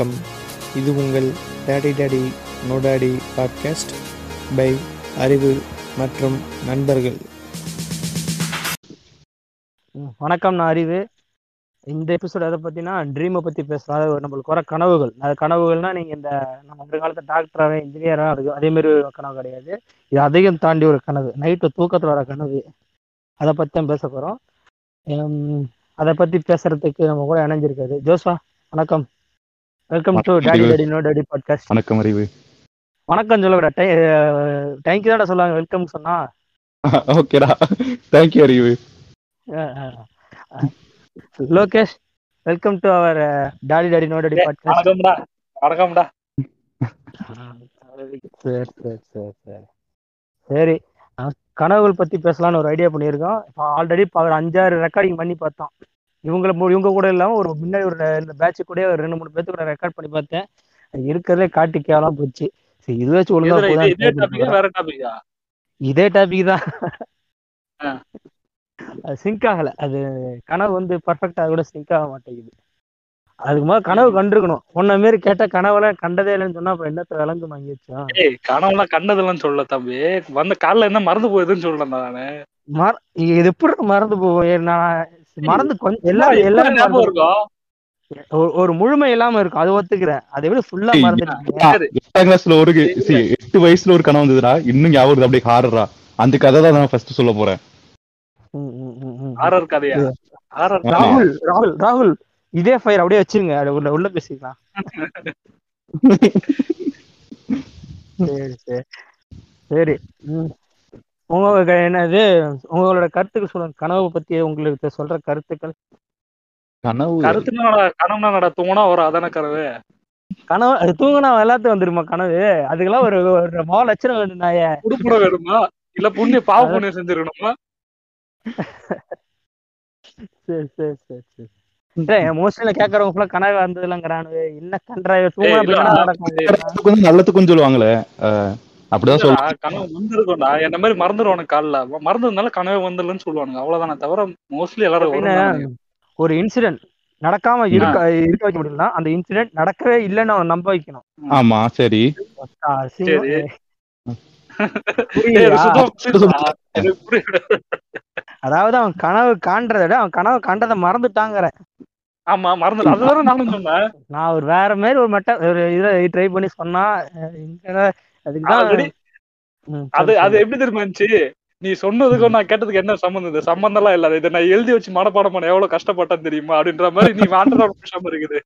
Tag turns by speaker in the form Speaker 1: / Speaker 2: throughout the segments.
Speaker 1: வணக்கம். இது உங்கள் daddy daddy no daddy podcast by Arivu மற்றும் நண்பர்கள்.
Speaker 2: வணக்கம் நான் அறிவு. இந்த எபிசோட் எதை பற்றினா ட்ரீமை பற்றி பேசுறோம் அதாவது நம்மளுக்கு வர கனவுகள். அது கனவுகள்னா நீங்கள் இந்த நம்ம ஒரு காலத்தில் டாக்டராகவே இன்ஜினியராக அது அதே மாதிரி ஒரு கனவு கிடையாது. இது அதிகம் தாண்டி ஒரு கனவு. நைட்டு தூக்கத்தில் வர கனவு. அதை பற்றி தான் பேச போகிறோம் அதை பற்றி பேசுகிறதுக்கு நம்ம கூட இணைஞ்சிருக்காது ஜோஸ்வா வணக்கம். Welcome to daddy daddy no daddy podcast
Speaker 3: வணக்கம் அறிவு.
Speaker 2: வணக்கம் சொல்லக்கூடாது தேங்க்யூ தான்டா சொல்லுவாங்க வெல்கம் சொன்னா.
Speaker 3: ஓகேடா. Thank you Arivu.
Speaker 2: அஹ், அஹ், அஹ். Lokesh welcome to our daddy daddy no daddy podcast
Speaker 4: வணக்கம்டா. வணக்கம்டா.
Speaker 2: சரி சரி சரி சரி. சரி கனவுகள் பத்தி பேசலாம்னு ஒரு ஐடியா பண்ணியிருக்கோம். இப்போ ஆல்ரெடி அஞ்சாறு ரெக்கார்டிங் பண்ணி பார்த்தோம். இவங்கள இவங்க கூட இல்லாம ஒரு முன்னாடி ஒரு இந்த பேட்ச் கூட ஒரு ரெண்டு மூணு பேர்த்து கூட ரெக்கார்ட் பண்ணி பார்த்தேன். இருக்கிறதுலே காட்டி கேவலம் போச்சு. சரி இது வச்சு ஒழுங்கா
Speaker 4: இது- டாபிக்
Speaker 2: தான்.
Speaker 4: ஆ.
Speaker 2: சிங்க் ஆகல. அது கனவு வந்து பர்ஃபெக்டா கூட சிங்க் ஆக மாட்டேங்குது. அதுக்கு முதல்ல கனவு கண்டிருக்கணும். உன்ன மாரி கேட்ட கனவுலாம் கண்டதே இல்லைன்னு சொன்னா அப்ப என்னத்த விளங்கு வாங்கிச்சா
Speaker 4: ஏய் கனவுலாம் கண்டதெல்லாம் சொல்ல தம்பி. வந்த காலைல என்ன மறந்து போகுதுன்னு சொல்றேன் நானு.
Speaker 2: இது எப்படி மறந்து போகும் ஏ, நான் மறந்து கொஞ்சம்
Speaker 4: எல்லா
Speaker 2: எல்லாரும்
Speaker 4: இருக்கும்
Speaker 2: ஒரு- முழுமை இல்லாம இருக்கும் அது ஒத்துக்கிறேன். அதை விட ஃபுல்லா.
Speaker 3: எட்டாம் கிளாஸ்ல ஒரு எட்டு வயசுல ஒரு கனவு வந்ததுடா. இன்னும் ஞாபகம் அப்படியே ஹாரரா அந்த கதை தான் நான் ஃபர்ஸ்ட் சொல்ல போறேன்.
Speaker 2: ராகுல் ராகுல் ராகுல் இதே ஃபயர் அப்படியே வச்சிருங்க. அது உள்ள உள்ள பேசிக்கலாம். சரி சரி. சரி. உங்க என்னது உங்களோட கருத்துக்கள் சொல்லுங்க. கனவு பத்தி உங்களுக்கு சொல்ற கருத்துக்கள்.
Speaker 3: கனவு.
Speaker 4: கருத்துனா கனவுனா நட தூங்கினா வரும். அதான கனவு.
Speaker 2: கனவு அது தூங்கினா எல்லாத்துக்கும் வந்துருமா கனவு? அதுக்கெல்லாம் ஒரு ஒரு மோ லட்சணம் வேணும் நாய
Speaker 4: உடுப்புட வேணுமா? இல்ல புண்ணிய பாவ புண்ணியம் செஞ்சிருக்கணுமா?
Speaker 2: சரி சரி சரி சரி. மோஸ்ட்லி கேக்குறவங்க ஃபுல்லா கனவு வந்ததுலங்கிறானு என்ன தூங்கினா நடக்கும்
Speaker 3: நல்லதுக்கும் சொல்லுவாங்களே. அப்படிதான்
Speaker 4: இல்லடா,
Speaker 3: சொல்ல
Speaker 4: கனவு வந்திருக்கும்டா. என்ன மாதிரி மறந்துடுவானு காலைல. மறந்ததுனால கனவே வந்துடலன்னு சொல்லுவானுங்க. அவ்வளவுதானே தவிர மோஸ்ட்லி எல்லாரும்
Speaker 2: ஒரு இன்சிடென்ட் நடக்காம இருக்க இருக்க வைக்க முடியலனா அந்த இன்சிடென்ட் நடக்கவே இல்லைன்னு அவன் நம்ப வைக்கணும்.
Speaker 3: ஆமா சரி.
Speaker 2: அதாவது அவன் கனவு காண்றத விட அவன் கனவு கண்டதை மறந்துட்டாங்கிற.
Speaker 4: ஆமா மறந்துடு அதுவரை நானும் சொன்னேன்.
Speaker 2: நான் ஒரு வேற மாதிரி ஒரு மெட்ட ஒரு இதை ட்ரை பண்ணி சொன்னா அதுக்குதான்
Speaker 4: அது அது. எப்படி தெரியுமா இருந்துச்சு? நீ சொன்னதுக்கும் நான் கேட்டதுக்கு என்ன சம்பந்தம் இது சம்பந்தம் எல்லாம் இல்ல இதை நான் எழுதி வச்சு மனப்பாடம் பண்ண எவ்வளவு கஷ்டப்பட்டேன் தெரியுமா? அப்படின்ற மாதிரி நீ வாண்டதா விஷயம் இருக்குது.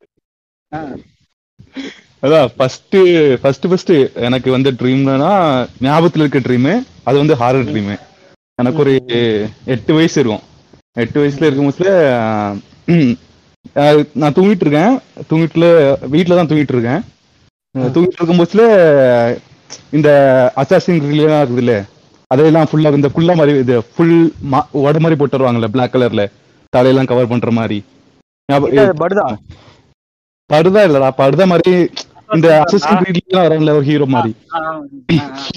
Speaker 3: அதான் ஃபர்ஸ்ட் ஃபர்ஸ்ட் ஃபர்ஸ்ட் எனக்கு வந்து ட்ரீம்னா ஞாபகத்துல இருக்க ட்ரீம் அது வந்து ஹாரர் ட்ரீம் எனக்கு ஒரு எட்டு வயசு இருக்கும். எட்டு வயசுல இருக்கும் போதுல நான் தூங்கிட்டு இருக்கேன். தூங்கிட்டுல வீட்டுல தான் தூங்கிட்டு இருக்கேன். தூங்கிட்டு இருக்கும் போதுல இந்த அசாசின் எல்லாம் இருக்குதுல்ல அதெல்லாம் ஃபுல்லா இந்த குள்ளா மாதிரி இது ஃபுல் உட மாதிரி போட்டு வருவாங்கல்ல பிளாக் கலர்ல தலையெல்லாம் கவர் பண்ற மாதிரி.
Speaker 2: படுதா?
Speaker 3: படுதா இல்லடா படுதா மாதிரி இந்த அசிஸ்டன்ட் கிரீட்லாம் வராங்கல்ல ஒரு ஹீரோ மாதிரி.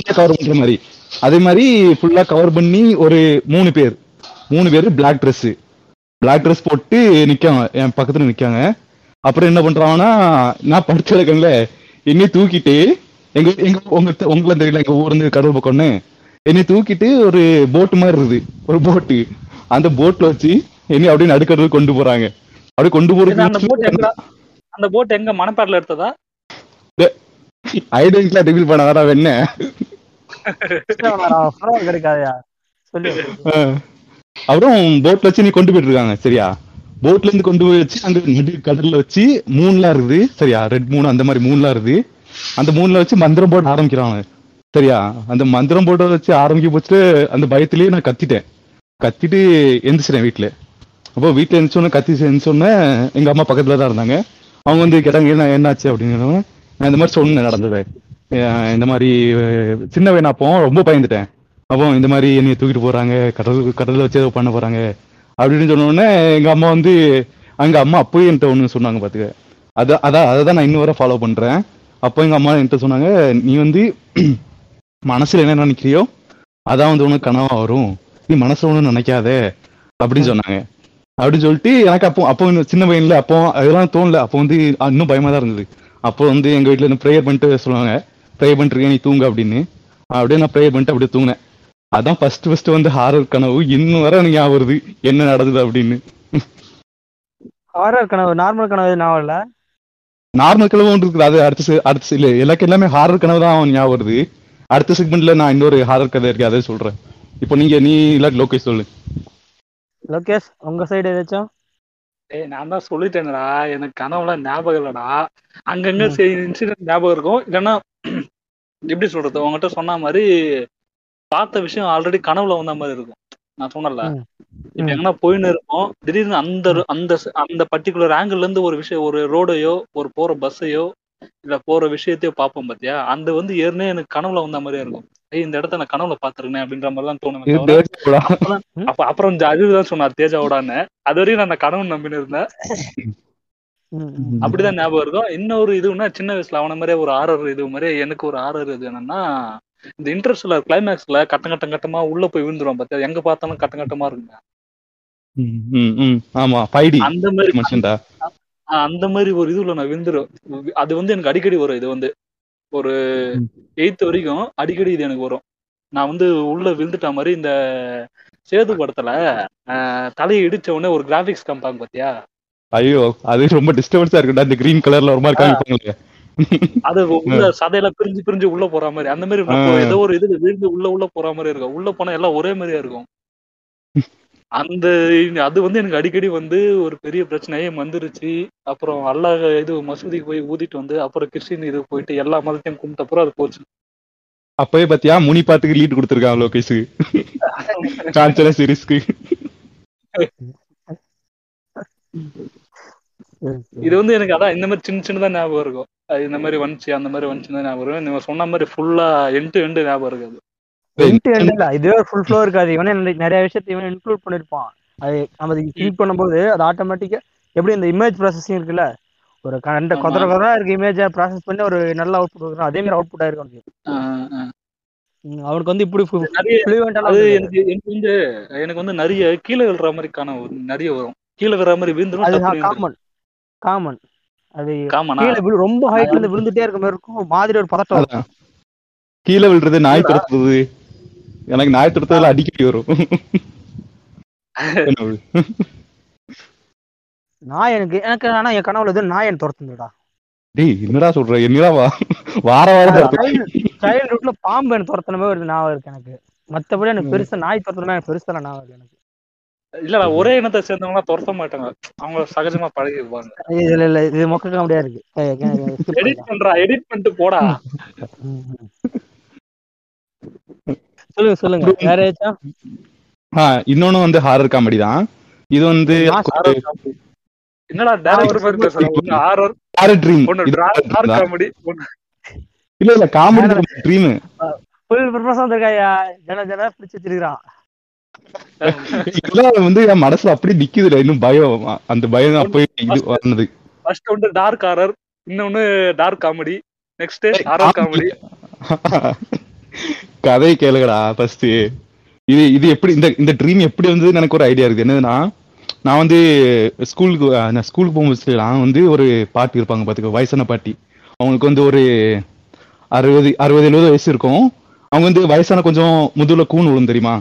Speaker 3: கவர் பண்ற மாதிரி. அதே மாதிரி ஃபுல்லா கவர் பண்ணி ஒரு மூணு பேர். மூணு பேர் பிளாக் Dress. பிளாக் Dress போட்டு நிக்காங்க என் பக்கத்துல நிக்காங்க. அப்புறம் என்ன பண்றாங்கன்னா நான் படுத்து இருக்கேன்ல என்னை தூக்கிட்டு எங்க எங்க உங்க உங்களை தெரியல எங்க ஊர்ல இருந்து கடல் பக்கம்னு என்னை தூக்கிட்டு ஒரு போட் மாதிரி இருக்குது. ஒரு போட்டு அந்த போட்ல வச்சு என்னை அப்படியே நடுக்கடல் கொண்டு போறாங்க. அப்படியே கொண்டு
Speaker 4: அந்த போட்
Speaker 3: போறது
Speaker 4: எங்க அந்த போட் எங்க? மணப்பாடுல எடுத்ததா?
Speaker 3: ஐடென்டிட்டிலாம் ரிவீல் பண்ணாதடா வெண்ண அப்புறம் போட்ல வச்சு நீ கொண்டு போயிட்டு இருக்காங்க சரியா? போட்ல இருந்து கொண்டு போய் வச்சு அங்க நடு கடல்ல வச்சு மூணுலாம் இருக்குது சரியா? ரெட் மூணு அந்த மாதிரி மூணுலாம் இருக்குது. அந்த மூணுல வச்சு மந்திரம் போட ஆரம்பிக்கிறாங்க சரியா? அந்த மந்திரம் போட வச்சு ஆரம்பிக்க போச்சுட்டு அந்த பயத்திலேயே நான் கத்திட்டேன். கத்திட்டு எந்திரிச்சிட்டேன் வீட்டுல அப்போ வீட்டுல எந்திரிச்சோன்னே கத்தி எந்திரிச்சோன்னே எங்க அம்மா பக்கத்துல தான் இருந்தாங்க. அவங்க வந்து கேட்டாங்க என்ன என்னாச்சு? அப்படின்னு நான் இந்த மாதிரி சொன்னேன் நடந்தது. இந்த மாதிரி சின்ன பையனா அப்போ ரொம்ப பயந்துட்டேன். அப்போ இந்த மாதிரி என்னைய தூக்கிட்டு போறாங்க கடல் கடல்ல வச்சு ஏதோ பண்ண போறாங்க. அப்படின்னு சொன்ன உடனே எங்க அம்மா வந்து அங்க அம்மா அப்போயே என்கிட்ட ஒண்ணு சொன்னாங்க பாத்துக்க. அதான் அதான் அதை தான் நான் இன்னும் வரை ஃபாலோ பண்றேன். அப்போ எங்கள் அம்மா என்கிட்ட சொன்னாங்க நீ வந்து மனசில் என்ன நினைக்கிறியோ அதான் வந்து உனக்கு கனவா வரும். நீ மனசில் ஒண்ணும் நினைக்காத. அப்படின்னு சொன்னாங்க. அப்படின்னு சொல்லிட்டு எனக்கு அப்போ அப்போ இன்னும் சின்ன பையன்ல அப்போ அதெல்லாம் தோணல. அப்போ வந்து இன்னும் பயமாக தான் இருந்தது. அப்போ வந்து எங்கள் வீட்டில் இருந்து ப்ரேயர் பண்ணிட்டு சொல்லுவாங்க ப்ரேயர் பண்ணிட்டு நீ தூங்க அப்படின்னு. அப்படியே நான் ப்ரேயர் பண்ணிட்டு அப்படியே தூங்கினேன். அதான் ஃபர்ஸ்ட் ஃபர்ஸ்ட் வந்து ஹாரர் கனவு. இன்னும் வர எனக்கு ஞாபகம் வருது என்ன நடந்தது அப்படின்னு.
Speaker 2: ஹாரர் கனவு நார்மல் கனவு நாவல்ல ஞாபகம்
Speaker 3: நார்மல் கனவு ஒன்று இருக்குது. அது அடுத்த அடுத்த இல்ல எனக்கு எல்லாமே ஹாரர் கனவு தான் ஞாபகம் வருது. அடுத்த செக்மெண்ட்ல நான் இன்னொரு ஹாரர் கதை இருக்கு அதை சொல்றேன். இப்போ நீங்க நீ இல்லாட்டி லோகேஷ் சொல்லு.
Speaker 2: லோகேஷ் உங்க சைடு ஏதாச்சும்?
Speaker 4: ஏய் நான் தான் சொல்லிட்டேன்டா. எனக்கு கனவுலாம் ஞாபகம் இல்லடா. அங்கங்க சரி இன்சிடென்ட் ஞாபகம் இருக்கும். இல்லைன்னா எப்படி சொல்றது? உங்ககிட்ட சொன்ன மாதிரி பார்த்த விஷயம் ஆல்ரெடி கனவுல வந்த மாதிரி இருக்கும். நான் சொன்னல. இப்ப எங்கன்னா போயின்னு இருக்கோம். திடீர்னு அந்த அந்த அந்த பர்டிகுலர் ஆங்கிள் இருந்து ஒரு விஷயம் ஒரு ரோடையோ ஒரு போற பஸ்ஸையோ இல்ல போற விஷயத்தையோ பார்ப்போம் பாத்தியா? அந்த வந்து ஏற்கனவே எனக்கு கனவுல வந்த மாதிரியே இருக்கும். ஏய் இந்த இடத்த நான் கனவுல பாத்துருக்கேன் அப்படின்ற மாதிரி தான் தோணுமே? அப்ப அப்புறம் இந்த அழிவு தான் சொன்னார் தேஜாவோடான்னு அது வரையும் நான் கனவு நம்பின்னு இருந்தேன். அப்படிதான் ஞாபகம் இருக்கும் இன்னொரு இதுன்னா சின்ன வயசுல அவன மாதிரியே ஒரு ஆரர் இது மாதிரி எனக்கு ஒரு ஆரர் இது என்னன்னா இந்த இன்ட்ரெஸ்ட்ல கிளைமேக்ஸ்ல கட்டம் கட்டம் கட்டமா உள்ள போய் விழுந்துரும் பாத்தியா? எங்க பார்த்தாலும் கட்டம் கட்டமா இருக்குங்க.
Speaker 3: ஆமா
Speaker 4: அந்த மாதிரி அந்த மாதிரி ஒரு இதுல நான் விழுந்துரும் அது வந்து எனக்கு அடிக்கடி வரும் இது வந்து. ஒரு
Speaker 3: ம்.
Speaker 4: எயித் வரைக்கும் அடிக்கடி இது எனக்கு வரும். நான் வந்து உள்ள விழுந்துட்ட மாதிரி இந்த சேது படத்துல தலையை இடிச்ச உடனே ஒரு கிராபிக்ஸ் காமிப்பாங்க பாத்தியா?
Speaker 3: ஐயோ அது ரொம்ப டிஸ்டர்பன்ஸா இருக்குடா இந்த கிரீன் கலர்ல ஒரு மாதிரி காமிப்பாங்க
Speaker 4: அது உள்ள சதையில பிரிஞ்சு பிரிஞ்சு உள்ள போற மாதிரி. அந்த மாதிரி. ஏதோ ஒரு இது விழுந்து உள்ள உள்ள போற மாதிரி இருக்கும். உள்ள போனா எல்லாம் ஒரே மாதிரியா இருக்கும். அந்த அது வந்து எனக்கு அடிக்கடி வந்து ஒரு பெரிய பிரச்சனையே வந்துருச்சு. அப்புறம் அல்லாஹ் இது மசூதிக்கு போய் ஊதிட்டு வந்து அப்புறம் கிறிஸ்டின் இது போயிட்டு எல்லா மதத்தையும் கும்பிட்ட அப்புறம் அது போச்சு.
Speaker 3: அப்பவே பாத்தியா? முனி பாட்டுக்கு லீட் கொடுத்துருக்கான் லோகேஷ் காஞ்சனா சீரிஸ்க்கு
Speaker 2: சரி, சரி.
Speaker 4: இது வந்து எனக்கு அதான் இந்த மாதிரி சின்ன சின்னதா ஞாபகம் இருக்கும். அது இந்த மாதிரி வந்துச்சு அந்த மாதிரி வந்துச்சுன்னு ஞாபகம் இருக்கும். நீங்க சொன்ன மாதிரி ஃபுல்லா எண்டு எண்டு ஞாபகம் இருக்காது.
Speaker 2: இதுவே ஃபுல் ஃப்ளோ இருக்காது. இவனே நிறைய- விஷயத்தை இவன் இன்க்ளூட் பண்ணிருப்பான். அது நம்ம கிளிக் பண்ணும்போது அது ஆட்டோமேட்டிக்கா எப்படி இந்த இமேஜ் ப்ராசஸிங் இருக்குல்ல? ஒரு கண்ட. கொதற கொதரா இருக்க இமேஜை ப்ராசஸ் பண்ணி ஒரு நல்ல அவுட்புட் கொடுக்குறான். அதே மாதிரி அவுட்புட் ஆயிருக்கும் அவனுக்கு. அவனுக்கு வந்து இப்படி
Speaker 4: நிறைய
Speaker 2: ஃப்ளூவெண்டா
Speaker 4: அது எனக்கு வந்து எனக்கு வந்து நிறைய கீழே விழுற மாதிரி காண நிறைய வரும். கீழே விழுற மாதிரி விழுந்துரும்.
Speaker 2: காமன் அது
Speaker 4: காமனா
Speaker 2: கீழே விழு ரொம்ப ஹைட்ல இருந்து விழுந்துட்டே இருக்க மாதிரி இருக்கும். மாதிரி ஒரு பதட்டம்
Speaker 3: கீழே விழுறது நாய் துரத்துறது. எனக்கு நாய் துரத்துறதுல அடிக்கடி வரும்?
Speaker 2: நான் எனக்கு எனக்கு ஆனா என் கனவுல எதுவும் நான் என் துரத்துங்கடா
Speaker 3: டேய் என்னடா சொல்ற? என்னடா வா? வார வாரம் துரத்து.
Speaker 2: சைல்ட் ரூட்ல பாம்பு எனக்கு துரத்துன மாதிரி ஒரு ஞாபகம் இருக்கு எனக்கு. மத்தபடி எனக்கு பெருசா நாய் துரத்துன மாதிரி எனக்கு பெருசா ஞாபகம் இருக்கு எனக்கு.
Speaker 4: இல்லடா ஒரே இனத்தை சேர்ந்தவங்க துரத்த மாட்டாங்க. அவங்க சகஜமா பழகி இருப்பாங்க
Speaker 2: இல்ல இல்ல இது மொக்க காமெடியா இருக்கு.
Speaker 4: எடிட். பண்றா எடிட் பண்ணிட்டு போடா.
Speaker 2: சொல்லுங்க சொல்லுங்க. வேற ஏதாச்சும்?
Speaker 3: இன்னொன்னு வந்து ஹாரர் காமெடி தான். இது வந்து.
Speaker 4: என்னடா டேரக்டர் மாதிரி பேசுற ஒண்ணு horror
Speaker 3: horror dream
Speaker 4: dark comedy
Speaker 3: இல்ல இல்ல காமெடி ட்ரீம்
Speaker 2: ஃபுல் பர்பஸ் வந்திருக்காயா ஜன ஜன பிடிச்சு வச்சிருக்கான்
Speaker 3: இதெல்லாம் வந்து என் மனசுல அப்படியே நிக்குதுல இன்னும் பயம். அந்த பயம் தான் போய் இது வந்தது.
Speaker 4: ஃபர்ஸ்ட் வந்து டார்க் ஹாரர் இன்னொன்னு dark comedy next horror comedy
Speaker 3: கதை கேளுங்கடா ஃபர்ஸ்ட் இது இது எப்படி இந்த இந்த ட்ரீம் எப்படி வந்ததுன்னு எனக்கு ஒரு ஐடியா இருக்குது. என்னதுன்னா நான் வந்து ஸ்கூலுக்கு நான் ஸ்கூலுக்கு போகும்போது நான் வந்து ஒரு பாட்டி இருப்பாங்க பாத்துக்கோ வயசான பாட்டி. அவங்களுக்கு வந்து ஒரு அறுபது அறுபது எழுபது வயசு இருக்கும். அவங்க வந்து வயசான கொஞ்சம் முதுகுல கூன் விழும் தெரியுமா?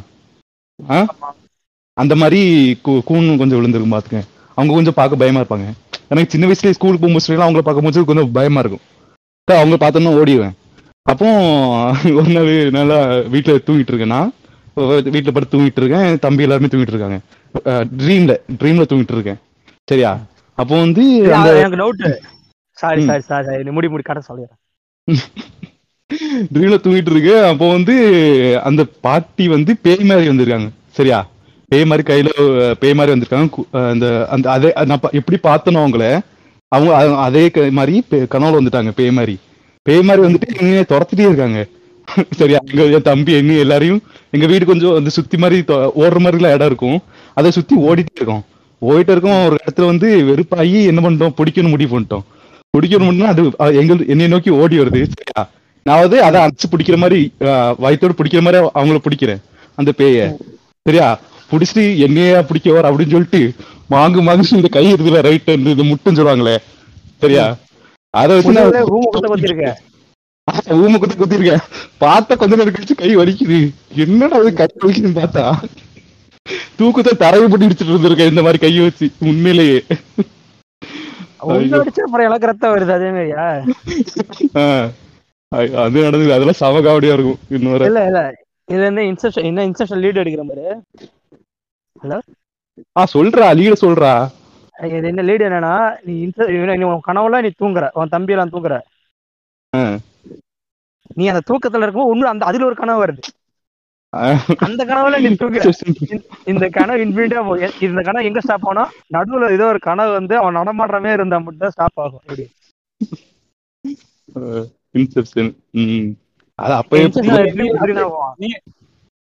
Speaker 3: அந்த மாதிரி கூ- கூன் கொஞ்சம் விழுந்திருக்கும் பாத்துக்க அவங்க கொஞ்சம் பார்க்க பயமா இருப்பாங்க. எனக்கு சின்ன வயசுல ஸ்கூலுக்கு போகும்போது அவங்கள பார்க்கும்போது கொஞ்சம் பயமா இருக்கும். அவங்க பார்த்தோன்னா ஓடிடுவேன் அப்போ ஒரு நாள் நல்லா வீட்டுல தூங்கிட்டு இருக்கேன்னா வீட்டுல படுத்து தூங்கிட்டு இருக்கேன். தம்பி எல்லாருமே தூங்கிட்டு இருக்காங்க. ட்ரீம்ல ட்ரீம்ல தூங்கிட்டு இருக்கேன். சரியா? அப்போ வந்து
Speaker 2: எனக்கு டவுட் சாரி. சாரி சாரி முடி முடி கரெக்ட் சொல்லிடுறேன்.
Speaker 3: ட்ரீம்ல தூங்கிட்டு இருக்கு. அப்போ வந்து அந்த பாட்டி வந்து பேய் மாதிரி வந்திருக்காங்க. சரியா? பேய் மாதிரி கையில பேய் மாதிரி வந்திருக்காங்க. அந்த அந்த அதே நான் எப்படி பார்த்தனோ அவங்கள அவங்க அதே மாதிரி கனவுல வந்துட்டாங்க பேய் மாதிரி. பேய் மாதிரி வந்துட்டு எங்க துரத்துட்டே இருக்காங்க. சரியா? எங்க என் தம்பி எங்க எல்லாரையும் எங்க வீடு கொஞ்சம் அந்த சுத்தி மாதிரி ஓடுற ஓடுற மாதிரிலாம் இடம் இருக்கும். அதை சுத்தி ஓடிட்டே இருக்கோம். ஓடிட்டு இருக்கோம். ஒரு இடத்துல வந்து வெறுப்பாகி என்ன பண்ணிட்டோம்? பிடிக்கணும் முடிவு பண்ணிட்டோம். பிடிக்கணும் அது எங்க என்னை நோக்கி ஓடி வருது. சரியா? நான் வந்து அதை அடிச்சு பிடிக்கிற மாதிரி வயித்தோட பிடிக்கிற மாதிரி அவங்கள பிடிக்கிறேன் அந்த பேய. சரியா? பிடிச்சிட்டு என்னையா பிடிக்க வர அப்படின்னு சொல்லிட்டு மாங்கு மாங்கு இந்த கை இருக்குல்ல ரைட் இந்த முட்டுன்னு சொல்லுவாங்களே. சரியா? அதை வச்சு நான்
Speaker 2: முதல்ல ஊமை குத்த குத்திருக்க
Speaker 3: ஊமை குத்தி குத்திருக்கேன். பார்த்தா கொஞ்ச நேரம் கழிச்சு கை வலிக்குது. என்னடா அது கை வலிக்குதுன்னு பார்த்தா? தூக்கத்தை தரையை போட்டு இடிச்சிட்டு இருந்திருக்கேன் இந்த மாதிரி கையை வச்சு உண்மையிலேயே.
Speaker 2: அப்புறம் எனக்கு ரத்தம் வருது அதே மாதிரியா?
Speaker 3: அது- நடந்தது. அதெல்லாம் சமகாவடியா இருக்கும். இன்னொரு
Speaker 2: இல்ல இல்ல. இதுல இருந்து இன்செப்ஷன் என்ன இன்செப்ஷன் லீட் அடிக்கிற மாதிரி?
Speaker 3: ஆ சொல்றா. லீட சொல்றா.
Speaker 2: இது என்ன லீடு என்னன்னா நீ இவனை- நீ உன் கனவுல நீ தூங்குற. உன் தம்பி எல்லாம் தூங்குற. நீ அந்த தூக்கத்துல இருக்கும்போது ஒண்ணு அந்த அதுல ஒரு கனவு வருது. அந்த கனவுல நீ தூங்குற. இந்த கனவு இன்ஃபினிட்டா போகும் இந்த கனவு எங்க ஸ்டாப் ஆனா நடுவுல ஏதோ ஒரு கனவு வந்து அவன் நடமாடுற மாதிரி இருந்தா மட்டும் தான் ஸ்டாப் ஆகும் இப்படி
Speaker 3: இன்செப்ஷன் ம் அது அப்பயே?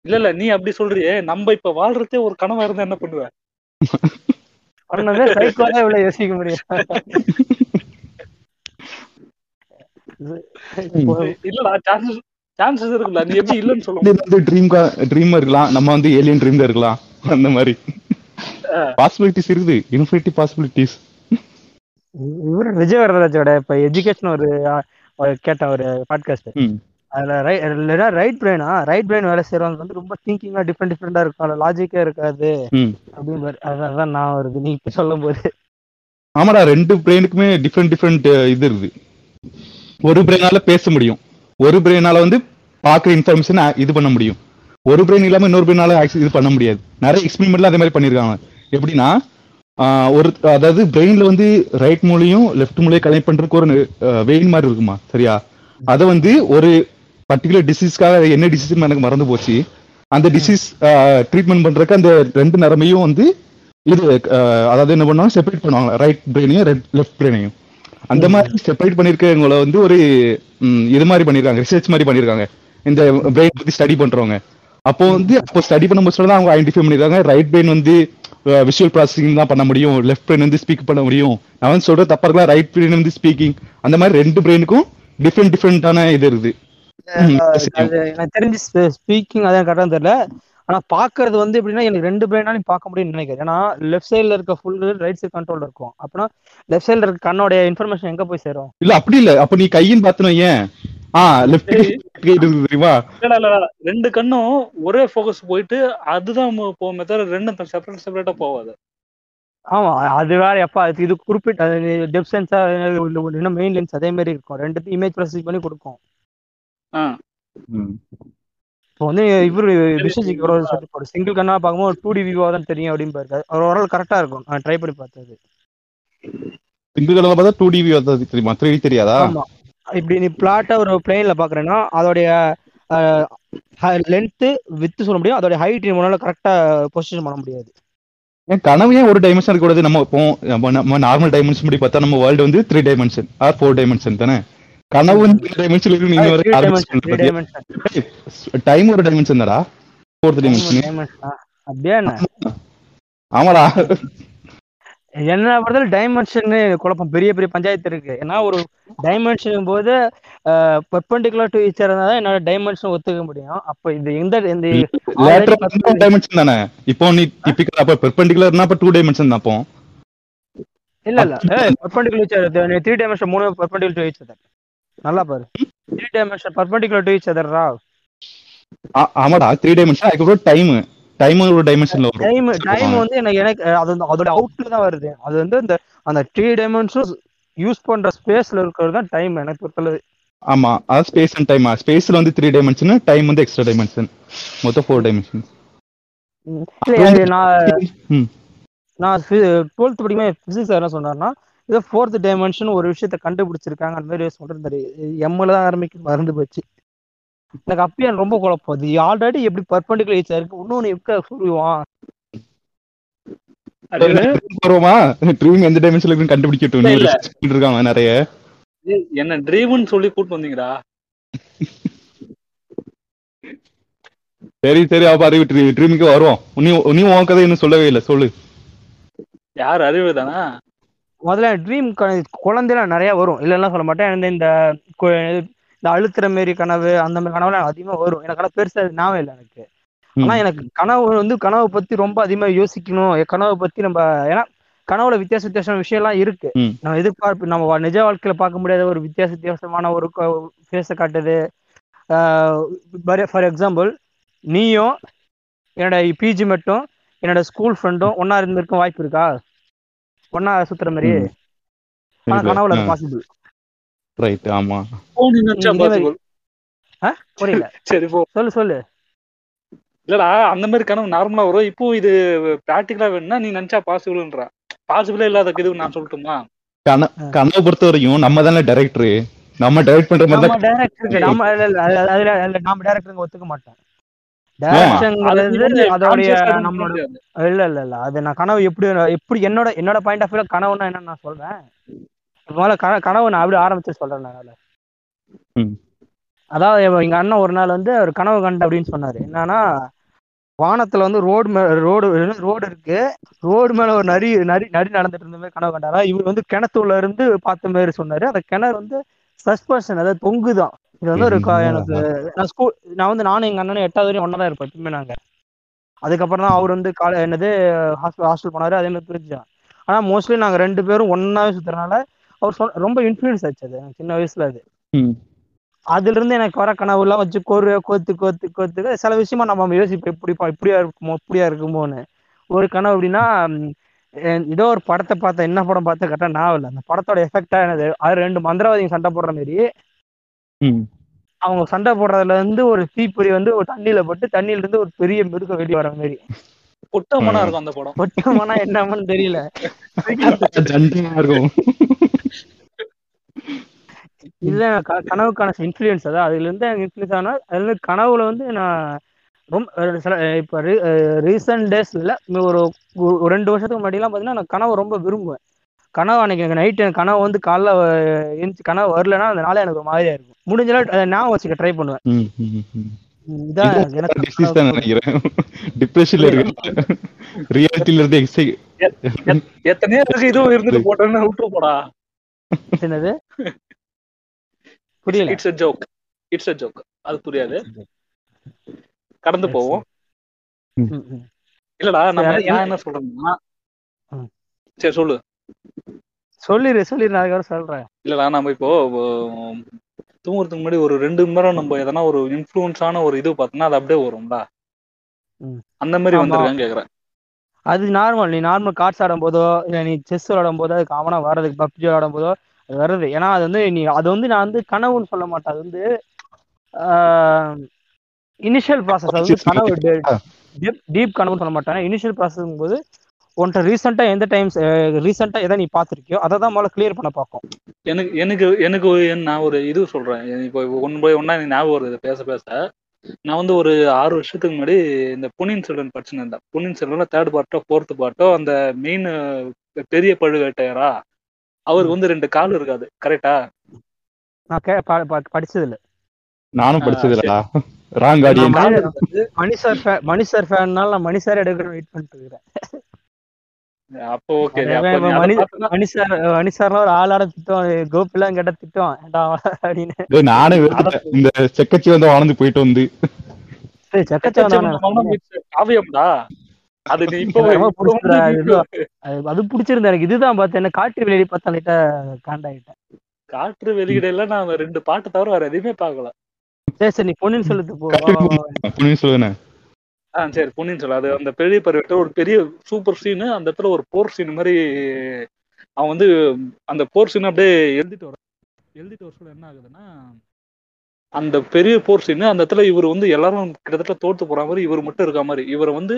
Speaker 4: இல்ல இல்ல நீ அப்படி சொல்றியே. நம்ம இப்ப வாழ்றதே ஒரு கனவா இருந்தா என்ன பண்ணுவ?
Speaker 2: ஒண்ணுமே இவ்வளவு யோசிக்க முடியும்.
Speaker 4: இல்லடா சான்சஸ் சான்சஸ் இருக்குல்ல நீ எப்படி இல்லன்னு சொல்ல
Speaker 3: வந்து ட்ரீம் ட்ரீம் இருக்கலாம். நம்ம வந்து ஏலியன் ட்ரீம்ல இருக்கலாம். அந்த மாதிரி. பாசிபிலிட்டிஸ் இருக்குது. இன்ஃபினிட்டி பாசிபிலிட்டிஸ்
Speaker 2: இவரு விஜய் வரதராஜோட இப்ப எஜுகேஷன் ஒரு அஹ், ஒரு பாட்காஸ்ட் அதுல ரைட் ரைட் பிரெயினா ரைட் பிரெயின் வேலை செய்யறவங்க வந்து ரொம்ப திங்கிங்கா டிஃப்ரெண்ட் டிஃப்ரெண்டா இருக்கும் அதுல லாஜிக்கே இருக்காது. அப்படின்னு. அதான் நான் வருது நீ இப்ப சொல்லும் போது
Speaker 3: ஆமாடா ரெண்டு பிரெயினுக்குமே டிஃப்ரெண்ட் டிஃப்ரெண்ட் இது இருக்குது ஒரு பிரெயினால பேச முடியும். ஒரு பிரெயினால வந்து பாக்குற இன்ஃபர்மேஷன் இது பண்ண முடியும். ஒரு பிரெயின் இல்லாம இன்னொரு பிரெயினால இது பண்ண முடியாது. நிறைய எக்ஸ்பெரிமெண்ட்ல அதே மாதிரி பண்ணிருக்காங்க. எப்படின்னா ஒரு அதாவது பிரெயின்ல வந்து ரைட் மூலையும் லெஃப்ட் மூலையும் கனெக்ட் பண்றதுக்கு ஒரு வெயின் மாதிரி இருக்குமா? சரியா? அதை வந்து ஒரு பர்டிகுலர் டிசீஸ்க்காக என்ன டிசீஸ் எனக்கு மறந்து போச்சு. அந்த டிசீஸ் ட்ரீட்மெண்ட் பண்றதுக்கு அந்த ரெண்டு நரம்பையும் வந்து இது அதாவது என்ன பண்ணுவாங்க? செப்பரேட் பண்ணுவாங்க. ரைட் பிரெயினையும் லெஃப்ட் பிரெயினையும் அந்த மாதிரி செப்பரேட் பண்ணிருக்கவங்கள வந்து ஒரு இது மாதிரி பண்ணிருக்காங்க. ரிசர்ச் மாதிரி பண்ணிருக்காங்க. இந்த பிரெயின் பத்தி ஸ்டடி பண்றவங்க. அப்போ வந்து அப்போ ஸ்டடி பண்ணும்போது தான் அவங்க ஐடென்டிஃபை பண்ணிருக்காங்க. ரைட் பிரெயின் வந்து விஷுவல் ப்ராசஸிங் தான் பண்ண முடியும். லெஃப்ட் பிரெயின் வந்து ஸ்பீக் பண்ண முடியும். நான் வந்து சொல்ற தப்பா இருக்கலாம் ரைட் பிரெயின் வந்து ஸ்பீக்கிங் அந்த மாதிரி ரெண்டு பிரெயினுக்கும் டிஃப்ரெண்ட் டிஃப்ரெண்டான இது இருக்குது.
Speaker 2: எனக்கு தெரிஞ்சு ஸ்பீக்கிங் அதான் கரெக்டா தெரியல. ஆனா பாக்குறது வந்து எப்படின்னா எனக்கு ரெண்டு பிரெயினாலையும் பார்க்க முடியும்னு நினைக்கிறேன். ஏன்னா லெஃப்ட் சைடுல இருக்க ஃபுல் ரைட் சைடு கண்ட்ரோல் இருக்கும். அப்படின்னா லெஃப்ட் சைடுல இருக்க கண்ணோட இன்ஃபர்மேஷன் எங்க போய் சேரும்?
Speaker 3: இல்ல அப்படி இல்ல. அப்ப நீ கையின்னு பாத்தனும் ஏன் தெரியுமா?
Speaker 4: இல்ல இல்ல இல்ல. ரெண்டு கண்ணும் ஒரே ஃபோக்கஸ் போயிட்டு அதுதான் போகுமே தவிர ரெண்டும் செப்பரேட் செப்பரேட்டா போகாது.
Speaker 2: ஆமா அது வேற எப்பா அது இது குறிப்பிட்ட டெப் சென்ஸா இன்னும் மெயின் லென்ஸ் அதே மாதிரி இருக்கும். ரெண்டுத்தையும் இமேஜ் ப்ராசஸ் பண்ணி கொடுக்கும். இப்போ வந்து இவரு விஸ்வஜிக்கு ஒரு ஒரு சிங்கிள் கண்ணா பார்க்கும்போது டூ டி வியூவா தான் தெரியும் அப்படின்னு பாருக்காரு அவர் ஓரளவு கரெக்டா இருக்கும். நான் ட்ரை பண்ணி பார்த்தது.
Speaker 3: சிங்கிள் கலர்ல பார்த்தா டூ டிவி வந்தது தெரியுமா? த்ரீ தெரியாதா?
Speaker 2: ஆமா. இப்படி நீ பிளாட்டா ஒரு பிளேன்ல பாக்குறேன்னா அதோடைய லென்த் வித்து சொல்ல முடியும். அதோட ஹைட் உன்னால கரெக்டா பொசிஷன் பண்ண முடியாது.
Speaker 3: ஏன் கனவு ஏன் ஒரு டைமென்ஷன் இருக்கக்கூடாது நம்ம இப்போ நம்ம- நார்மல் டைமென்ஷன் படி பார்த்தா நம்ம வேர்ல்டு வந்து three dimension or four dimension தானே? கனவு வந்து டைமென்ஷன் இருக்கு நீங்க
Speaker 2: த்ரீ த்ரீ டைமென்ஷன்
Speaker 3: டைம் ஒரு டைமென்ஷன் தாடா ஃபோர்த் டைமென்ஷன்
Speaker 2: அப்படியே
Speaker 3: ஆமாடா.
Speaker 2: என்ன பொறுத்தவரை டைமென்ஷன் குழப்பம். பெரிய பெரிய பஞ்சாயத்து இருக்கு. ஏன்னா ஒரு டைமென்ஷன் போது பெர்பெண்டிகுலர் டு ஈச் இருந்தா என்னோட டைமென்ஷன் ஒத்துக்க முடியும். அப்ப இது எந்த இந்த
Speaker 3: டைமென்ஷன் தானே? இப்போ நீ டிபிக்கல் அப்ப பெர்பெண்டிகுலர்னா அப்ப டூ டைமென்ஷன் தான் அப்போ.
Speaker 2: இல்ல இல்ல. பெர்பெண்டிகுலர் த்ரீ டைமென்ஷன் மூணு பெர்பெண்டிகுலர் டு ஈச் அதர் நல்லா பாரு. Three dimension perpendicular to each other ரா
Speaker 3: ஆமாடா. த்ரீ டைமென்ஷன் அதுக்கப்புறம் டைம் டைம் ஒரு டைமென்ஷன்ல வரும்.
Speaker 2: டைம் டைம் வந்து எனக்கு எனக்கு அது அதோட அவுட்ல தான் வருது. அது வந்து இந்த அந்த த்ரீ டைமென்ஷன் யூஸ் பண்ற ஸ்பேஸ்ல இருக்கிறது தான் டைம் எனக்கு பொறுத்தளவு.
Speaker 3: ஆமா அது ஸ்பேஸ் அண்ட் டைம் ஸ்பேஸ்ல வந்து த்ரீ டைமென்ஷன் டைம் வந்து எக்ஸ்ட்ரா டைமென்ஷன் மொத்தம் ஃபோர் டைமென்ஷன்
Speaker 2: நான் நான் டுவெல்த் படிக்கும்போது பிசிக்ஸ் என்ன சொன்னார்னா ஏதோ ஃபோர்த் டைமென்ஷன் ஒரு விஷயத்த கண்டுபிடிச்சிருக்காங்க அந்த மாதிரி சொல்லிருந்தாரு எம்ல தான் ஆரம்பிக்க மறந்து போச்சு. எனக்கு அப்பயே ரொம்ப குழப்பம். அது ஆல்ரெடி எப்படி பர்பண்டிகுலர் ஏச்சா இருக்கு? இன்னொன்னு எப்ப சொல்லுவான்?
Speaker 3: வருவோமா? ட்ரீம் எந்த டைமென்ஷன்ல இருக்குன்னு கண்டுபிடிக்கட்டும். இருக்காங்க நிறைய.
Speaker 4: என்ன ட்ரீம்னு சொல்லி கூட்டு வந்தீங்கடா.
Speaker 3: சரி சரி அப்ப அறிவு ட்ரீமுக்கு வருவோம். நீ நீ உன் கதை இன்னும் சொல்லவே இல்லை. சொல்லு.
Speaker 4: யார் அறிவு தானா?
Speaker 2: முதல்ல ட்ரீம் குழந்தைலாம் நிறைய வரும். இல்லைன்னா சொல்ல மாட்டேன். இந்த இந்த அழுத்துற மாரி கனவு அந்த மாதிரி கனவுலாம் அதிகமா வரும் எனக்கு ஆனால் பெருசா அது ஞாபகம் இல்லை எனக்கு. ஆனா எனக்கு கனவு வந்து கனவு பத்தி ரொம்ப அதிகமா யோசிக்கணும் கனவை பத்தி நம்ம ஏன்னா கனவுல வித்தியாச வித்தியாசமான விஷயம் எல்லாம் இருக்கு. நம்ம எதிர்பார்ப்பு நம்ம நிஜ வாழ்க்கையில பார்க்க முடியாத ஒரு வித்தியாச வித்தியாசமான ஒரு ஃபேஸை காட்டுது ஃபார் எக்ஸாம்பிள் நீயும் என்னோட பிஜி மட்டும் என்னோட ஸ்கூல் ஃப்ரெண்டும் ஒன்னா இருந்திருக்க வாய்ப்பு இருக்கா ஒன்னா சுத்துற மாதிரி. ஆனா. கனவுல. பாசிபிள்
Speaker 3: ரைட் ஆமா.
Speaker 2: புரியல.
Speaker 4: சரி போ.
Speaker 2: சொல்லு சொல்லு.
Speaker 4: இல்லடா அந்த மாதிரி கனவு நார்மலா வரும். இப்போ இது பிராக்டிகலா வேணும்னா நீ நினைச்சா பாசிபிள்ன்ற பாசிபிளே இல்லாத இது நான் சொல்லட்டுமா?
Speaker 3: கன கனவை பொறுத்த வரைக்கும் நம்ம தானே டைரக்டர் நம்ம டைரக்ட் பண்ற மாதிரி
Speaker 2: நம்ம
Speaker 3: தான்
Speaker 2: டைரக்டருக்கு நம்ம இல்ல, இல்ல, அது- அதுல அதுல நாம டைரக்டருங்க ஒத்துக்க மாட்டோம். அதோடைய நம்மளோட. இல்ல இல்ல இல்ல. அது நான் கனவு எப்படி எப்படி என்னோட என்னோட பாயிண்ட் ஆஃப் வியூல கனவுன்னா என்னன்னு நான் சொல்றேன். முதல்ல கன கனவு நான் அப்படி ஆரம்பிச்சு சொல்றேன் நான். அதாவது எங்க- அண்ணன் ஒரு நாள் வந்து ஒரு கனவு கண்டு அப்படின்னு சொன்னாரு. என்னன்னா வானத்துல வந்து ரோடு மே ரோடு ரோடு இருக்கு. ரோடு மேல ஒரு நரி நரி நரி நடந்துட்டு இருந்த மாதிரி கனவு கண்டாரா. இவர் வந்து கிணத்துள்ள இருந்து பார்த்த மாதிரி சொன்னாரு. அந்த கிணறு வந்து சஸ்பென்ஷன் அதாவது தொங்குதான். இது வந்து ஒரு எனக்கு நான் ஸ்கூல் நான் வந்து நானும் எங்க அண்ணனும் எட்டாவது வரையும் ஒன்னா தான் இருப்போம் எப்பவுமே நாங்க அதுக்கப்புறம் தான் அவர் வந்து கால என்னது ஹாஸ்டல் ஹாஸ்டல் போனாரு அதே மாதிரி பிரிஞ்சான் ஆனா மோஸ்ட்லி நாங்க ரெண்டு பேரும் ஒன்னாவே சுத்துறதுனால அவர் சொன்ன ரொம்ப இன்ஃபுளுன்ஸ் ஆச்சு அது எனக்கு சின்ன வயசுல அது. அதுல இருந்து எனக்கு வர கனவுலாம் வச்சு கோரு கோத்து கோத்து கோத்து சில விஷயமா நம்ம யோசிப்போம் இப்படி பா- இப்படியா இருக்குமோ இப்படியா இருக்குமோன்னு. ஒரு கனவு அப்படின்னா ஏதோ ஒரு படத்தை பார்த்தேன் என்ன படம் பார்த்த கரெக்டா நான் இல்லை அந்த படத்தோட எஃபெக்டா என்னது? அது ரெண்டு மந்திரவாதிங்க சண்டை போடுற மாதிரி
Speaker 3: ம்.
Speaker 2: அவங்க சண்டை போடுறதுல இருந்து ஒரு தீப்பொறி வந்து ஒரு தண்ணியில போட்டு தண்ணியில இருந்து ஒரு பெரிய மிருகம் வெளியே வர மாதிரி
Speaker 4: பொட்டமனா. இருக்கும் அந்த படம்.
Speaker 2: ஒட்டமானா என்னமான்னு தெரியல.
Speaker 3: இருக்கும்.
Speaker 2: இதுதான் கனவுக்கான இன்ஃப்ளூயன்ஸ் அதான் அதுல இருந்து இன்ஃப்ளூயன்ஸ் ஆனா அதுல இருந்து கனவுல வந்து நான் ரொம்ப சில இப்ப ரீசெண்ட் டேஸ்ல ஒரு ரெண்டு வருஷத்துக்கு முன்னாடிலாம் பார்த்தீங்கன்னா நான் கனவு ரொம்ப விரும்புவேன். கனவு அன்னைக்கு எனக்கு நைட் எனக்கு கனவு வந்து காலைல எழுந்துச்சு கனவு வரலன்னா அந்த நாளே எனக்கு ஒரு மாதிரியா இருக்கும். முடிஞ்ச அளவு அதை ஞாபகம் வச்சுக்க ட்ரை பண்ணுவேன். இதான்
Speaker 3: டிப்ரெஷன்ல இருக்கு ரியாலிட்டில இருந்து
Speaker 4: எத்தனையோ இதுவும் இருந்துட்டு போட்டேன்னு விட்டு போடா.
Speaker 2: என்னது? புரியல.
Speaker 4: It's a joke it's a joke அது புரியாது. கடந்து போவோம். இல்லடா நம்ம நான்
Speaker 2: என்ன-
Speaker 4: சொல்றேன்னா. சரி சொல்லு.
Speaker 2: சொல்லிரு சொல்லிரு நான் அதுக்கப்புறம் சொல்றேன்.
Speaker 4: இல்லடா நம்ம இப்போ தூங்குறதுக்கு முன்னாடி ஒரு ரெண்டு மணி நேரம் நம்ம எதனா ஒரு இன்ஃப்ளூயன்ஸான ஒரு இது பார்த்தோம்னா அது அப்படியே வரும்ல
Speaker 2: ம்.
Speaker 4: அந்த மாதிரி. வந்திருக்கான்னு கேக்குறேன்.
Speaker 2: அது நார்மல் நீ நார்மல் கார்ட்ஸ் ஆடும் போதோ இல்லை நீ செஸ் விளாடும் போதோ அது காமனா வர்றதுக்கு பப்ஜி விளாடும் போதோ அது வருது ஏன்னா அது வந்து நீ அது வந்து நான் வந்து கனவுன்னு சொல்ல மாட்டேன். அது வந்து இனிஷியல் ப்ராசஸ் அது வந்து கனவு. டீப் கனவுன்னு சொல்ல மாட்டேன். இனிஷியல் ப்ராசஸ் போது உன்கிட்ட ரீசெண்டா எந்த டைம்ஸ் ரீசெண்டா எதை நீ பார்த்திருக்கியோ அதை தான் முதல்ல கிளியர் பண்ண பார்க்கும்.
Speaker 4: எனக்கு எனக்கு எனக்கு ஒரு நான் ஒரு இது சொல்றேன். இப்போ ஒன் பை ஒன்னா எனக்கு ஞாபகம் வருது. பேச பேச. நான் வந்து ஒரு ஆறு வருஷத்துக்கு முன்னாடி இந்த பொன்னியின் செல்வன் படிச்சுன்னு இருந்தேன் பொன்னியின் செல்வன்ல தேர்ட் பார்ட்டோ ஃபோர்த் பார்ட்டோ அந்த மெயின் பெரிய பழுவேட்டையரா? அவருக்கு வந்து ரெண்டு கால் இருக்காது. கரெக்டா
Speaker 2: நான் கே ப- ப- படிச்சது இல்ல
Speaker 3: நானும் படிச்சது இல்லடா ராங்
Speaker 2: மணி சார் ஃபே மணி சார் ஃபேன்னால நான் மணி சார் எடுக்கிற வெயிட் பண்ணிட்டு இருக்கிறேன்.
Speaker 4: அப்போ ஓகே
Speaker 2: ஒரு ஆளாட திட்டம் கோபிலாம் கேட்ட திட்டம் ஏன்டா அப்படின்னு.
Speaker 3: டேய், நானே வெறுத்துட்டேன். இந்த செக்கச்சி வந்து வளர்ந்து போயிட்டு வந்து.
Speaker 4: காவியம்டா. அது
Speaker 2: அது- அது பிடிச்சிருந்தா எனக்கு இதுதான் பார்த்தேன். என்ன காட்டு வெளியே பார்த்தா லைட்டா காண்டாயிட்டேன்.
Speaker 4: காற்று வெளியிடல நான் ரெண்டு பாட்டு தவிர வேற எதையுமே பார்க்கல.
Speaker 2: சரி சரி நீ பொண்ணுன்னு சொல்லுது போ
Speaker 3: சொல்லுவேன்
Speaker 4: ஆ சரி பொன்னியின் செல்வன். அது அந்த பெரிய பருவத்தில் ஒரு பெரிய சூப்பர் சீனு அந்த இடத்துல ஒரு போர் சீன் மாதிரி அவன் வந்து அந்த போர் சீன் அப்படியே எழுதிட்டு வர எழுதிட்டு வர சொல்ல என்ன ஆகுதுன்னா அந்த பெரிய போர் சீனு அந்த இடத்துல இவர் வந்து எல்லாரும் கிட்டத்தட்ட தோத்து போற மாதிரி இவர் மட்டும் இருக்க மாதிரி. இவர் வந்து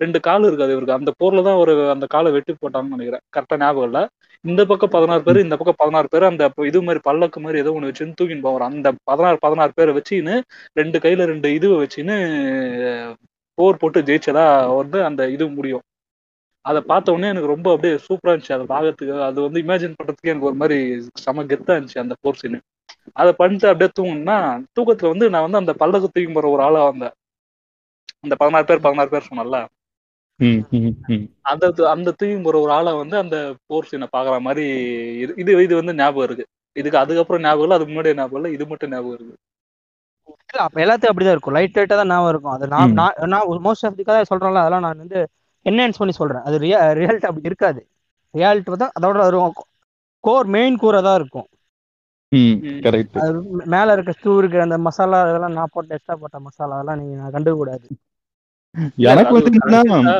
Speaker 4: ரெண்டு கால் இருக்காது இவருக்கு. அந்த போர்ல தான் ஒரு அந்த காலை வெட்டி போட்டாங்கன்னு நினைக்கிறேன். கரெக்டா ஞாபகம் இல்ல. இந்த பக்கம் பதினாறு பேர் இந்த பக்கம் பதினாறு பேர் அந்த இது மாதிரி பல்லக்கு மாதிரி ஏதோ ஒண்ணு வச்சுன்னு தூக்கின்னு போவார். அந்த பதினாறு பதினாறு பேரை வச்சுன்னு ரெண்டு கையில ரெண்டு இதுவை வச்சுன்னு போர் போட்டு ஜெயிச்சதா வந்து அந்த இது முடியும். அதை பார்த்த உடனே எனக்கு ரொம்ப அப்படியே சூப்பரா இருந்துச்சு. அதை பார்க்கறதுக்கு அது வந்து இமேஜின் பண்றதுக்கு எனக்கு ஒரு மாதிரி செம கெத்தா இருந்துச்சு அந்த போர் சீனு அதை பண்ணிட்டு அப்படியே தூங்கினா தூக்கத்துல வந்து நான் வந்து அந்த பல்லக்கு தூக்கி போற ஒரு ஆளா வந்தேன். அந்த பதினாறு பேர் பதினாறு பேர் சொன்னல. அந்த அந்த தூக்கி போற ஒரு ஆளா வந்து அந்த போர் சீனை பாக்குற மாதிரி இது- இது இது வந்து ஞாபகம் இருக்கு. இதுக்கு அதுக்கப்புறம் ஞாபகம் இல்லை அதுக்கு முன்னாடி ஞாபகம் இல்லை இது மட்டும் ஞாபகம் இருக்கு.
Speaker 2: இல்ல, அப்ப எல்லாத்தையும் அப்படிதான் இருக்கும். லைட் லைட்டா தான் ஞாபகம் இருக்கும். அது நான். நான் நான் மோஸ்ட் ஆஃப் தி கதை சொல்றேன்ல அதெல்லாம் நான் வந்து என்ஹான்ஸ் பண்ணி சொல்றேன். அது ரியா ரியாலிட்டி அப்படி இருக்காது. ரியாலிட்டி பார்த்தா அதோட ஒரு கோர் மெயின் கூரை தான் இருக்கும். மேல இருக்க ஸ்டூ இருக்கிற அந்த மசாலா அதெல்லாம் நான் போட்ட எக்ஸ்ட்ரா போட்ட மசாலா அதெல்லாம் நீங்க கண்டுக்க கூடாது.
Speaker 3: எனக்கு வந்து என்னன்னா?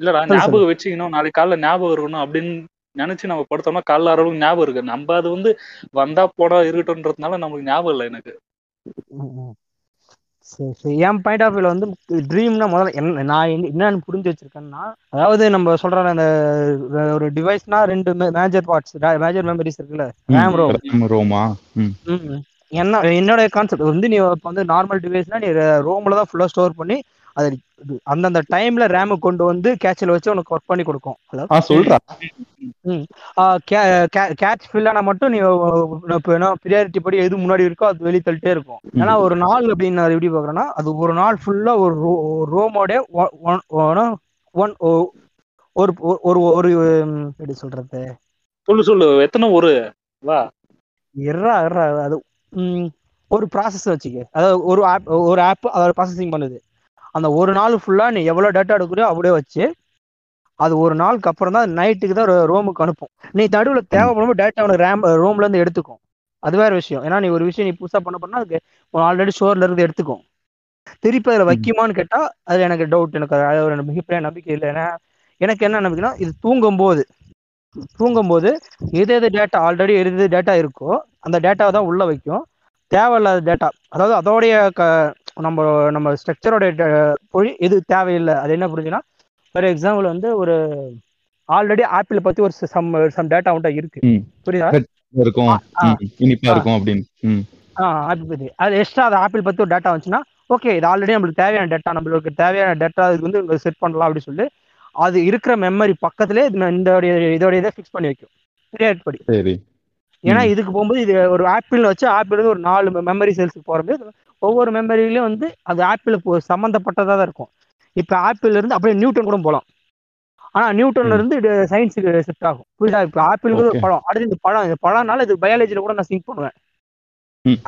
Speaker 4: இல்லடா ஞாபகம் வச்சுக்கணும். நாளைக்கு காலைல ஞாபகம் இருக்கணும் அப்படின்னு நினைச்சு நம்ம படுத்தோம்னா காலைல அளவுக்கு ஞாபகம் இருக்கு. நம்ம அது வந்து வந்தா போடா இருக்கட்டும்ன்றதுனால நமக்கு ஞாபகம் இல்லை எனக்கு.
Speaker 2: சரி சரி. என் பாயிண்ட் ஆஃப் வியூல வந்து ட்ரீம்னா முதல்ல என்ன நான் என்ன- என்னன்னு புரிஞ்சு வச்சிருக்கேன்னா அதாவது நம்ம சொல்ற அந்த ஒரு டிவைஸ்னா ரெண்டு மேஜர் பார்ட்ஸ் மேஜர் மெமரிஸ் இருக்குல்ல? ரேம் ரோம்
Speaker 3: ரோமா ம்.
Speaker 2: ம். என்ன என்னோட கான்செப்ட் வந்து நீ இப்போ வந்து நார்மல் டிவைஸ்னா நீ ரோம்ல தான் ஃபுல்லா ஸ்டோர் பண்ணி அது அந்தந்த டைம்ல ரேம கொண்டு வந்து கேட்சில் வச்சு உனக்கு ஒர்க் பண்ணி கொடுக்கும். ஹலோ
Speaker 3: ஆ சொல்றா.
Speaker 2: கேட்ச் ஃபில்லானா மட்டும் நீ ப்ரியாரிட்டி படி எது முன்னாடி இருக்கோ அது வெளியே தள்ளிட்டே இருக்கும். ஏன்னா ஒரு நாள் அப்படின்னு நான் எப்படி பாக்குறேன்னா அது ஒரு நாள் ஃபுல்லா ஒரு ரோமோட ஒன் ஒரு ஒரு ஒரு எப்படி சொல்றது?
Speaker 4: சொல்லு சொல்லு. எத்தனை ஒரு? வா.
Speaker 2: எர்ரா எர்ரா. அது ஒரு ப்ராசஸ் வச்சுக்க. அதாவது ஒரு ஆப் ஒரு ஆப் அதோட ப்ராசஸிங் பண்ணுது. அந்த ஒரு நாள் ஃபுல்லா நீ எவ்வளவு டேட்டா எடுக்கிறியோ அப்படியே வச்சு அது ஒரு நாளுக்கு அப்புறம் தான் நைட்டுக்கு தான் ரோமுக்கு அனுப்பும். நீ நடுவில் தேவைப்படும் டேட்டா உனக்கு ரேம் ரோம்ல இருந்து எடுத்துக்கும். அது வேற விஷயம். ஏன்னா நீ ஒரு விஷயம் நீ புதுசா பண்ண பண்ணா அதுக்கு ஆல்ரெடி ஸ்டோர்ல இருந்து எடுத்துக்கும். திருப்பி அதில் வைக்குமான்னு கேட்டா அது எனக்கு டவுட் எனக்கு அது ஒரு மிகப்பெரிய நம்பிக்கை இல்லை. ஏன்னா எனக்கு என்ன நம்பிக்கைன்னா இது தூங்கும் போது தூங்கும் போது எது எது டேட்டா ஆல்ரெடி எது எது டேட்டா இருக்கோ அந்த டேட்டாவை தான் உள்ள வைக்கும். தேவையில்லாத டேட்டா அதாவது அதோடைய க நம்ம நம்ம ஸ்ட்ரக்சரோட எது தேவையில்லை. அது என்ன புரிஞ்சுன்னா ஃபார் எக்ஸாம்பிள் வந்து ஒரு ஆல்ரெடி ஆப்பிள் பத்தி ஒரு சம் சம் டேட்டா உண்டா இருக்கு. புரியுதா?
Speaker 3: இருக்கும். இனிப்பா இருக்கும் அப்படின்னு.
Speaker 2: ஆப்பிள் பத்தி. அது எக்ஸ்ட்ரா அது ஆப்பிள் பத்தி ஒரு டேட்டா வந்துச்சுன்னா ஓகே இது ஆல்ரெடி நம்மளுக்கு தேவையான டேட்டா நம்மளுக்கு தேவையான டேட்டா இதுக்கு வந்து செட் பண்ணலாம் அப்படின்னு சொல்லி அது இருக்கிற மெமரி பக்கத்துலேயே இந்த இதோட இதை ஃபிக்ஸ் பண்ணி வைக்கும். கிரியேட் படி. ஏன்னா. இதுக்கு போகும்போது இது ஒரு ஆப்பிள் வச்சு ஆப்பிள் வந்து ஒரு நாலு மெமரி செல்ஸுக்கு போகிறது ஒவ்வொரு மெமரிலையும் வந்து அது ஆப்பிள் சம்மந்தப்பட்டதாக தான் இருக்கும் இப்போ ஆப்பிள் இருந்து அப்படியே நியூட்டன் கூட போகலாம் ஆனா நியூட்டன்ல. இருந்து சயின்ஸுக்கு ஷிஃப்ட் ஆகும் புரியுதா இப்போ ஆப்பிளுக்கு ஒரு. பழம் அடுத்து இந்த பழம் இந்த பழம்னால இது பயாலஜில கூட நான் சிங்க் பண்ணுவேன்.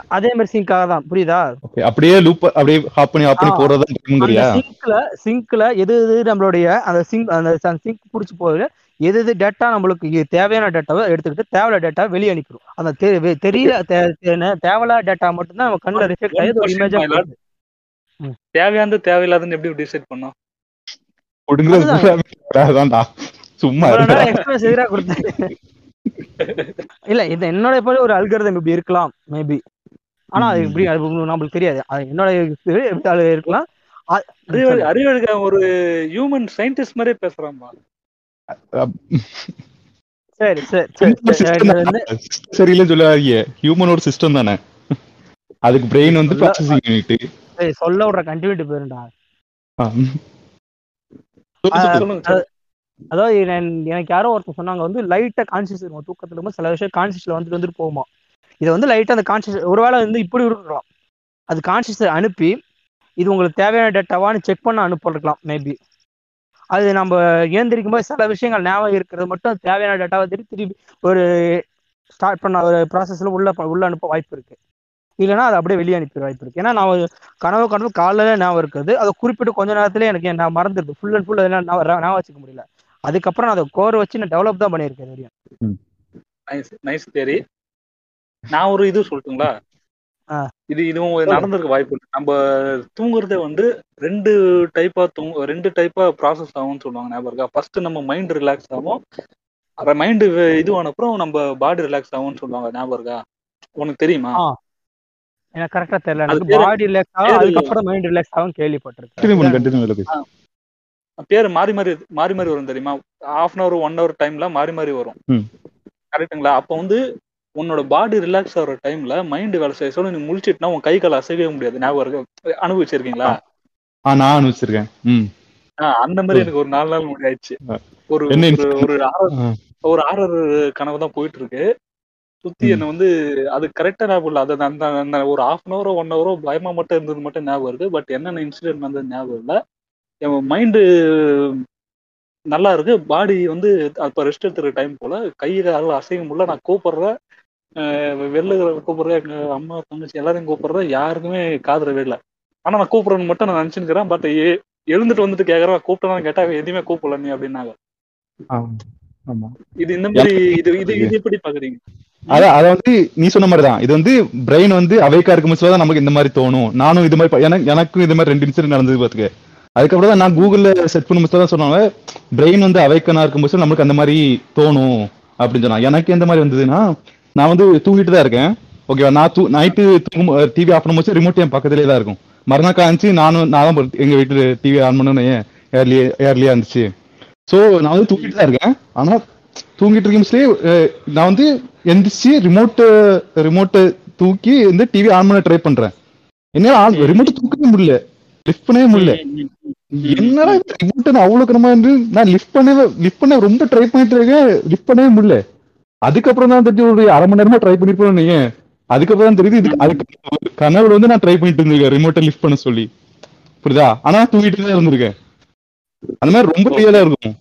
Speaker 2: அதே மாதிரி சிங்காக தான். புரியுதா?
Speaker 3: அப்படியே லூப் அப்படியே ஹாப் பண்ணி ஹாப் பண்ணி. போறதா இருக்குங்கறியா
Speaker 2: சிங்க்ல சிங்க்ல எது எது நம்மளுடைய அந்த சிங்க் அந்த சிங்க் பிடிச்சி போகுது. எது எது டேட்டா நம்மளுக்கு தேவையான டேட்டாவை எடுத்துக்கிட்டு தேவையில்ல டேட்டா வெளியே அனுப்பிடும். அந்த தெ- வெ- தெரியல தே- தே- தேவையில்லாத டேட்டா மட்டும்தான் நம்ம கண்ணில் ரிஃப்ளெக்ட் ஆகி ஒரு இமேஜா.
Speaker 4: தேவையானது தேவையில்லாதுன்னு எப்படி டிசைட் பண்ணோம்?
Speaker 3: சும்மா.
Speaker 2: எக்ஸ்பிரஸ் எதிராக கொடுத்தாரு இல்ல இது என்னோட போல ஒரு அல்கரிதம் இப்படி இருக்கலாம் மேபி ஆனா அது இப்படி நம்மளுக்கு தெரியாது. அது என்னோட எப்படி அது இருக்கலாம். அ-
Speaker 4: அறிவழி அறிவழக ஒரு ஹியூமன் சயின்டிஸ்ட் மாதிரியே பேசுறான்பா
Speaker 2: சரி சரி.
Speaker 3: சரியில்லைன்னு சொல்லாதீங்க. ஹியூமன் ஒரு சிஸ்டம் தானே? அதுக்கு பிரெயின் வந்து ப்ராசஸிங் யூனிட்
Speaker 2: சொல்ல விடுற கண்டினியூட்டி போயிருண்டா அதாவது எனக்கு யாரோ ஒருத்தர் சொன்னாங்க வந்து லைட்டா கான்சியஸ் இருக்கும் தூக்கத்துல இருக்கும்போது சில விஷயம் கான்சியஸ்ல வந்துட்டு வந்துட்டு போகுமா. இதை வந்து லைட்டா அந்த கான்சியஸ் ஒருவேளை வந்து இப்படி இருக்கலாம் அது கான்சியஸ் அனுப்பி இது உங்களுக்கு தேவையான டேட்டாவான்னு செக் பண்ண அனுப்பிருக்கலாம் மேபி அது நம்ம ஏந்திரிக்கும் போது சில விஷயங்கள் ஞாபகம் இருக்கிறது மட்டும் தேவையான டேட்டாவை திருப்பி திருப்பி ஒரு ஸ்டார்ட் பண்ண ஒரு ப்ராசஸ்ல உள்ள உள்ள அனுப்ப வாய்ப்பு இருக்கு. இல்லைன்னா அது அப்படியே வெளியே அனுப்பிட வாய்ப்பு இருக்கு. ஏன்னா நான் ஒரு கனவு கனவு காலையில ஞாபகம் இருக்குது. அது குறிப்பிட்டு கொஞ்ச நேரத்துல எனக்கு நான் மறந்துடுது. ஃபுல் அண்ட் ஃபுல் அதெல்லாம் ஞாபகம் வச்சுக்க முடியல. அதுக்கப்புறம் நான் அதை கோர் வச்சு நான் டெவலப் தான் பண்ணியிருக்கேன் தெரியும்
Speaker 4: நைஸ் நைஸ் தேரி நான் ஒரு இது சொல்லட்டுங்களா. இது இதுவும் நடந்திருக்க வாய்ப்பு இருக்கு நம்ம தூங்குறதே வந்து ரெண்டு டைப்பா தூங்க ரெண்டு டைப்பா ப்ராசஸ் ஆகும்னு சொல்லுவாங்க ஞாபகம் இருக்கா? ஃபர்ஸ்ட் நம்ம மைண்ட் ரிலாக்ஸ் ஆகும். அப்புறம் மைண்டு இதுவான அப்புறம் நம்ம பாடி ரிலாக்ஸ் ஆகும்னு சொல்லுவாங்க ஞாபகம் இருக்கா? உனக்கு தெரியுமா.
Speaker 2: எனக்கு கரெக்டா தெரியல. எனக்கு பாடி ரிலாக்ஸ் ஆகும் அதுக்கப்புறம் மைண்ட் ரிலாக்ஸ் ஆகும் கேள்விப்பட்டிருக்கேன்
Speaker 3: கண்டினியூ பண்ணு கண்டினியூ பண்ணு
Speaker 4: பேர் மாறி மாறி மாறி மாறி வரும் தெரியுமா? Half an hour one hour டைம்ல மாறி மாறி வரும்.
Speaker 3: ம்.
Speaker 4: கரெக்ட்டுங்களா? அப்போ வந்து உன்னோட பாடி ரிலாக்ஸ் ஆகிற டைம்ல மைண்ட் வேலை செய்ய சொல்ல நீ முழிச்சிட்டுனா உன் கை கால் அசைக்கவே முடியாது. ஞாபகம் இருக்கு? அனுபவிச்சிருக்கீங்களா?
Speaker 3: நான்
Speaker 4: ஆ, அந்த மாதிரி எனக்கு ஒரு நாலு நாள்
Speaker 3: ஆ.
Speaker 4: ஒரு ஒரு ஒரு ஆறு ஆறர் கனவு தான் போயிட்டு இருக்கு சுத்தி. என்ன வந்து அது கரெக்டா ஞாபகம் இல்லை. அது அந்த அந்த ஒரு ஹாஃப் அன் ஹவரோ ஒன் ஹவரோ பயமா மட்டும் இருந்தது மட்டும் ஞாபகம் இருக்கு. பட் என்னென்ன இன்சிடென்ட் வந்தது ஞாபகம் இல்லை. என் மைண்டு நல்லா இருக்கு. பாடி வந்து அப்ப ரெஸ்ட் எடுத்துற டைம் போல கை கால அசைக்க முடியல நான் கூப்பிடுறேன் வெளில கூப்பிடுறேன் எங்க அம்மா தங்கச்சி எல்லாரையும் கூப்பிடுறேன் யாருக்குமே காதுல விடல ஆனா நான் கூப்பிடுறேன்னு மட்டும் நான் நினைச்சுக்கிறேன் பட் எழுந்துட்டு வந்துட்டு கேக்குறேன் கூப்பிட்டேன்னு கேட்டா எதுவுமே கூப்பிடல நீ அப்படின்னாங்க. இது இந்த மாதிரி இது இது இது எப்படி பாக்குறீங்க?
Speaker 3: அதான் அத வந்து நீ சொன்ன மாதிரிதான். இது வந்து பிரெயின் வந்து அவைக்கா இருக்கும் தான் நமக்கு இந்த மாதிரி தோணும். நானும் இது மாதிரி எனக்கு எனக்கும் இது மாதிரி ரெண்டு இன்சிடென்ட் நடந்தது பாத்துக்க. அதுக்கப்புறம் தான் நான் கூகுள்ல செட் பண்ணும் தான் சொன்னாங்க பிரெயின் வந்து அவைக்கனா இருக்கும்போது நமக்கு அந்த மாதிரி தோணும் அப்படின்னு சொன்னாங்க. எனக்கு எந்த மாதிரி வந்ததுன்னா நான் வந்து தூங்கிட்டு தான் இருக்கேன். ஓகேவா நான் தூ நைட்டு தூங்கும் டிவி ஆஃப் பண்ணும்போது ரிமோட் என் பக்கத்துலேயே தான் இருக்கும். மறுநாள் காமிச்சு நானும் நான் தான் எங்கள் எங்க டிவி ஆன் பண்ணணும் ஏர்லி ஏர்லியா இருந்துச்சு. ஸோ நான் வந்து தூங்கிட்டு தான் இருக்கேன். ஆனால் தூங்கிட்டு இருக்கும் நான் வந்து எந்திரிச்சு ரிமோட் ரிமோட்டை தூக்கி வந்து டிவி ஆன் பண்ண ட்ரை பண்றேன். என்ன ரிமோட் தூக்கவே முடியல. லிஃப்ட் பண்ணவே முடியல. என்னடா ரிமோட் நான் அவ்வளவு கனமா இருந்து நான் லிஃப்ட் பண்ணவே லிஃப்ட் பண்ண ரொம்ப ட்ரை பண்ணிட்டு இருக்கேன். லிஃப்ட் பண்ணவே முடியல. அதுக்கப்புறம் தான் தெரிஞ்சு ஒரு அரை மணி நேரமா ட்ரை பண்ணிருப்போம் நீங்க அதுக்கப்புறம் தான் தெரியுது இதுக்கு அதுக்கு கனவுல வந்து நான் ட்ரை பண்ணிட்டு இருந்திருக்கேன். ரிமோட்டை லிஃப்ட் பண்ண சொல்லி. புரியுதா? ஆனா தூங்கிட்டு தான் இருந்திருக்கேன். அந்த மாதிரி ரொம்ப ரியலா இருக்கும்.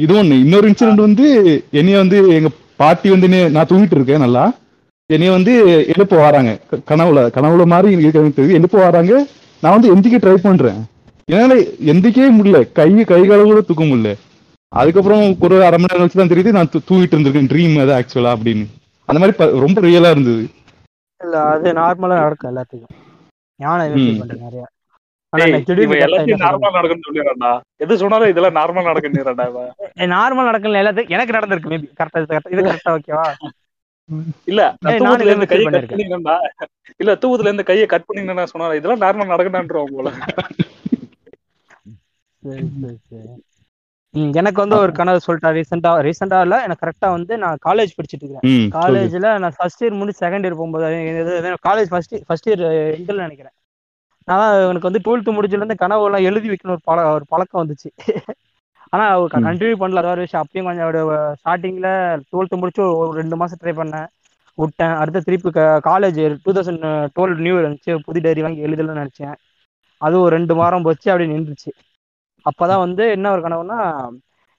Speaker 3: இது ஒண்ணு. இன்னொரு இன்சிடென்ட் வந்து என்னைய வந்து எங்க பாட்டி வந்து நான் தூங்கிட்டு இருக்கேன் நல்லா. என்னைய வந்து எழுப்ப வராங்க. க- கனவுல கனவுல மாதிரி எனக்கு எனக்கு தெரியுது. எழுப்ப வராங்க. நான் வந்து எந்திக்க ட்ரை பண்றேன். என்னால எந்திக்கவே முடியல. கை கை கால கூட தூக்க முடியல. அதுக்கப்புறம் ஒரு அரை மணி நேரம் வச்சு தான் தெரியுது நான் தூங்கிட்டு இருந்திருக்கேன் ட்ரீம் அது ஆக்சுவலா அப்படின்னு. அந்த மாதிரி ரொம்ப ரியலா இருந்தது.
Speaker 2: இல்ல அது நார்மலா நடக்கும் எல்லாத்துக்கும். ஞானம் நிறைய. எனக்கு நடந்திருக்கு மேபி கரெக்டா இது கரெக்டா ஓகேவா
Speaker 4: இல்ல
Speaker 2: இதே
Speaker 4: இருந்து கையை கட் பண்ணீங்கன்னா இல்ல தூக்கத்துல இருந்து கையை கட் பண்ணீங்கன்னா சொன்னா இதெல்லாம் நார்மல் நடக்கணும்ன்றோம் போல.
Speaker 2: சரி சரி சரி. ம், எனக்கு வந்து ஒரு கனவு சொல்லிட்டா ரீசெண்டா ரீசெண்டா இல்ல எனக்கு கரெக்டா வந்து நான் காலேஜ் படிச்சிட்டு இருக்கேன். காலேஜ்ல நான் ஃபர்ஸ்ட் இயர் முடிச்சு செகண்ட் இயர் போகும்போது காலேஜ் ஃபர்ஸ்ட் ஃபர்ஸ்ட் இயர் இன்டர்ல நினைக்கிறேன். நான் எனக்கு வந்து டுவெல்த் முடிச்சுல இருந்து கனவு எல்லாம் எழுதி வைக்கணும் ஒரு பழ ஒரு பழக்கம் வந்துச்சு. ஆனா. கண்டினியூ பண்ணல அது ஒரு விஷயம். அப்பயும் கொஞ்சம் ஸ்டார்டிங்ல டுவெல்த் முடிச்சு ஒரு ரெண்டு மாசம் ட்ரை பண்ணேன். விட்டேன். அடுத்து திருப்பி college two thousand twelve new இருந்துச்சு புது டைரி வாங்கி எழுதலன்னு நினைச்சேன். அது ஒரு ரெண்டு வாரம் போச்சு அப்படி நின்றுச்சு. அப்பதான் வந்து என்ன ஒரு கனவுனா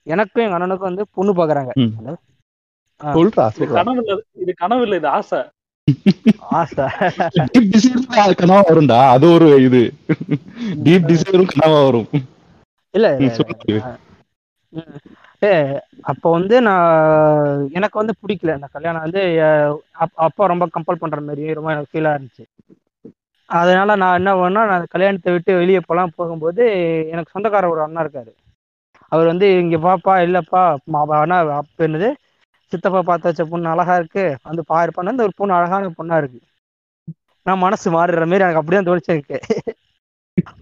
Speaker 2: எனக்கும் எங்க அண்ணனுக்கும் வந்து பொண்ணு பாக்குறாங்க.
Speaker 4: கனவு இல்ல இது கனவு இல்ல இது ஆசை.
Speaker 3: கனவா வரும்டா அது ஒரு இது. டீப் டிசைரும் கனவா வரும்.
Speaker 2: இல்ல அப்போ வந்து நான் எனக்கு வந்து பிடிக்கல. இந்த கல்யாணம் வந்து அப்பா ரொம்ப கம்பல் பண்ற மாதிரி ரொம்ப எனக்கு ஃபீலா இருந்துச்சு. அதனால நான் என்ன பண்ணா நான் கல்யாணத்தை விட்டு வெளியே போகலாம் போகும்போது எனக்கு சொந்தக்கார ஒரு அண்ணா இருக்காரு. அவர் வந்து இங்க பாப்பா இல்லப்பா அண்ணா அப்ப என்னது சித்தப்பா பார்த்து வச்ச பொண்ணு அழகா இருக்கு. வந்து பாருப்பான்னு இந்த ஒரு பொண்ணு அழகான பொண்ணா இருக்கு. நான் மனசு மாறுற மாதிரி எனக்கு அப்படிதான் தோணிச்சிருக்கு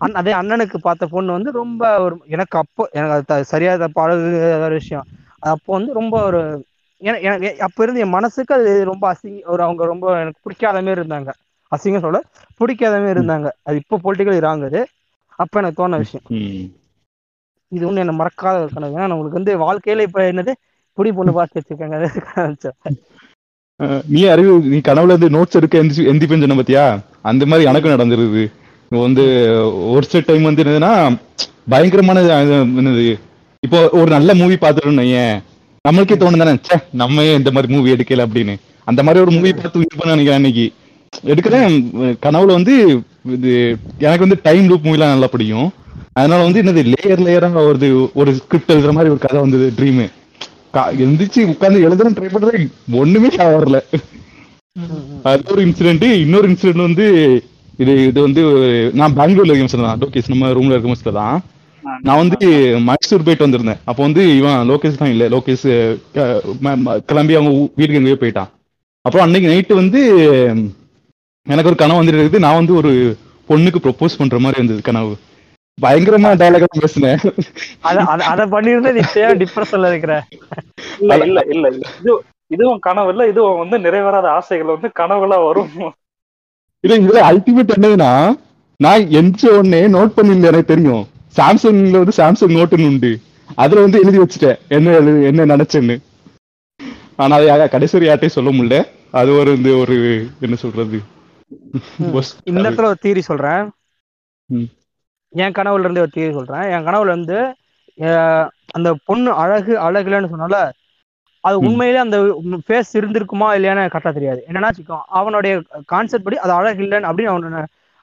Speaker 2: அண்ணன் அதே அண்ணனுக்கு பார்த்த பொண்ணு வந்து ரொம்ப ஒரு எனக்கு அப்போ எனக்கு அது த- சரியா தப்பா ஒரு விஷயம். அது அப்போ வந்து ரொம்ப ஒரு எனக்கு எனக்கு அப்ப இருந்து என் மனசுக்கு அது ரொம்ப அசிங்க ஒரு அவங்க ரொம்ப எனக்கு பிடிக்காத மாதிரி இருந்தாங்க. அசிங்கம் சொல்ல பிடிக்காத மாதிரி இருந்தாங்க. அது இப்போ பொலிட்டிக்கல் இராங்குது. அப்ப எனக்கு தோண விஷயம். இது ஒண்ணு என்ன மறக்காத கனவு. ஏன்னா உங்களுக்கு வந்து வாழ்க்கையில இப்ப என்னது? புடி பொண்ணு பார்த்து வச்சிருக்காங்க.
Speaker 3: நீ அறிவு நீ கனவுல இருந்து நோட்ஸ் எடுக்க எந்திரி எந்திப்பேன்னு சொன்ன பாத்தியா? அந்த மாதிரி எனக்கும் நடந்துருது வந்து ஒரு சில டைம் வந்து என்னதுன்னா பயங்கரமான என்னது? இப்போ ஒரு நல்ல மூவி பார்த்துட்டோம்னு ஏன் நம்மளுக்கே தோணும் தானே? ச்சே நம்ம ஏன் இந்த மாதிரி மூவி எடுக்கல அப்படின்னு. அந்த மாதிரி ஒரு மூவி பார்த்து இருப்பேன்னு நினைக்கிறேன் அன்னைக்கு. எடுக்கிறேன். கனவுல வந்து இது எனக்கு வந்து டைம் லூப் மூவிலாம் நல்லா பிடிக்கும். அதனால வந்து என்னது லேயர் லேயராக வருது ஒரு ஸ்கிரிப்ட் எழுதுற மாதிரி ஒரு கதை வந்தது ட்ரீமு எந்திரிச்சு உட்கார்ந்து எழுதுறேன் ட்ரை பண்றேன் ஒண்ணுமே வரல. அது ஒரு இன்சிடென்ட் இன்னொரு இன்சிடென்ட் வந்து இது இது வந்து நான் பெங்களூர்ல இருக்க தான். லோகேஷ் நம்ம ரூம்ல இருக்க மிஸ்டர் தான். நான் வந்து மைசூர் போயிட்டு வந்திருந்தேன். அப்போ வந்து இவன் லோகேஷ் தான் இல்ல லோகேஷ் கிளம்பி அவங்க வீட்டுக்கு எங்கேயோ போயிட்டான். அப்புறம் அன்னைக்கு நைட்டு வந்து எனக்கு ஒரு கனவு வந்துட்டு இருக்குது. நான் வந்து ஒரு பொண்ணுக்கு ப்ரொபோஸ் பண்ற மாதிரி இருந்தது கனவு. பயங்கரமா டயலாக பேசினேன்
Speaker 2: அத அத- அத பண்ணிருந்தா நீ டிப்ரெஷன்ல இருக்கிற?
Speaker 4: இல்ல இல்ல இல்ல. இது இதுவும் கனவு இல்ல. இதுவும் வந்து நிறைவேறாத ஆசைகள் வந்து கனவுகளா வரும்.
Speaker 3: இல்ல இதுல அல்டிமேட் என்னதுன்னா நான் எந்த உடனே நோட் பண்ணிருந்தேன் எனக்கு தெரியும். சாம்சங்ல வந்து சாம்சங் நோட்டுன்னு உண்டு. அதுல வந்து எழுதி வச்சுட்டேன். என்ன எழுது என்ன நினைச்சேன்னு. ஆனா அதை கடைசி யார்ட்டையும் சொல்ல முடியல. அது ஒரு இந்த ஒரு என்ன சொல்றது?
Speaker 2: இந்த இடத்துல ஒரு தீரி சொல்றேன். என் கனவுல இருந்து ஒரு தீரி சொல்றேன். என் கனவுல இருந்து அந்த பொண்ணு அழகு அழகுலன்னு சொன்னால அது. உண்மையிலே அந்த ஃபேஸ் இருந்திருக்குமா இல்லையான்னு கரெக்டா தெரியாது. என்னன்னா வச்சுக்கோ அவனுடைய கான்செப்ட் படி அது அழகு இல்லைன்னு அப்படின்னு அவன்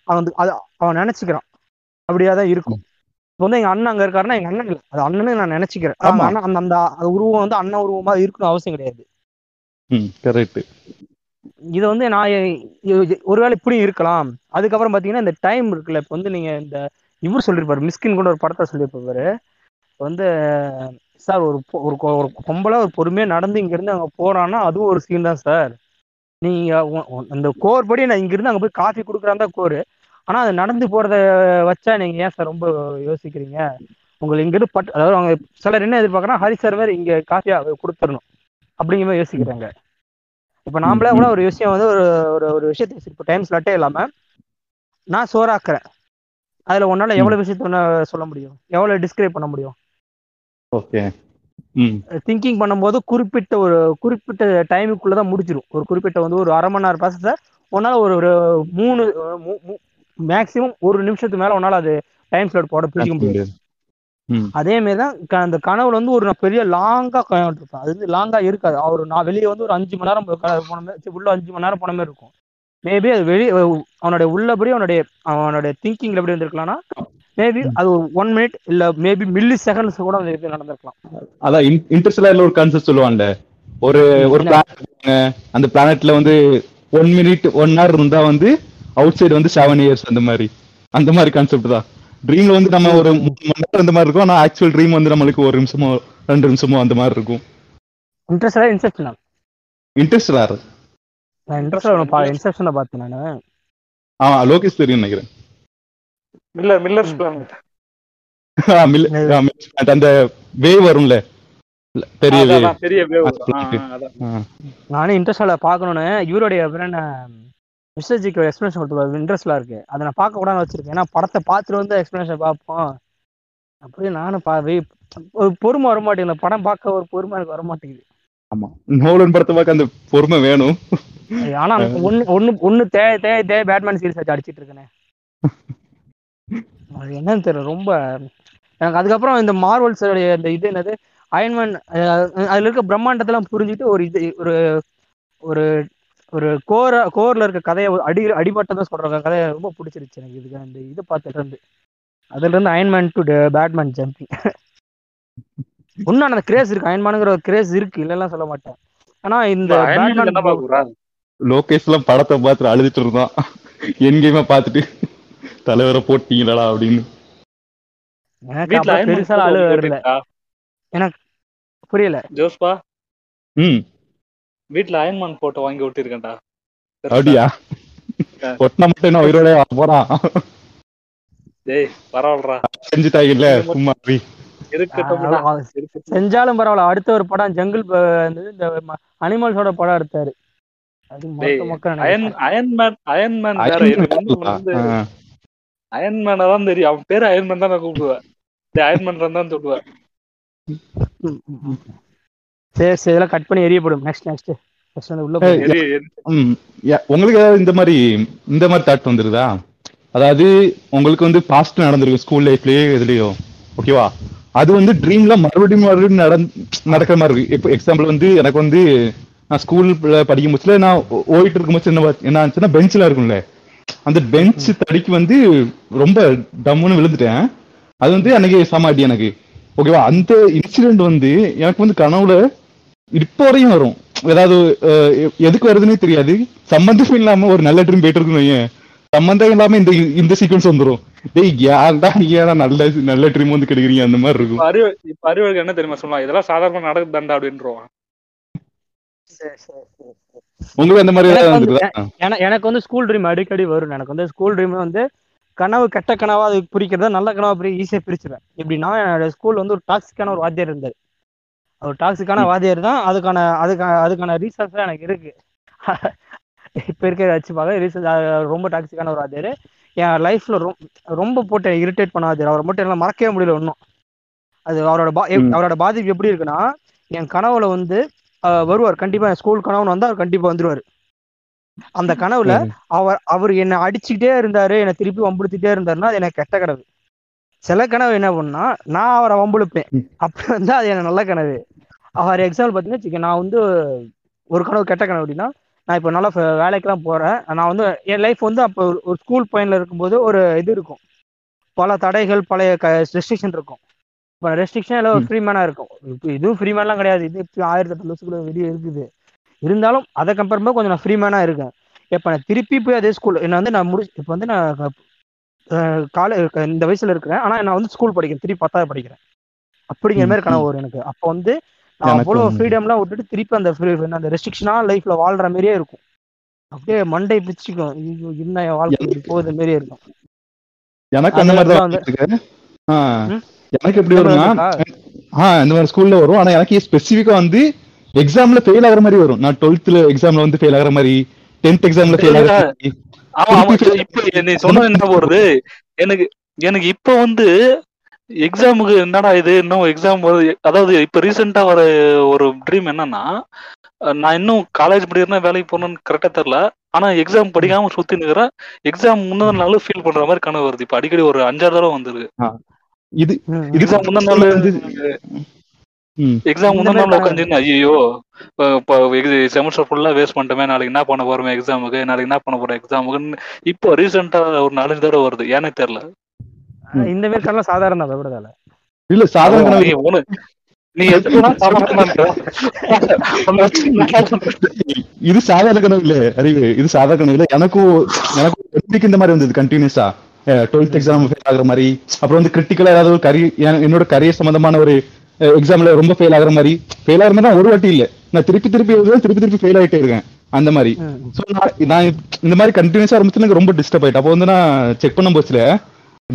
Speaker 2: அவன் அது அவன் நினைச்சுக்கிறான். அப்படியா தான் இருக்கும். இப்போ வந்து எங்க அண்ணன் அங்க இருக்காருன்னா எங்க அண்ணன் இல்லை. அது அண்ணன்னு நான் நினைச்சுக்கிறேன். அந்த அண்ணன் அந்த அந்த உருவம் வந்து அண்ணன் உருவமா இருக்கணும் அவசியம் கிடையாது.
Speaker 3: ம் கரெக்ட்
Speaker 2: இதை வந்து நான் ஒருவேளை இப்படி இருக்கலாம். அதுக்கப்புறம் பார்த்தீங்கன்னா இந்த டைம் இருக்குல்ல இப்போ வந்து நீங்கள் இந்த இவர் சொல்லியிருப்பாரு மிஸ்கின் கூட ஒரு படத்தை சொல்லியிருப்பாரு வந்து சார் ஒரு ஒரு ஒரு பொம்பளை ஒரு பொறுமையாக நடந்து இங்கேருந்து அங்கே போகிறான்னா அதுவும் ஒரு சீன் தான் சார். நீங்கள் அந்த கோர் படி நான் இங்கேருந்து அங்கே போய் காஃபி குடுக்குறான் தான் கோர். அது நடந்து போகிறத வச்சா நீங்கள் ஏன் சார் ரொம்ப யோசிக்கிறீங்க? உங்களுக்கு இங்கேருந்து பட் அதாவது அவங்க சிலர் என்ன எதிர்பார்க்கறாங்க ஹரி சார் மாதிரி இங்கே காஃபியா கொடுத்துடணும். அப்படிங்கிற மாதிரி யோசிக்கிறாங்க. இப்ப நாமளே கூட ஒரு விஷயம் வந்து ஒரு ஒரு ஒரு விஷயத்தை இப்போ டைம் ஸ்லாட்டே இல்லாம நான் சோறாக்குறேன். அதுல உன்னால எவ்வளவு விஷயத்த சொல்ல முடியும்? எவ்வளவு டிஸ்கிரைப் பண்ண முடியும்?
Speaker 3: ஓகே. ம்.
Speaker 2: திங்கிங் பண்ணும்போது குறிப்பிட்ட ஒரு குறிப்பிட்ட டைமுக்குள்ள தான் முடிச்சிடும் ஒரு குறிப்பிட்ட வந்து ஒரு அரை மணி நேரம் பேசுறத உன்னால ஒரு ஒரு மூணு மேக்சிமம் ஒரு நிமிஷத்துக்கு மேல உன்னால அது டைம் ஸ்லாட் போட பிடிக்க முடியாது
Speaker 3: ம்
Speaker 2: அதே மாதிரி தான் க- அந்த கனவுல வந்து ஒரு பெரிய லாங்கா கனவு இருப்பேன் அது வந்து லாங்கா இருக்காது. அவர் நான் வெளியே வந்து ஒரு அஞ்சு மணி நேரம் போன மாதிரி உள்ள அஞ்சு மணி நேரம் போன மாதிரி இருக்கும். மேபி அது வெளியே அவனுடைய உள்ளபடி அவனுடைய அவனுடைய திங்கிங்ல எப்படி இருந்திருக்கலாம்னா மேபி அது ஒரு ஒன் மினிட் இல்ல மேபி மில்லி செகண்ட்ஸ் கூட இது நடந்திருக்கலாம்.
Speaker 3: அதான் இன்டர்ஸ்டெல்லர்ல ஒரு கான்செப்ட் சொல்லுவான்ல. ஒரு ஒரு அந்த பிளானட்ல வந்து ஒன் மினிட் ஒன் ஹவர் இருந்தா வந்து அவுட் சைடு வந்து செவன் இயர்ஸ் அந்த மாதிரி. அந்த மாதிரி கான்செப்ட் தான். ட்ரீம்ல வந்து நம்ம ஒரு மூணு மணி நேரம் இந்த மாதிரி இருக்கும். ஆனா ஆக்சுவல் ட்ரீம் வந்து நம்மளுக்கு ஒரு நிமிஷமோ ரெண்டு நிமிஷமோ அந்த மாதிரி இருக்கும்.
Speaker 2: இன்ட்ரெஸ்டா இன்செப்ஷன்
Speaker 3: இன்ட்ரெஸ்டலர்
Speaker 2: நான் இன்ட்ரெஸ்டா இன்செப்ஷனை பார்த்தேன் நான்.
Speaker 3: ஆமா லோகேஷ் தெரியும் நினைக்கிறேன்.
Speaker 4: மில்லர் மில்லர்ஸ் பிளானட்
Speaker 3: அந்த வே வரும்ல? பெரிய வே
Speaker 4: அதான் பெரிய வேவ்.
Speaker 2: நானும் இன்ட்ரெஸ்டால பார்க்கணும்னு இவருடைய மிஸ்டர் எக்ஸ்பிளேஷன் கொடுத்துருவாரு இன்ட்ரெஸ்ட்லாம் இருக்கு. அதை நான் பார்க்க கூடாதுன்னு வச்சிருக்கேன். ஏன்னா படத்தை பார்த்துட்டு வந்து எக்ஸ்பிளேஷன் பார்ப்போம். அப்படியே நானும் பா வெய்- ஒரு பொறுமை வர மாட்டேங்குது படம் பார்க்க ஒரு பொறுமை எனக்கு வர மாட்டேங்குது
Speaker 3: ஆமா. நோலன் படத்தை பார்க்க அந்த பொறுமை வேணும்.
Speaker 2: ஆனா ஒன்னு ஒன்னு ஒன்னு தே தே தே பேட்மேன் சீரிஸ் வச்சு அடிச்சிட்டு இருக்கேனே. அது என்னன்னு தெரியல. ரொம்ப எனக்கு அதுக்கப்புறம் இந்த மார்வல்ஸ் இந்த இது என்னது? அயன்மேன் அதுல இருக்க பிரம்மாண்டத்தெல்லாம் புரிஞ்சுட்டு ஒரு இது ஒரு ஒரு ஒரு கோர கோர்ல இருக்க கதையை அடி அடிபட்டதான் சொல்ற கதையை ரொம்ப பிடிச்சிருச்சு எனக்கு. இதுக்கு அந்த இது பார்த்துட்டு இருந்து. அதுல இருந்து அயன்மேன் டு பேட்மேன் ஜம்பிங் இன்னும் அந்த கிரேஸ் இருக்கு. அயன்மேனுங்கிற ஒரு கிரேஸ் இருக்கு. இல்லைலாம் சொல்ல மாட்டேன். ஆனா இந்த
Speaker 4: என்ன
Speaker 2: பேட்மேன்
Speaker 4: பாக்குறா
Speaker 3: லோகேஷ் எல்லாம் படத்தை பார்த்து அழுதுட்டு இருந்தான். என் கேம பார்த்துட்டு தலைவரை போட்டீங்களா அப்படின்னு.
Speaker 2: எனக்கு பெருசா அழுவ வரல
Speaker 4: போட்டோ
Speaker 2: புரியல.
Speaker 4: ஜோஸ்பா?
Speaker 3: ம்.
Speaker 4: வீட்ல அயன்மேன் போட்டோ வாங்கி ஒட்டிருக்கேன்டா
Speaker 3: அப்படியா? ஒட்டினா மட்டும் என்ன உயிரோட போறான்
Speaker 4: டேய் பரவாயில்லடா.
Speaker 3: சும்மா
Speaker 2: அதான் அவன்
Speaker 4: இருக்கட்டும்.
Speaker 2: செஞ்சாலும் பரவாயில்ல. அடுத்த ஒரு படம் ஜங்கிள் இந்த அனிமல்ஸோட படம் எடுத்தாரு.
Speaker 4: அயன்மேன் தான் தெரியும். அவன் பேரு அயன்மேன் தான் நான் கூப்பிடுவேன். அயன்மேன் தான் சொல்லுவேன்.
Speaker 2: சரி சரி இதெல்லாம் கட் பண்ணி எரியப்படும் நெக்ஸ்ட் நெக்ஸ்ட்
Speaker 3: உங்களுக்கு ஏதாவது இந்த மாதிரி இந்த மாதிரி தாட் வந்துருதா? அதாவது உங்களுக்கு வந்து பாஸ்ட் நடந்திருக்கு ஸ்கூல் லைஃப்லயே எதுலயோ. ஓகேவா அது வந்து ட்ரீம்ல மறுபடியும் மறுபடியும் நடந் நடக்கிற மாதிரி இருக்கு. இப்போ எக்ஸாம்பிள் வந்து எனக்கு வந்து நான் ஸ்கூல்ல படிக்கும் போச்சுல நான் ஓ- ஓடிட்டு இருக்கும் போது என்ன என்ன ஆச்சுன்னா பெஞ்சில் இருக்கும்ல. அந்த பெஞ்ச் தடிக்கு வந்து ரொம்ப டம்முன்னு விழுந்துட்டேன். அது வந்து அன்னைக்கு சமாட்டி எனக்கு. ஓகேவா அந்த இன்சிடென்ட் வந்து எனக்கு வந்து கனவுல இப்போ வரையும் வரும். ஏதாவது எதுக்கு வருதுன்னே தெரியாது. சம்பந்தம் இல்லாம ஒரு நல்ல ட்ரீம் போயிட்டு இருக்குன்னு சம்பந்தம் இல்லாம இந்த இந்த சீக்வன்ஸ் வந்துரும். டேய் ஏன்டா நீங்க ஏன்டா நல்ல நல்ல ட்ரீம் வந்து கிடைக்கிறீங்க? அந்த மாதிரி இருக்கும்.
Speaker 4: இப்ப அறிவு இப்ப அறிவுக்கு என்ன தெரியுமா சொல்லலாம்? இதெல்லாம் சாதாரண நடக்குது தாண்டா அப்படின்றோம்.
Speaker 3: உங்களுக்கு அந்த மாதிரி ஏதாவது
Speaker 2: எனக்கு வந்து-
Speaker 3: வந்துருதா
Speaker 2: என- எனக்கு வந்து ஸ்கூல் ட்ரீம் அடிக்கடி வரும். எனக்கு வந்து ஸ்கூல் ட்ரீம் வந்து கனவு கெட்ட கனவா அது பிரிக்கிறதா நல்ல கனவா பிரி ஈஸியா பிரிச்சிருவேன் எப்படின்னா என்னோட ஸ்கூல் வந்து ஒரு டாக்ஸிக்கான ஒரு வாத்தியார் இருந்தார். ஒரு டாக்ஸிக்கான வாத்தியார் தான். அதுக்கான அதுக்கான அதுக்கான ரீசன்ஸ் எனக்கு இருக்கு. இப்ப இருக்க வச்சு பார்க்க ரீசன் ரொம்ப டாக்ஸிக்கான ஒரு வாத்தியார். என் லைஃப்ல ரொம்ப போட்டு இரிட்டேட் பண்ண வாத்தியார். அவரை மட்டும் என்னால மறக்கவே முடியல இன்னும் அது அவரோட பா. அவரோட பாதிப்பு எப்படி இருக்குன்னா என் கனவுல வந்து வருவார். கண்டிப்பா என் ஸ்கூல் கனவுன்னு வந்தா அவர் கண்டிப்பா வந்துருவாரு. அந்த கனவுல அவர் அவர் என்னை அடிச்சுக்கிட்டே இருந்தாரு என்னை திருப்பி வம்புடுத்திட்டே இருந்தாருன்னா அது எனக்கு கெட்ட கனவு. சில கனவு என்ன பண்ணா நான் அவரை வம்புழுப்பேன். அப்படி வந்து அது எனக்கு நல்ல கனவு. அவர் எக்ஸாம்பிள் பார்த்தீங்கன்னா வச்சுக்க, நான் வந்து ஒரு கனவு கெட்ட கனவு அப்படின்னா நான் இப்போ நல்லா வேலைக்கெல்லாம் போறேன். நான் வந்து என் லைஃப் வந்து அப்போ ஒரு- ஸ்கூல் பையன்ல இருக்கும்போது ஒரு இது இருக்கும். பல தடைகள் பழைய ரெஸ்ட்ரிக்ஷன் இருக்கும். இப்போ ரெஸ்ட்ரிக்ஷன் எல்லாம் ஒரு. ஃப்ரீ மேனா இருக்கும். இப்போ இதுவும் ஃப்ரீ மேன்லாம் கிடையாது. இது இப்போ ஆயிரத்தி எட்டு லட்சத்துக்குள்ள வெளியே இருக்குது. இருந்தாலும் அதை கம்பேர் பண்ணும்போது கொஞ்சம் நான் ஃப்ரீ மேனா இருக்கேன். இப்போ நான் திருப்பி போய் அதே ஸ்கூல் என்ன வந்து நான் முடி இப்போ வந்து நான் காலே இந்த வயசுல இருக்கிறேன். ஆனா நான் வந்து ஸ்கூல் படிக்கிறேன். திருப்பி பத்தாவது படிக்கிறேன். அப்படிங்கிற மாதிரி கனவு வரும் எனக்கு. அப்போ வந்து நான்
Speaker 3: எனக்கு
Speaker 2: அவ்வளோ
Speaker 3: ஒண்ணு.
Speaker 2: ஃப்ரீடம்லாம் விட்டுட்டு திருப்பி அந்த free- அந்த ரெஸ்ட்ரிக்ஷனா லைஃப்ல வாழ்ற மாதிரியே இருக்கும். அப்படியே மண்டை பிச்சுக்கும். ஐயோ, என்ன என் வாழ்க்கை போகுது மாதிரியே இருக்கும்.
Speaker 3: எனக்கு அந்த மாதிரி தான்? எனக்கு எப்படி வரும்னா
Speaker 2: இருக்கா?
Speaker 3: ஆ இந்த மாதிரி ஸ்கூல்ல வரும். ஆனா எனக்கு ஸ்பெசிஃபிக்கா வந்து எக்ஸாம்ல ஃபெயில் ஆகுற மாதிரி வரும். நான் டுவெல்த்ல எக்ஸாம்ல வந்து ஃபெயில் ஆகுற மாதிரி டென்த் எக்ஸாம்ல ஃபெயில் ஆகுற மாதிரி.
Speaker 4: ஆமா ஆமா. இப்ப நீ சொன்னது என்ன போறது? எனக்கு எனக்கு இப்ப வந்து எக்ஸாமுக்கு என்னடா இது? இன்னும் எக்ஸாம் அதாவது இப்ப ரீசெண்டா வர ஒரு ட்ரீம் என்னன்னா நான் இன்னும் காலேஜ் படிக்கிறேன்னா வேலைக்கு போகணும்னு கரெக்டா தெரியல. ஆனா எக்ஸாம் படிக்காம சுத்தி நிக்கிறேன் எக்ஸாம் முந்தின நாள் ஃபீல் பண்ற மாதிரி கனவு வருது. இப்ப அடிக்கடி ஒரு அஞ்சாறு தடவை வந்திருக்கு.
Speaker 3: இது
Speaker 4: எக்ஸாம் முந்தின நாள் எக்ஸாம் முந்தின நாள். உட்காந்து ஐயோ இப்போ செமஸ்டர் ஃபுல்லா வேஸ்ட் பண்ணிட்டோமே. நாளைக்கு என்ன பண்ண போறோமே எக்ஸாமுக்கு நாளைக்கு என்ன பண்ண போறோம் எக்ஸாமுக்குன்னு இப்போ ரீசெண்டா ஒரு நாலஞ்சு தடவை வருது. ஏனே தெரியல.
Speaker 2: இந்த மாதிரி கனவு சாதாரண விடுதல
Speaker 3: இல்ல. சாதாரண கனவு.
Speaker 4: நீ
Speaker 3: இது சாதாரண கனவு இல்ல அறிவு. இது சாதாரண கனவு இல்ல. எனக்கும் எனக்கும் இந்த மாதிரி வந்தது கண்டினியூஸா டுவெல்த் எக்ஸாம் ஃபெயில் ஆகுற மாதிரி. அப்புறம் வந்து கிரிட்டிக்கலா ஏதாவது ஒரு கரி என்னோட கரியர் சம்பந்தமான ஒரு எக்ஸாம்ல ரொம்ப ஃபெயில் ஆகுற மாதிரி. ஃபெயில் ஆகுற மாதிரி தான் ஒரு வாட்டி இல்ல. நான் திருப்பி திருப்பி எழுதுவேன் திருப்பி திருப்பி ஃபெயில் ஆயிட்டே இருக்கேன். அந்த மாதிரி. ஸோ நான் இந்த மாதிரி கண்டினியூஸா ஆரம்பிச்சு எனக்கு ரொம்ப டிஸ்டர்ப் ஆயிட்டு. அப்போ வந்து நான் செக் பண்ணும் போச்சுல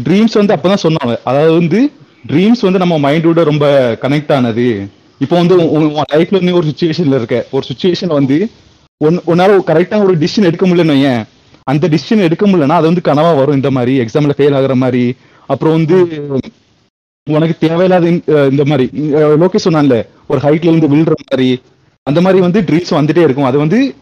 Speaker 3: ட்ரீம்ஸ் வந்து அப்பதான் சொன்னாங்க. அதாவது வந்து ட்ரீம்ஸ் வந்து நம்ம மைண்டோட ரொம்ப கனெக்ட் ஆனது. இப்போ வந்து உன் லைஃப்ல நீ ஒரு சுச்சுவேஷன்ல இருக்க. ஒரு சுச்சுவேஷன் வந்து ஒன் உன்னால கரெக்டா ஒரு டிசிஷன் எடுக்க முடியலன்னு ஏன் அந்த டிசிஷன் எடுக்க முடியலன்னா அது வந்து கனவா வரும் இந்த மாதிரி. எக்ஸாம்ல ஃபெயில் ஆகுற மாதிரி. அப்புறம் வந்து உனக்கு தேவையில்லாத இந்த- மாதிரி. லோகேஷ் சொன்னான்ல ஒரு ஹைட்ல இருந்து விழுற மாதிரி. அந்த மாதிரி வந்து ட்ரீம்ஸ் வந்துட்டே இருக்கும். அது வந்து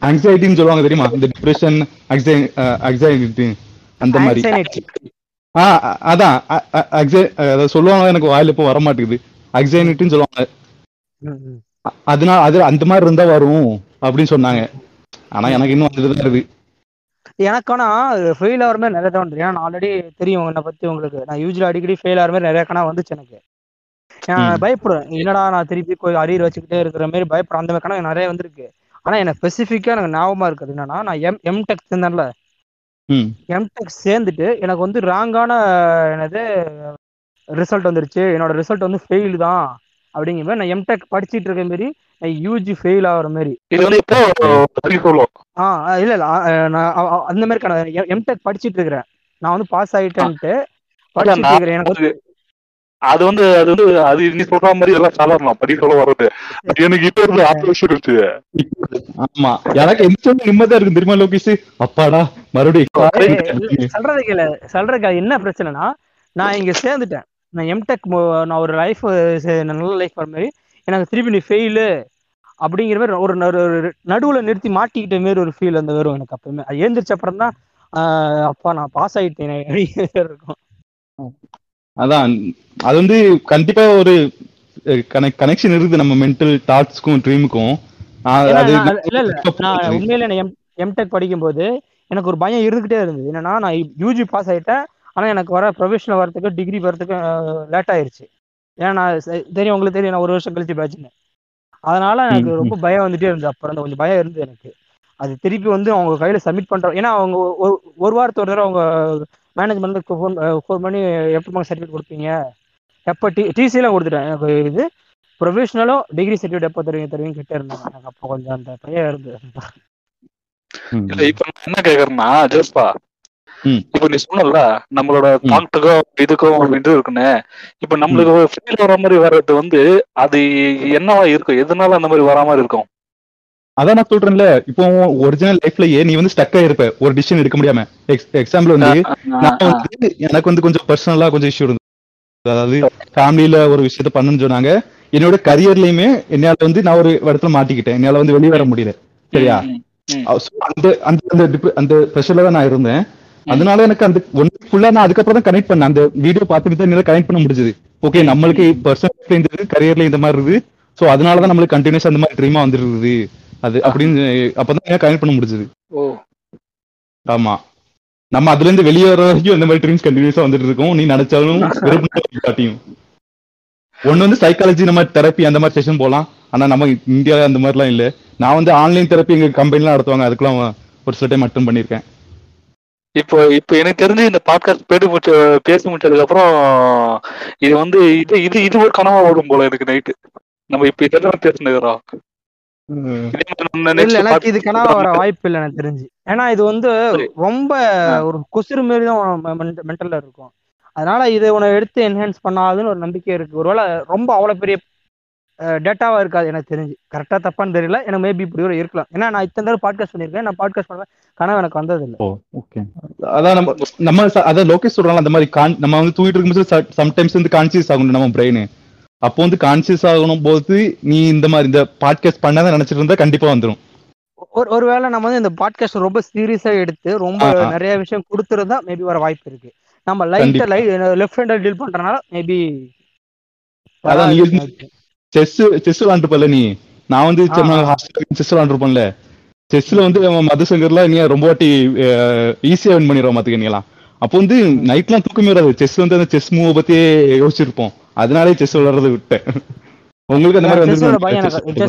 Speaker 3: ஆங்ஸைட்டின்னு சொல்லுவாங்க தெரியுமா? இந்த டிப்ரெஷன் ஆங்ஸைட்டி அந்த மாதிரி.
Speaker 2: Anxiety.
Speaker 3: ஆ அதான். அ- அ- anxi- அத சொல்லுவாங்க எனக்கு வாயில இப்போ வர மாட்டேங்குது. அக்சைனிட்டின்னு சொல்லுவாங்க. அதனால அது அந்த மாதிரி இருந்தா வரும் அப்படின்னு சொன்னாங்க. ஆனா எனக்கு இன்னும் அதுதான் இருக்கு
Speaker 2: எனக்கு ஆனா ஃபெயில் ஆகிற மாதிரி நிறைய தோணுது ஏன்னா நான் ஆல்ரெடி தெரியும் என்னை பத்தி உங்களுக்கு. நான் யூஜுவலி அடிக்கடி ஃபெயில் ஆகிற மாதிரி நிறைய கணா வந்துச்சு எனக்கு. பயப்படுவேன். என்னடா நான் திருப்பி போய் அரியர் வச்சுக்கிட்டே இருக்கிற மாதிரி பயப்படுறேன் அந்த மாதிரி கணக்கு நிறைய வந்திருக்கு. ஆனா எனக்கு ஸ்பெசிஃபிக்கா எனக்கு ஞாபகமா இருக்குது என்னன்னா நான் எம் எம்டெக் சேர்ந்தேன்ல. எம்டெக் சேர்ந்துட்டு எனக்கு வந்து ராங்கான என்னது ரிசல்ட் வந்துருச்சு. என்னோட ரிசல்ட் வந்து ஃபெயில் தான். அப்படிங்கிற மாதிரி நான் எம்டெக் படிச்சிட்டு இருக்க நான் யூஜி ஃபெயில் ஆகுற மாதிரி.
Speaker 4: இது வந்து இப்போ சொல்லுவோம்.
Speaker 2: ஆ ஆ, இல்ல இல்ல நான் அந்த மாதிரி எம்டெக் படிச்சிட்டு இருக்கிறேன். நான் வந்து பாஸ் ஆயிட்டேன்ட்டு படிச்சிட்டு இருக்கிறேன். எனக்கு
Speaker 4: அது வந்து அது வந்து அது நீ சொல்ற மாதிரி எல்லாம் சாதாரணம். படி சொல்ல வர்றது. எனக்கு இப்ப இருந்து ஆறு வருஷம்
Speaker 3: ஆமா. எனக்கு எந்த நிம்மதியா இருக்கு தெரியுமா லோகேஷ்? அப்பாடா மறுபடியும்
Speaker 2: சொல்றது கேளு சொல்றதுக்கு அது என்ன பிரச்சனைனா நான் இங்க சேர்ந்துட்டேன். நான் எம்டெக் நான் ஒரு லைஃப் நல்ல லைஃப் வர மாதிரி எனக்கு திருப்பி நீ ஃபெயிலு அப்படிங்கிற மாதிரி ஒரு நடு- ஒரு நடுவுல நிறுத்தி மாட்டிக்கிட்ட மாதிரி ஒரு ஃபீல் அந்த வரும் எனக்கு அப்பவுமே அது எழுந்திரிச்ச அப்புறம் தான் அப்பா நான் பாஸ் ஆயிட்டேன் இருக்கும்.
Speaker 3: அதான். அது வந்து கண்டிப்பா ஒரு கனெக்ஷன் இருக்குது நம்ம மென்டல் தாட்ஸ்க்கும் ட்ரீமுக்கும்
Speaker 2: இல்ல இல்ல. நான் உண்மையில எம்டெக் படிக்கும்போது எனக்கு ஒரு பயம் இருந்துகிட்டே இருந்தது. என்னன்னா நான் யூஜி பாஸ் ஆயிட்டேன். ஆனா எனக்கு வர ப்ரொஃபஷனல் வரதுக்கு டிகிரி வரதுக்கு லேட் ஆயிருச்சு. ஏன்னா நான் தெரியும் உங்களுக்கு தெரியும் நான் ஒரு வருஷம் கழிச்சு பேட்ச்னு அதனால எனக்கு ரொம்ப பயம் வந்துட்டே இருந்தது. அப்புறம் அந்த கொஞ்சம் பயம் இருந்தது எனக்கு. அது திருப்பி வந்து அவங்க கையில சப்மிட் பண்றோம் ஏன்னா அவங்க ஒரு வாரத்து ஒரு தடவை அவங்க மேனேஜ்மெண்ட் ஃபோன் ஃபோன் பண்ணி எப்போ சர்டிஃபிகேட் கொடுப்பீங்க. எப்போ டி டிசிலாம் கொடுத்துட்டேன். எனக்கு இது ப்ரொஃபஷனலும் டிகிரி சர்டிஃபிகேட் எப்போ தருவீங்க தருவீங்க கிட்ட இருந்தாங்க. எனக்கு அப்போ கொஞ்சம் அந்த பையன் இருந்தது.
Speaker 3: ம்,
Speaker 4: இல்ல இப்ப நான் என்ன கேக்குறேன்னா ஜோஸ்பா. இப்ப நீ சொன்னல நம்மளோட. தாட்டுக்கும் இதுக்கும் ஒரு இது இருக்குன்னு. இப்ப நம்மளுக்கு ஃபீல் வர மாதிரி வர்றது வந்து அது என்னவா இருக்கும்? எதனால அந்த மாதிரி வரா மாதிரி இருக்கும்?
Speaker 3: அதான் நான் சொல்றேன்ல இப்போ ஒரிஜினல் லைஃப்லயே நீ வந்து ஸ்டக் ஆயிருப்ப. ஒரு டிசிஷன் எடுக்க முடியாம. எக்ஸாம்பிள் வந்து நான் வந்து எனக்கு வந்து கொஞ்சம் பர்சனலா கொஞ்சம் இஷ்யூ இருந்தது. அதாவது ஃபேமிலியில ஒரு விஷயத்த பண்ணுன்னு சொன்னாங்க. என்னோட கரியர்லயுமே என்னால வந்து நான் ஒரு இடத்துல மாட்டிக்கிட்டேன். என்னால வந்து வெளியே வர முடியல. சரியா? அந்த அந்த அந்த ப்ரெஷர்ல தான் நான் இருந்தேன். அதனால எனக்கு அந்த ஒன் ஃபுல்லா நான் அதுக்கப்புறம் தான் கனெக்ட் பண்ணேன். அந்த வீடியோ பார்த்துட்டு தான் என்னால கனெக்ட் பண்ண முடிஞ்சது. ஓகே நம்மளுக்கு பர்சனல் இந்த கரியர்ல இந்த மாதிரி இருக்குது. சோ அதனால தான் நம்மளுக்கு கண்டினியூஸ் அந்த மாதிரி ட்ரீமா வந்துருக்குது அது அப்படின்னு அப்பதான் கனெக்ட் பண்ண முடிஞ்சது.
Speaker 4: ஓ.
Speaker 3: ஆமா. நம்ம அதுல இருந்து வெளியே வர வரைக்கும் இந்த மாதிரி ட்ரீம்ஸ் கண்டினியூஸா வந்துட்டு இருக்கும். நீ நினைச்சாலும் காட்டியும். ஒண்ணு வந்து சைக்காலஜி நம்ம தெரப்பி அந்த மாதிரி செஷன் போலாம். ஆனா நம்ம இந்தியால அந்த மாதிரிலாம் இல்ல. நான் வந்து ஆன்லைன் தெரப்பி எங்க கம்பெனிலாம் நடத்துவாங்க. அதுக்கெல்லாம் ஒரு சில டைம் அட்டன் பண்ணிருக்கேன்
Speaker 4: இப்போ இப்போ எனக்கு தெரிஞ்சு இந்த பாட்காஸ்ட் பேடி முடிச்ச பேசி முடிச்சதுக்கு அப்புறம் இது வந்து இது இது இது ஒரு கனவா ஓடும் போல எனக்கு நைட்டு நம்ம இப்ப இதெல்லாம் பேசினுக்கிறோம்
Speaker 2: எனக்கு இது கனவா வர வாய்ப்பு இல்லை எனக்கு தெரிஞ்சு. ஏன்னா இது வந்து. ரொம்ப ஒரு கொசுறு மாரி தான் மென்டல்ல இருக்கும். அதனால இதை உன எடுத்து என்ஹான்ஸ் பண்ணாதுன்னு ஒரு நம்பிக்கை இருக்கு. ஒருவேளை ரொம்ப அவ்வளவு பெரிய டேட்டாவா இருக்காது எனக்கு தெரிஞ்சு. கரெக்டா தப்பான்னு தெரியல. எனக்கு மேபி இப்படி இருக்கலாம். ஏன்னா நான் இத்தனை தடவை பாட்காஸ்ட் பண்ணியிருக்கேன். நான் பாட்காஸ்ட் பண்ண கனவு எனக்கு வந்தது இல்லை.
Speaker 3: ஓ ஓகே அதான் நம்ம நம்ம அதான் லோகேஷ் சொல்றாங்க அந்த மாதிரி நம்ம வந்து தூக்கிட்டு இருக்கும்போது சம்டைம்ஸ் வந்து கான்சியஸ் ஆகணும் நம்ம பிரெயின் அப்போ வந்து கான்சியஸ் ஆகணும் போது நீ இந்த மாதிரி இந்த பாட்காஸ்ட் பண்ணாத நினைச்சிட்டு இருந்தா கண்டிப்பா வந்துரும்.
Speaker 2: ஒரு ஒருவேளை நம்ம வந்து இந்த பாட்காஸ்ட் ரொம்ப சீரியஸா எடுத்து ரொம்ப. நிறைய விஷயம் கொடுத்துருந்தா மேபி வர வாய்ப்பு இருக்கு. நம்ம லைட்டா லை லெஃப்ட் ஹேண்டர் டீல் பண்றதுனால மேபி
Speaker 3: அதான் நீ செஸ் செஸ் விளாண்டுப்பல நீ? நான் வந்து. செஸ் விளாண்டுருப்பேன்ல. செஸ்ல வந்து மதுசங்கர்ல நீ ரொம்ப வாட்டி ஈஸியா வின் பண்ணிடுவோம் பாத்துக்க நீலாம் அப்போ வந்து நைட்லாம் தூக்கமே வராது. செஸ் வந்து அந்த செஸ் மூவ பத்தியே யோசிச்சிருப்போம். அதனாலே செஸ் விளையாடுறத விட்டேன். உங்களுக்கு அந்த மாதிரி
Speaker 2: செஸ்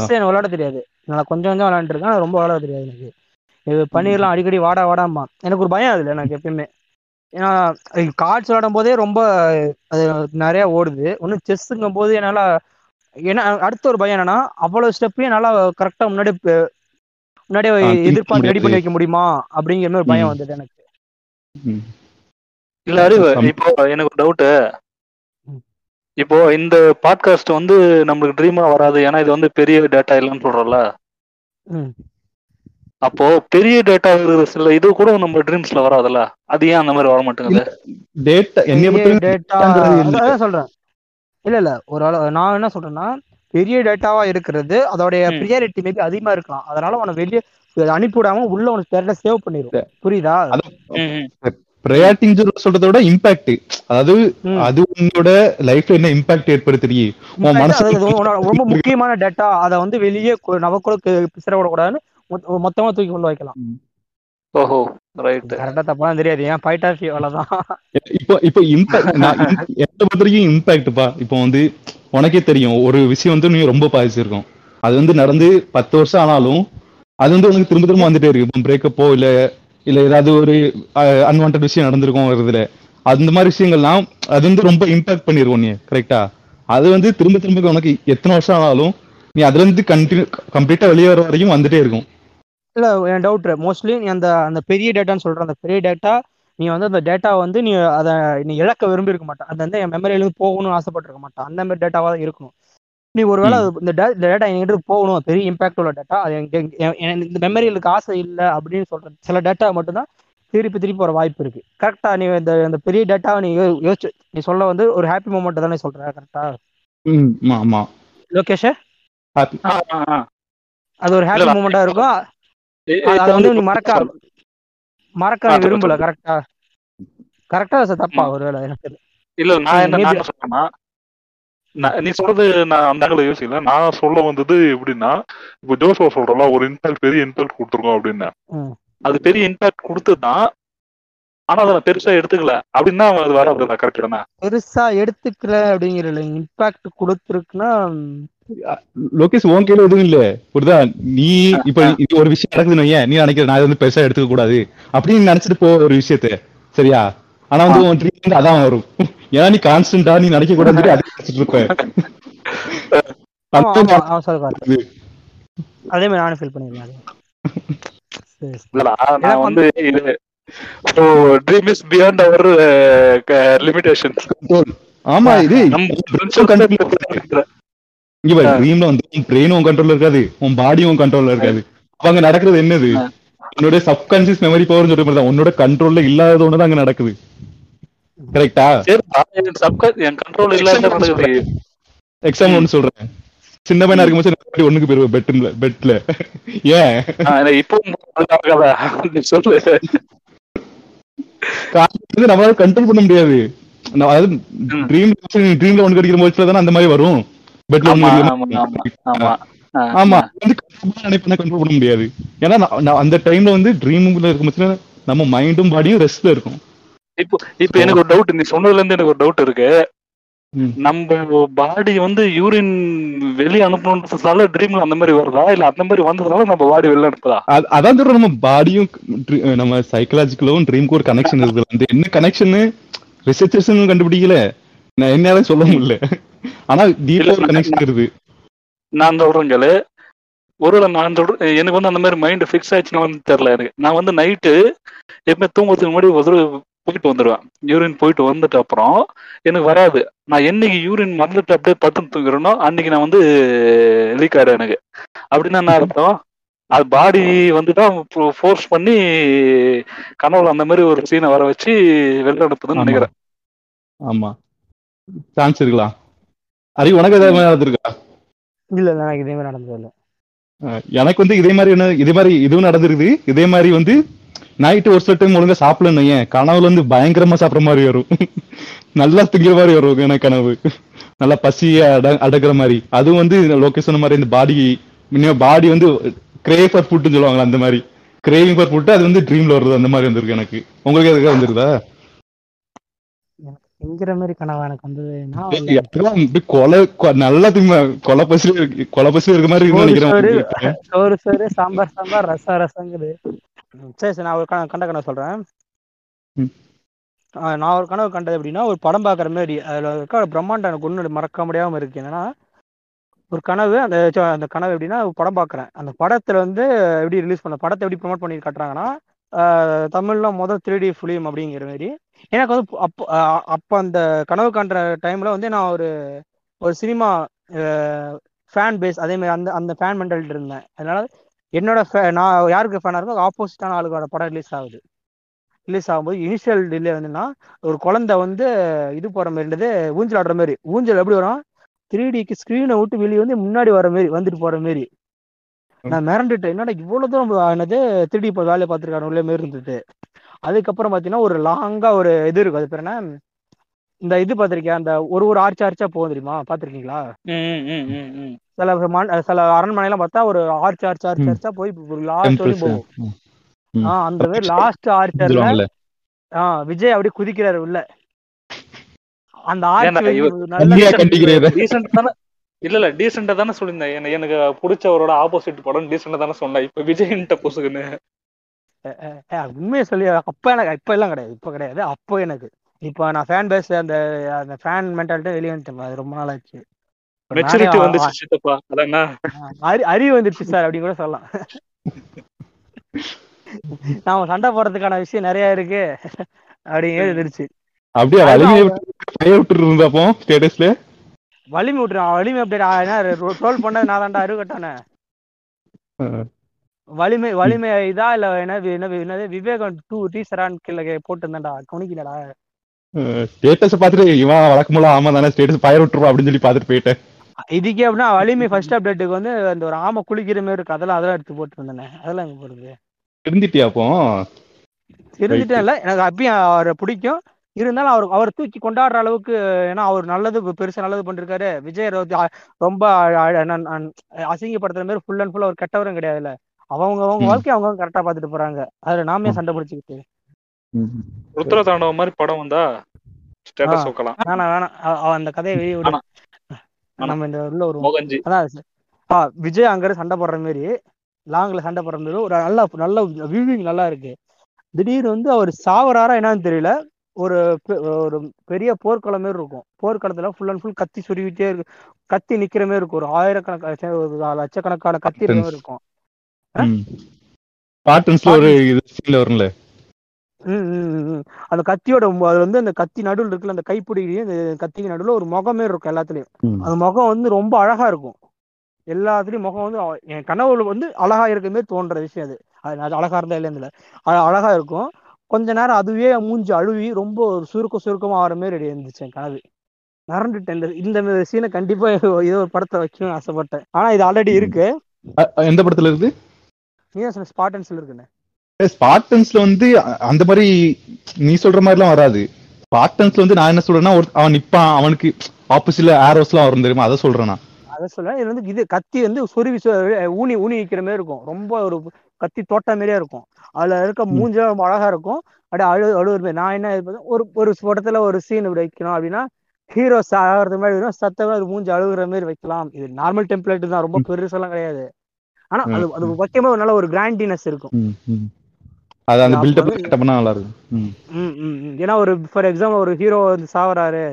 Speaker 2: எனக்கு. விளையாட தெரியாது. நான் கொஞ்சம் கொஞ்சம் விளையாண்டுருக்கேன். ரொம்ப விளையாட தெரியாது எனக்கு. இது பண்ணிடலாம் அடிக்கடி வாடா வாடாமா எனக்கு ஒரு பயம் அதுல எனக்கு எப்பயுமே. ஏன்னா கார்ட்ஸ் விளையாடும் போதே ரொம்ப அது நிறைய ஓடுது. ஒன்றும் செஸ்ஸுங்கும் போது என்னால ஏன்னா அடுத்த ஒரு பயம் என்னன்னா அவ்வளவு ஸ்டெப்பையும் என்னால கரெக்டா முன்னாடி முன்னாடியே எதிர்பார்த்து ரெடி பண்ணி. வைக்க முடியுமா? அப்படிங்கிற மாதிரி ஒரு பயம். வந்தது எனக்கு.
Speaker 4: இல்ல அறிவு இப்போ எனக்கு ஒரு டவுட்
Speaker 2: ம்.
Speaker 4: இப்போ இந்த பாட்காஸ்ட் வந்து நம்மளுக்கு ட்ரீமா வராது. ஏன்னா இது வந்து பெரிய டேட்டா இல்லைன்னு சொல்றோம்ல. அப்போ பெரிய டேட்டா இருக்கிற சில இது கூட நம்ம ட்ரீம்ஸ்ல வராதுல்ல? அது ஏன் அந்த மாதிரி வர மாட்டேங்குது?
Speaker 3: டேட்டா
Speaker 2: டேட்டா சொல்றேன். இல்ல இல்ல. ஒரு நான் என்ன சொல்றேன்னா பெரிய டேட்டாவா இருக்கிறது அதோடைய. ப்ரியாரிட்டி மேபி அதிகமா இருக்கலாம். அதனால உனக்கு வெளியே அனுப்பி விடாம உள்ள உனக்கு டேட்டா சேவ் பண்ணிரும். புரியுதா.
Speaker 3: ப்ரையாரிட்டின்னு சொல்றத விட இம்பாக்ட் அதாவது. அது உன்னோட லைஃப்ல என்ன இம்பாக்ட் ஏற்படுத்துறீ உன்
Speaker 2: Impact
Speaker 3: மனசு
Speaker 2: ரொம்ப முக்கியமான டேட்டா அதை வந்து வெளியே நமக்குள்ள பிசற விடக்கூடாதுன்னு மொத்த- மொத்தமா தூக்கி கொண்டு வைக்கலாம்
Speaker 4: ஓஹோ ரைட்
Speaker 2: கரெக்டா தப்பாலாம் தெரியாது. ஏன் ஃபைட் ஆஃப் அவ்வளவுதான்.
Speaker 3: இப்போ இப்போ இம்பாக்ட் நான் பொறுத்த வரைக்கும் இம்பாக்ட்ப்பா இப்போ வந்து உனக்கே தெரியும். ஒரு விஷயம் வந்து நீ ரொம்ப பாதிச்சிருக்கும். அது வந்து நடந்து பத்து வருஷம் ஆனாலும் அது வந்து உனக்கு திரும்ப திரும்ப வந்துட்டே இருக்கு. இப்போ பிரேக்கப்போ இல்ல இல்லை ஏதாவது ஒரு அன்வான்ட் விஷயம் நடந்திருக்கும் வருதுல அந்த மாதிரி விஷயங்கள்லாம் அது வந்து ரொம்ப இம்பாக்ட் பண்ணிடுவோம் நீ கரெக்டா அது வந்து திரும்ப திரும்ப உனக்கு எத்தனை வருஷம் ஆனாலும் நீ அதுல இருந்து கண்டினியூ கம்ப்ளீட்டா வெளியே வர வரைக்கும் வந்துட்டே இருக்கும்.
Speaker 2: இல்ல என் டவுட் மோஸ்ட்லி நீ அந்த அந்த பெரிய டேட்டான்னு சொல்ற அந்த பெரிய டேட்டா நீ வந்து அந்த டேட்டா வந்து நீ அதை நீ இழக்க விரும்பி இருக்க மாட்டேன் அது வந்து என் மெமரியிலேருந்து போகணும்னு ஆசைப்பட்டிருக்க மாட்டேன் அந்த மாதிரி டேட்டாவா தான் இருக்கணும். நீ ஒருவேளை இந்த டேட்டா என்கிட்ட போகணும். பெரிய இம்பாக்ட் உள்ள டேட்டா அது இந்த மெமரியில் இருக்க ஆசை இல்லை அப்படின்னு சொல்ற சில டேட்டா மட்டும்தான் திருப்பி திருப்பி வர வாய்ப்பு இருக்கு. கரெக்டா நீ இந்த இந்த பெரிய டேட்டாவை நீ யோ- யோசிச்சு நீ சொல்ல வந்து ஒரு ஹாப்பி மூமெண்ட் தானே சொல்ற கரெக்டா
Speaker 3: ம், ஆமா ஆமா.
Speaker 2: லோகேஷ். அது ஒரு ஹாப்பி மூமெண்டா இருக்கும் அது- வந்து நீ மறக்க. மறக்க விரும்பல. கரெக்டா கரெக்டா சார் தப்பா. ஒருவேளை எனக்கு.
Speaker 4: இல்ல நான் என்ன
Speaker 2: Maybe-
Speaker 4: நான் என்ன சொல்றேன்னா நான் நீ சொல்றது நான் அந்த ஆங்கில யோசிக்கல நான் சொல்ல வந்தது எப்படின்னா இப்போ ஜோசோ சொல்றோம்ல ஒரு இம்பாக்ட் பெரிய இம்பாக்ட் கொடுத்துருக்கோம் அப்படின்னு. அது பெரிய இம்பாக்ட் கொடுத்துதான் ஆனா அதை நான் பெருசா எடுத்துக்கல. அப்படின்னா அது வராது கரெக்ட் தானே?
Speaker 2: பெருசா எடுத்துக்கல அப்படிங்கிற இம்பாக்ட் கொடுத்துருக்குன்னா
Speaker 3: லோகேஷ் உன் கையில எதுவும் இல்ல. புரியுதா? நீ இப்ப இது ஒரு விஷயம் நடக்குதுன்னு வையேன், நீ நினைக்கிற நான் இதை வந்து பெருசா எடுத்துக்க கூடாது அப்படின்னு நினைச்சிட்டு போ ஒரு விஷயத்த. சரியா? ஆனா வந்து உன் வந்து அதான் வரும். ஏன்னா நீ கான்ஸ்டன்டா நீ நினைக்க கூடாது அதே நினைச்சிட்டு இருப்ப.
Speaker 2: ஆமா
Speaker 3: அது.
Speaker 2: மாதிரி நானும் ஃபீல்
Speaker 4: நான் வந்து so dream is beyond our limitation
Speaker 3: ஆமா இது
Speaker 4: நம்ம
Speaker 3: இங்க பாரு ட்ரீம்ல வந்து உன் பிரெயின் உன் கண்ட்ரோல்ல இருக்காது உன் பாடி உன் கண்ட்ரோல்ல இருக்காது. அப்ப அங்க நடக்கிறது என்னது? உன்னோட சப்கான்சியஸ் மெமரி பவர் சொல்ற மாதிரி தான் உன்னோட கண்ட்ரோல்ல இல்லாதது ஒண்ணுதான் அங்க நடக்குது. கரெக்டா
Speaker 4: சரி என் கண்ட்ரோல் இல்லாத
Speaker 3: எக்ஸாம்பிள் ஒண்ணு சொல்றேன். சின்ன பையனா இருக்கும்போது ஒண்ணுக்கு போயிருவேன் பெட்ல பெட்ல ஏன்?
Speaker 4: இப்போ சொல்லு.
Speaker 3: நம்மளால கண்ட்ரோல் பண்ண முடியாது. அதாவது ட்ரீம் ட்ரீம்ல ஒண்ணு கிடைக்கிற போச்சுல தானே அந்த மாதிரி வரும். பெட்ல
Speaker 4: ஆமா
Speaker 3: ஒண்ணு
Speaker 4: ஆமா
Speaker 3: வந்து நினைப்பா கண்ட்ரோல் பண்ண முடியாது. ஏன்னா அந்த டைம்ல வந்து ட்ரீம்ல இருக்கும் நம்ம மைண்டும் பாடியும் ரெஸ்ட்ல இருக்கும்.
Speaker 4: இப்போ இப்போ எனக்கு ஒரு டவுட் நீ சொன்னதுல இருந்து எனக்கு ஒரு டவுட் இருக்கு. நம்ம பாடி வந்து யூரின் வெளியே அனுப்பணுன்றதால ட்ரீம்ல அந்த மாதிரி வருதா? இல்ல அந்த மாதிரி வந்ததுனால நம்ம பாடி வெளில அனுப்புதா?
Speaker 3: அது- அதான் சொல்றேன் நம்ம பாடியும் நம்ம சைக்கலாஜிக்கலும் ட்ரீமுக்கு ஒரு கனெக்ஷன் இருக்குது. வந்து என்ன கனெக்ஷன் ரிசர்ச்சர்ஸ் கண்டுபிடிக்கல. நான் என்னால சொல்ல முடியல. ஆனா டீப்பா
Speaker 4: இல்ல,
Speaker 3: ஒரு கனெக்ஷன் இருக்குது.
Speaker 4: நான் சொல்றேன் கேளு ஒருவேளை நான் சொல்றேன் எனக்கு வந்து அந்த மாதிரி மைண்ட் ஃபிக்ஸ் ஆயிடுச்சுன்னா வந்து தெரியல எனக்கு. நான் வந்து நைட்டு எப்பவுமே தூங்குறதுக்கு முன்னாடி ஒரு போயிட்டு வந்துடுவேன் யூரின் போயிட்டு வந்துட்டு அப்புறம் எனக்கு வராது. நான் என்னைக்கு யூரின் மறந்துட்டு அப்படியே படுத்து தூங்குறேனோ அன்னைக்கு நான் வந்து லீக் ஆயிடும் எனக்கு. அப்படின்னா என்ன அர்த்தம்? அது பாடி வந்து தான் ஃபோர்ஸ் பண்ணி கனவுல அந்த மாதிரி ஒரு சீனை வர வச்சு வெளில அனுப்புதுன்னு. நினைக்கிறேன்.
Speaker 3: ஆமா. சான்ஸ் இருக்கலாம் அறிவு உனக்கு ஏதாவது நடந்திருக்கா?
Speaker 2: இல்ல இல்ல எனக்கு இதே மாதிரி நடந்தது இல்ல
Speaker 3: எனக்கு வந்து இதே மாதிரி என்ன இதே மாதிரி இதுவும் நடந்திருக்குது. இதே மாதிரி வந்து நைட்டு ஒரு சில டைம் ஒழுங்கா சாப்பிடணும் ஏன் கனவுல இருந்து பயங்கரமா சாப்பிடுற மாதிரி வரும். நல்லா திங்கிற மாதிரி வரும் எனக்கு கனவு. நல்லா பசிய அட அடக்குற மாதிரி. அதுவும் வந்து லொகேஷன் மாதிரி இந்த பாடி மினிமம் பாடி வந்து கிரேவ் ஃபார் ஃபுட்னு சொல்லுவாங்க அந்த மாதிரி. கிரேவிங் ஃபார் ஃபுட் அது வந்து ட்ரீம்ல வருது அந்த மாதிரி வந்திருக்கு எனக்கு. உங்களுக்கு எதுக்காக வந்துருதா
Speaker 2: என்கிற மாதிரி கனவா எனக்கு
Speaker 3: இப்படி கொலை நல்லா திங்க கொலை பசி கொலை பசி இருக்க மாதிரி நினைக்கிறேன்.
Speaker 2: சோறு சோறு சாம்பார் சாம்பார் ரசம் ரசங்குது. சரி சரி நான் ஒரு கண்ட கனவு சொல்றேன். நான் ஒரு கனவு கண்டது எப்படின்னா ஒரு படம் பார்க்குற மாதிரி அதுல இருக்க ஒரு பிரம்மாண்டம் எனக்கு ஒன்று மறக்க முடியாம இருக்கு. என்னன்னா ஒரு கனவு அந்த அந்த கனவு எப்படின்னா படம் பார்க்குறேன். அந்த படத்துல வந்து எப்படி ரிலீஸ் பண்ண படத்தை எப்படி ப்ரோமோட் பண்ணி காட்டுறாங்கன்னா தமிழ்ல முதல் த்ரீ டி ஃபிலிம் அப்படிங்கிற மாதிரி எனக்கு வந்து அப்போ அப்போ அந்த கனவு காண்ற டைம்ல வந்து நான் ஒரு ஒரு சினிமா ஃபேன் பேஸ் அதே மாதிரி அந்த அந்த ஃபேன் மென்டாலிட்டி இருந்தேன். அதனால என்னோட நான் யாருக்கு ஃபேனாக இருக்கோ ஆப்போசிட்டான ஆளுகளோட படம் ரிலீஸ் ஆகுது. ரிலீஸ் ஆகும்போது இனிஷியல் டிலே வந்துன்னா ஒரு குழந்தை வந்து இது போற மாதிரி இருந்தது ஊஞ்சல் ஆடுற மாதிரி. ஊஞ்சல் எப்படி வரும்? த்ரீ டிக்கு ஸ்க்ரீனை விட்டு வெளியே வந்து முன்னாடி வர மாதிரி வந்துட்டு போற மாதிரி. நான் மிரண்டுட்டேன். என்னடா இவ்வளவு தூரம் ஆனது த்ரீ இப்போ வேலையை பார்த்துருக்காரு உள்ள மாதிரி இருந்தது. அதுக்கப்புறம் பார்த்தீங்கன்னா ஒரு லாங்கா ஒரு இது இருக்கும். அது பேர் என்ன? இந்த இது பார்த்திருக்கியா? அந்த ஒரு ஒரு ஆர்ச் ஆர்ச்சா போகும் தெரியுமா? பார்த்திருக்கீங்களா?
Speaker 4: ம், ம், ம், ம்.
Speaker 2: சில மண்- சில அரண்மனைலாம் பார்த்தா ஒரு ஆர்ச் ஆர்ச் ஆர்ச். ஆர்ச்சா போய் லாஸ்ட் வரையும் போகும்.
Speaker 3: ம். ம்.
Speaker 2: ஆ அந்த மாதிரி லாஸ்ட் ஆர்ச்சர்ல
Speaker 3: சொல்லுவாங்கல்ல
Speaker 2: ஆ விஜய் அப்படியே குதிக்கிறாரு உள்ள. அந்த ஆர்ச்
Speaker 4: இல்ல இல்ல டீசெண்டா தானே சொல்லியிருந்தேன். எனக்கு- எனக்கு பிடிச்சவரோட ஆப்போசிட் படம் டீசெண்டா தானே சொன்னேன். இப்ப விஜய்ன்ட்ட பொசுக்குன்னு
Speaker 2: உண்மையை சொல்லி அப்ப எனக்கு இப்ப எல்லாம் கிடையாது. இப்ப கிடையாது. அப்போ எனக்கு. இப்போ நான் ஃபேன் பேஸ் அந்த அந்த ஃபேன் மென்டாலிட்டி வெளியே வந்துட்டேன் அது ரொம்ப நாள் ஆச்சு
Speaker 4: மெச்சூரிட்டி வந்துச்சு சித்தப்பா அதான்?
Speaker 2: அறிவு வந்துருச்சு சார் அப்படின்னு கூட சொல்லலாம். நாம சண்டை போடுறதுக்கான விஷயம் நிறைய இருக்கு அப்படிங்கிறது வந்துருச்சு
Speaker 3: அப்படியே
Speaker 2: அதுதான்
Speaker 3: வலிமையை
Speaker 2: அவங்க-
Speaker 3: விட்டு பைய விட்டு இருந்தாப்போ ஸ்டேட்டஸ்ல
Speaker 2: வலிமை விட்டுருவான் வலிமை அப்டேட் ட்ரோல் பண்ணது நான் தான்டா அறிவு கட்டானே வலிமை வலிமை இதா இல்ல என்ன என்னது விவேகம் டூ டீசரான் கீழே போட்டுருந்தேன்டா கவனிக்கலடா.
Speaker 3: ஸ்டேட்டஸ் பார்த்துட்டு இவன் வழக்கமெல்லாம் ஆமா தானே ஸ்டேட்டஸ் பயிர் விட்டுருவா அப்படின்னு சொல்லி பார்த்துட்டு போயிட்டேன்.
Speaker 2: இதுக்கே அப்படின்னா வலிமை ஃபர்ஸ்ட் அப்டேட்டுக்கு வந்து அந்த ஒரு ஆமை குளிக்கிற மாதிரி இருக்கு அதெல்லாம் அதெல்லாம் எடுத்து போட்டு வந்தேனே அதெல்லாம் எங்க போடுது
Speaker 3: இருந்துட்டியா அப்போ?
Speaker 2: இல்ல எனக்கு அப்பயும் அவரை பிடிக்கும். இருந்தாலும் அவர் அவர் தூக்கி கொண்டாடுற அளவுக்கு ஏன்னா அவர் நல்லது பெருசா நல்லது பண்ணிருக்காரு. விஜய் ரொம்ப அசிங்கப்படுத்துற மாதிரி ஃபுல் அண்ட் ஃபுல் அவர் கெட்டவரும் கிடையாதுல்ல. அவங்க அவங்க. வாழ்க்கை அவங்க கரெக்டா பாத்துட்டு போறாங்க. அதுல நாமே சண்டை பிடிச்சிக்கிட்டு?
Speaker 4: ருத்ர தாண்டவம் மாதிரி படம் வந்தா ஸ்டேட்டஸ். வைக்கலாம்.
Speaker 2: வேணாம் வேணாம். அந்த கதையை வெளியே விடு. நம்ம இந்த உள்ள ஒரு
Speaker 4: மோகன்ஜி.
Speaker 2: அதான் அது. ஆ விஜய் அங்க சண்டை போடுற மாதிரி லாங்ல சண்டை போடுற மாதிரி ஒரு நல்ல நல்ல வியூவிங் நல்லா இருக்கு. திடீர்னு வந்து அவர் சாவறாரா என்னன்னு தெரியல. ஒரு பெ- ஒரு பெரிய போர்க்களம் மாதிரி இருக்கும். போர்க்களத்துல ஃபுல் அண்ட் ஃபுல் கத்தி சுருவிட்டே இருக்கு. கத்தி நிக்கிற மாதிரி இருக்கும். ஒரு ஆயிரக்கணக்கான ஒரு லட்சக்கணக்கான கத்தி இருக்கும்.
Speaker 3: பாட்டன்ஸ்ல ஒரு இது வரும்ல.
Speaker 2: அந்த கத்தியோட அது வந்து அந்த கத்தி நடுவில் இருக்குல்ல அந்த கைப்பிடிலையும் அந்த கத்திக்கு நடுவில் ஒரு முகமே இருக்கும் எல்லாத்துலயும். அந்த முகம் வந்து ரொம்ப அழகா இருக்கும். எல்லாத்துலயும் முகம் வந்து என் கனவுல வந்து அழகா இருக்கிற மாதிரி தோன்ற விஷயம் அது. அது அழகா இருந்தா அது அழகா இருக்கும். கொஞ்ச நேரம் அதுவே மூஞ்சி அழுவி ரொம்ப ஒரு சுருக்க சுருக்கமா ஆகிற மாதிரி ரெடி இருந்துச்சு என் கனவு. மறந்துட்டேன். இந்த இந்த சீனை கண்டிப்பா ஏதோ ஒரு படத்தை வைக்கணும்னு ஆசைப்பட்டேன். ஆனா இது ஆல்ரெடி இருக்கு.
Speaker 3: எந்த படத்துல இருக்கு?
Speaker 2: சொன்ன ஸ்பாட்டன்ஸ்ல இருக்குன்னு.
Speaker 3: ஸ்பார்டன்ஸ்ல வந்து அந்த மாதிரி நீ சொல்ற மாதிரி எல்லாம் வராது. ஸ்பார்டன்ஸ்ல வந்து நான் என்ன சொல்றேன்னா ஒரு- அவன் நிப்பான் அவனுக்கு ஆப்போசிட்ல ஆரோஸ் எல்லாம் வரும் தெரியுமா? அதை சொல்றேன் நான்.
Speaker 2: அதை சொல்ல இது வந்து இது கத்தி வந்து சொருவி ஊனி ஊனி வைக்கிற மாதிரி இருக்கும். ரொம்ப ஒரு கத்தி தோட்ட மாதிரியே இருக்கும். அதுல இருக்க. மூஞ்ச ரொம்ப அழகா இருக்கும். அப்படியே அழு அழுவுற நான் என்ன ஒரு ஒரு படத்துல ஒரு சீன் இப்படி வைக்கணும் அப்படின்னா ஹீரோ சாகிறது மாதிரி வைக்கணும், சத்தமா அது மூஞ்சி அழுகுற மாதிரி வைக்கலாம். இது நார்மல் டெம்ப்ளேட் தான். ரொம்ப. பெருசெல்லாம் கிடையாது. ஆனா அது அது. வைக்கும்போது ஒரு நல்ல ஒரு கிராண்டினஸ் இருக்கும்.
Speaker 3: அது அந்த பில்டப் பண்ணா நல்லா இருக்கும்.
Speaker 2: ஏன்னா ஒரு ஃபார் எக்ஸாம்பிள் ஒரு ஹீரோ வந்து சாவறாரு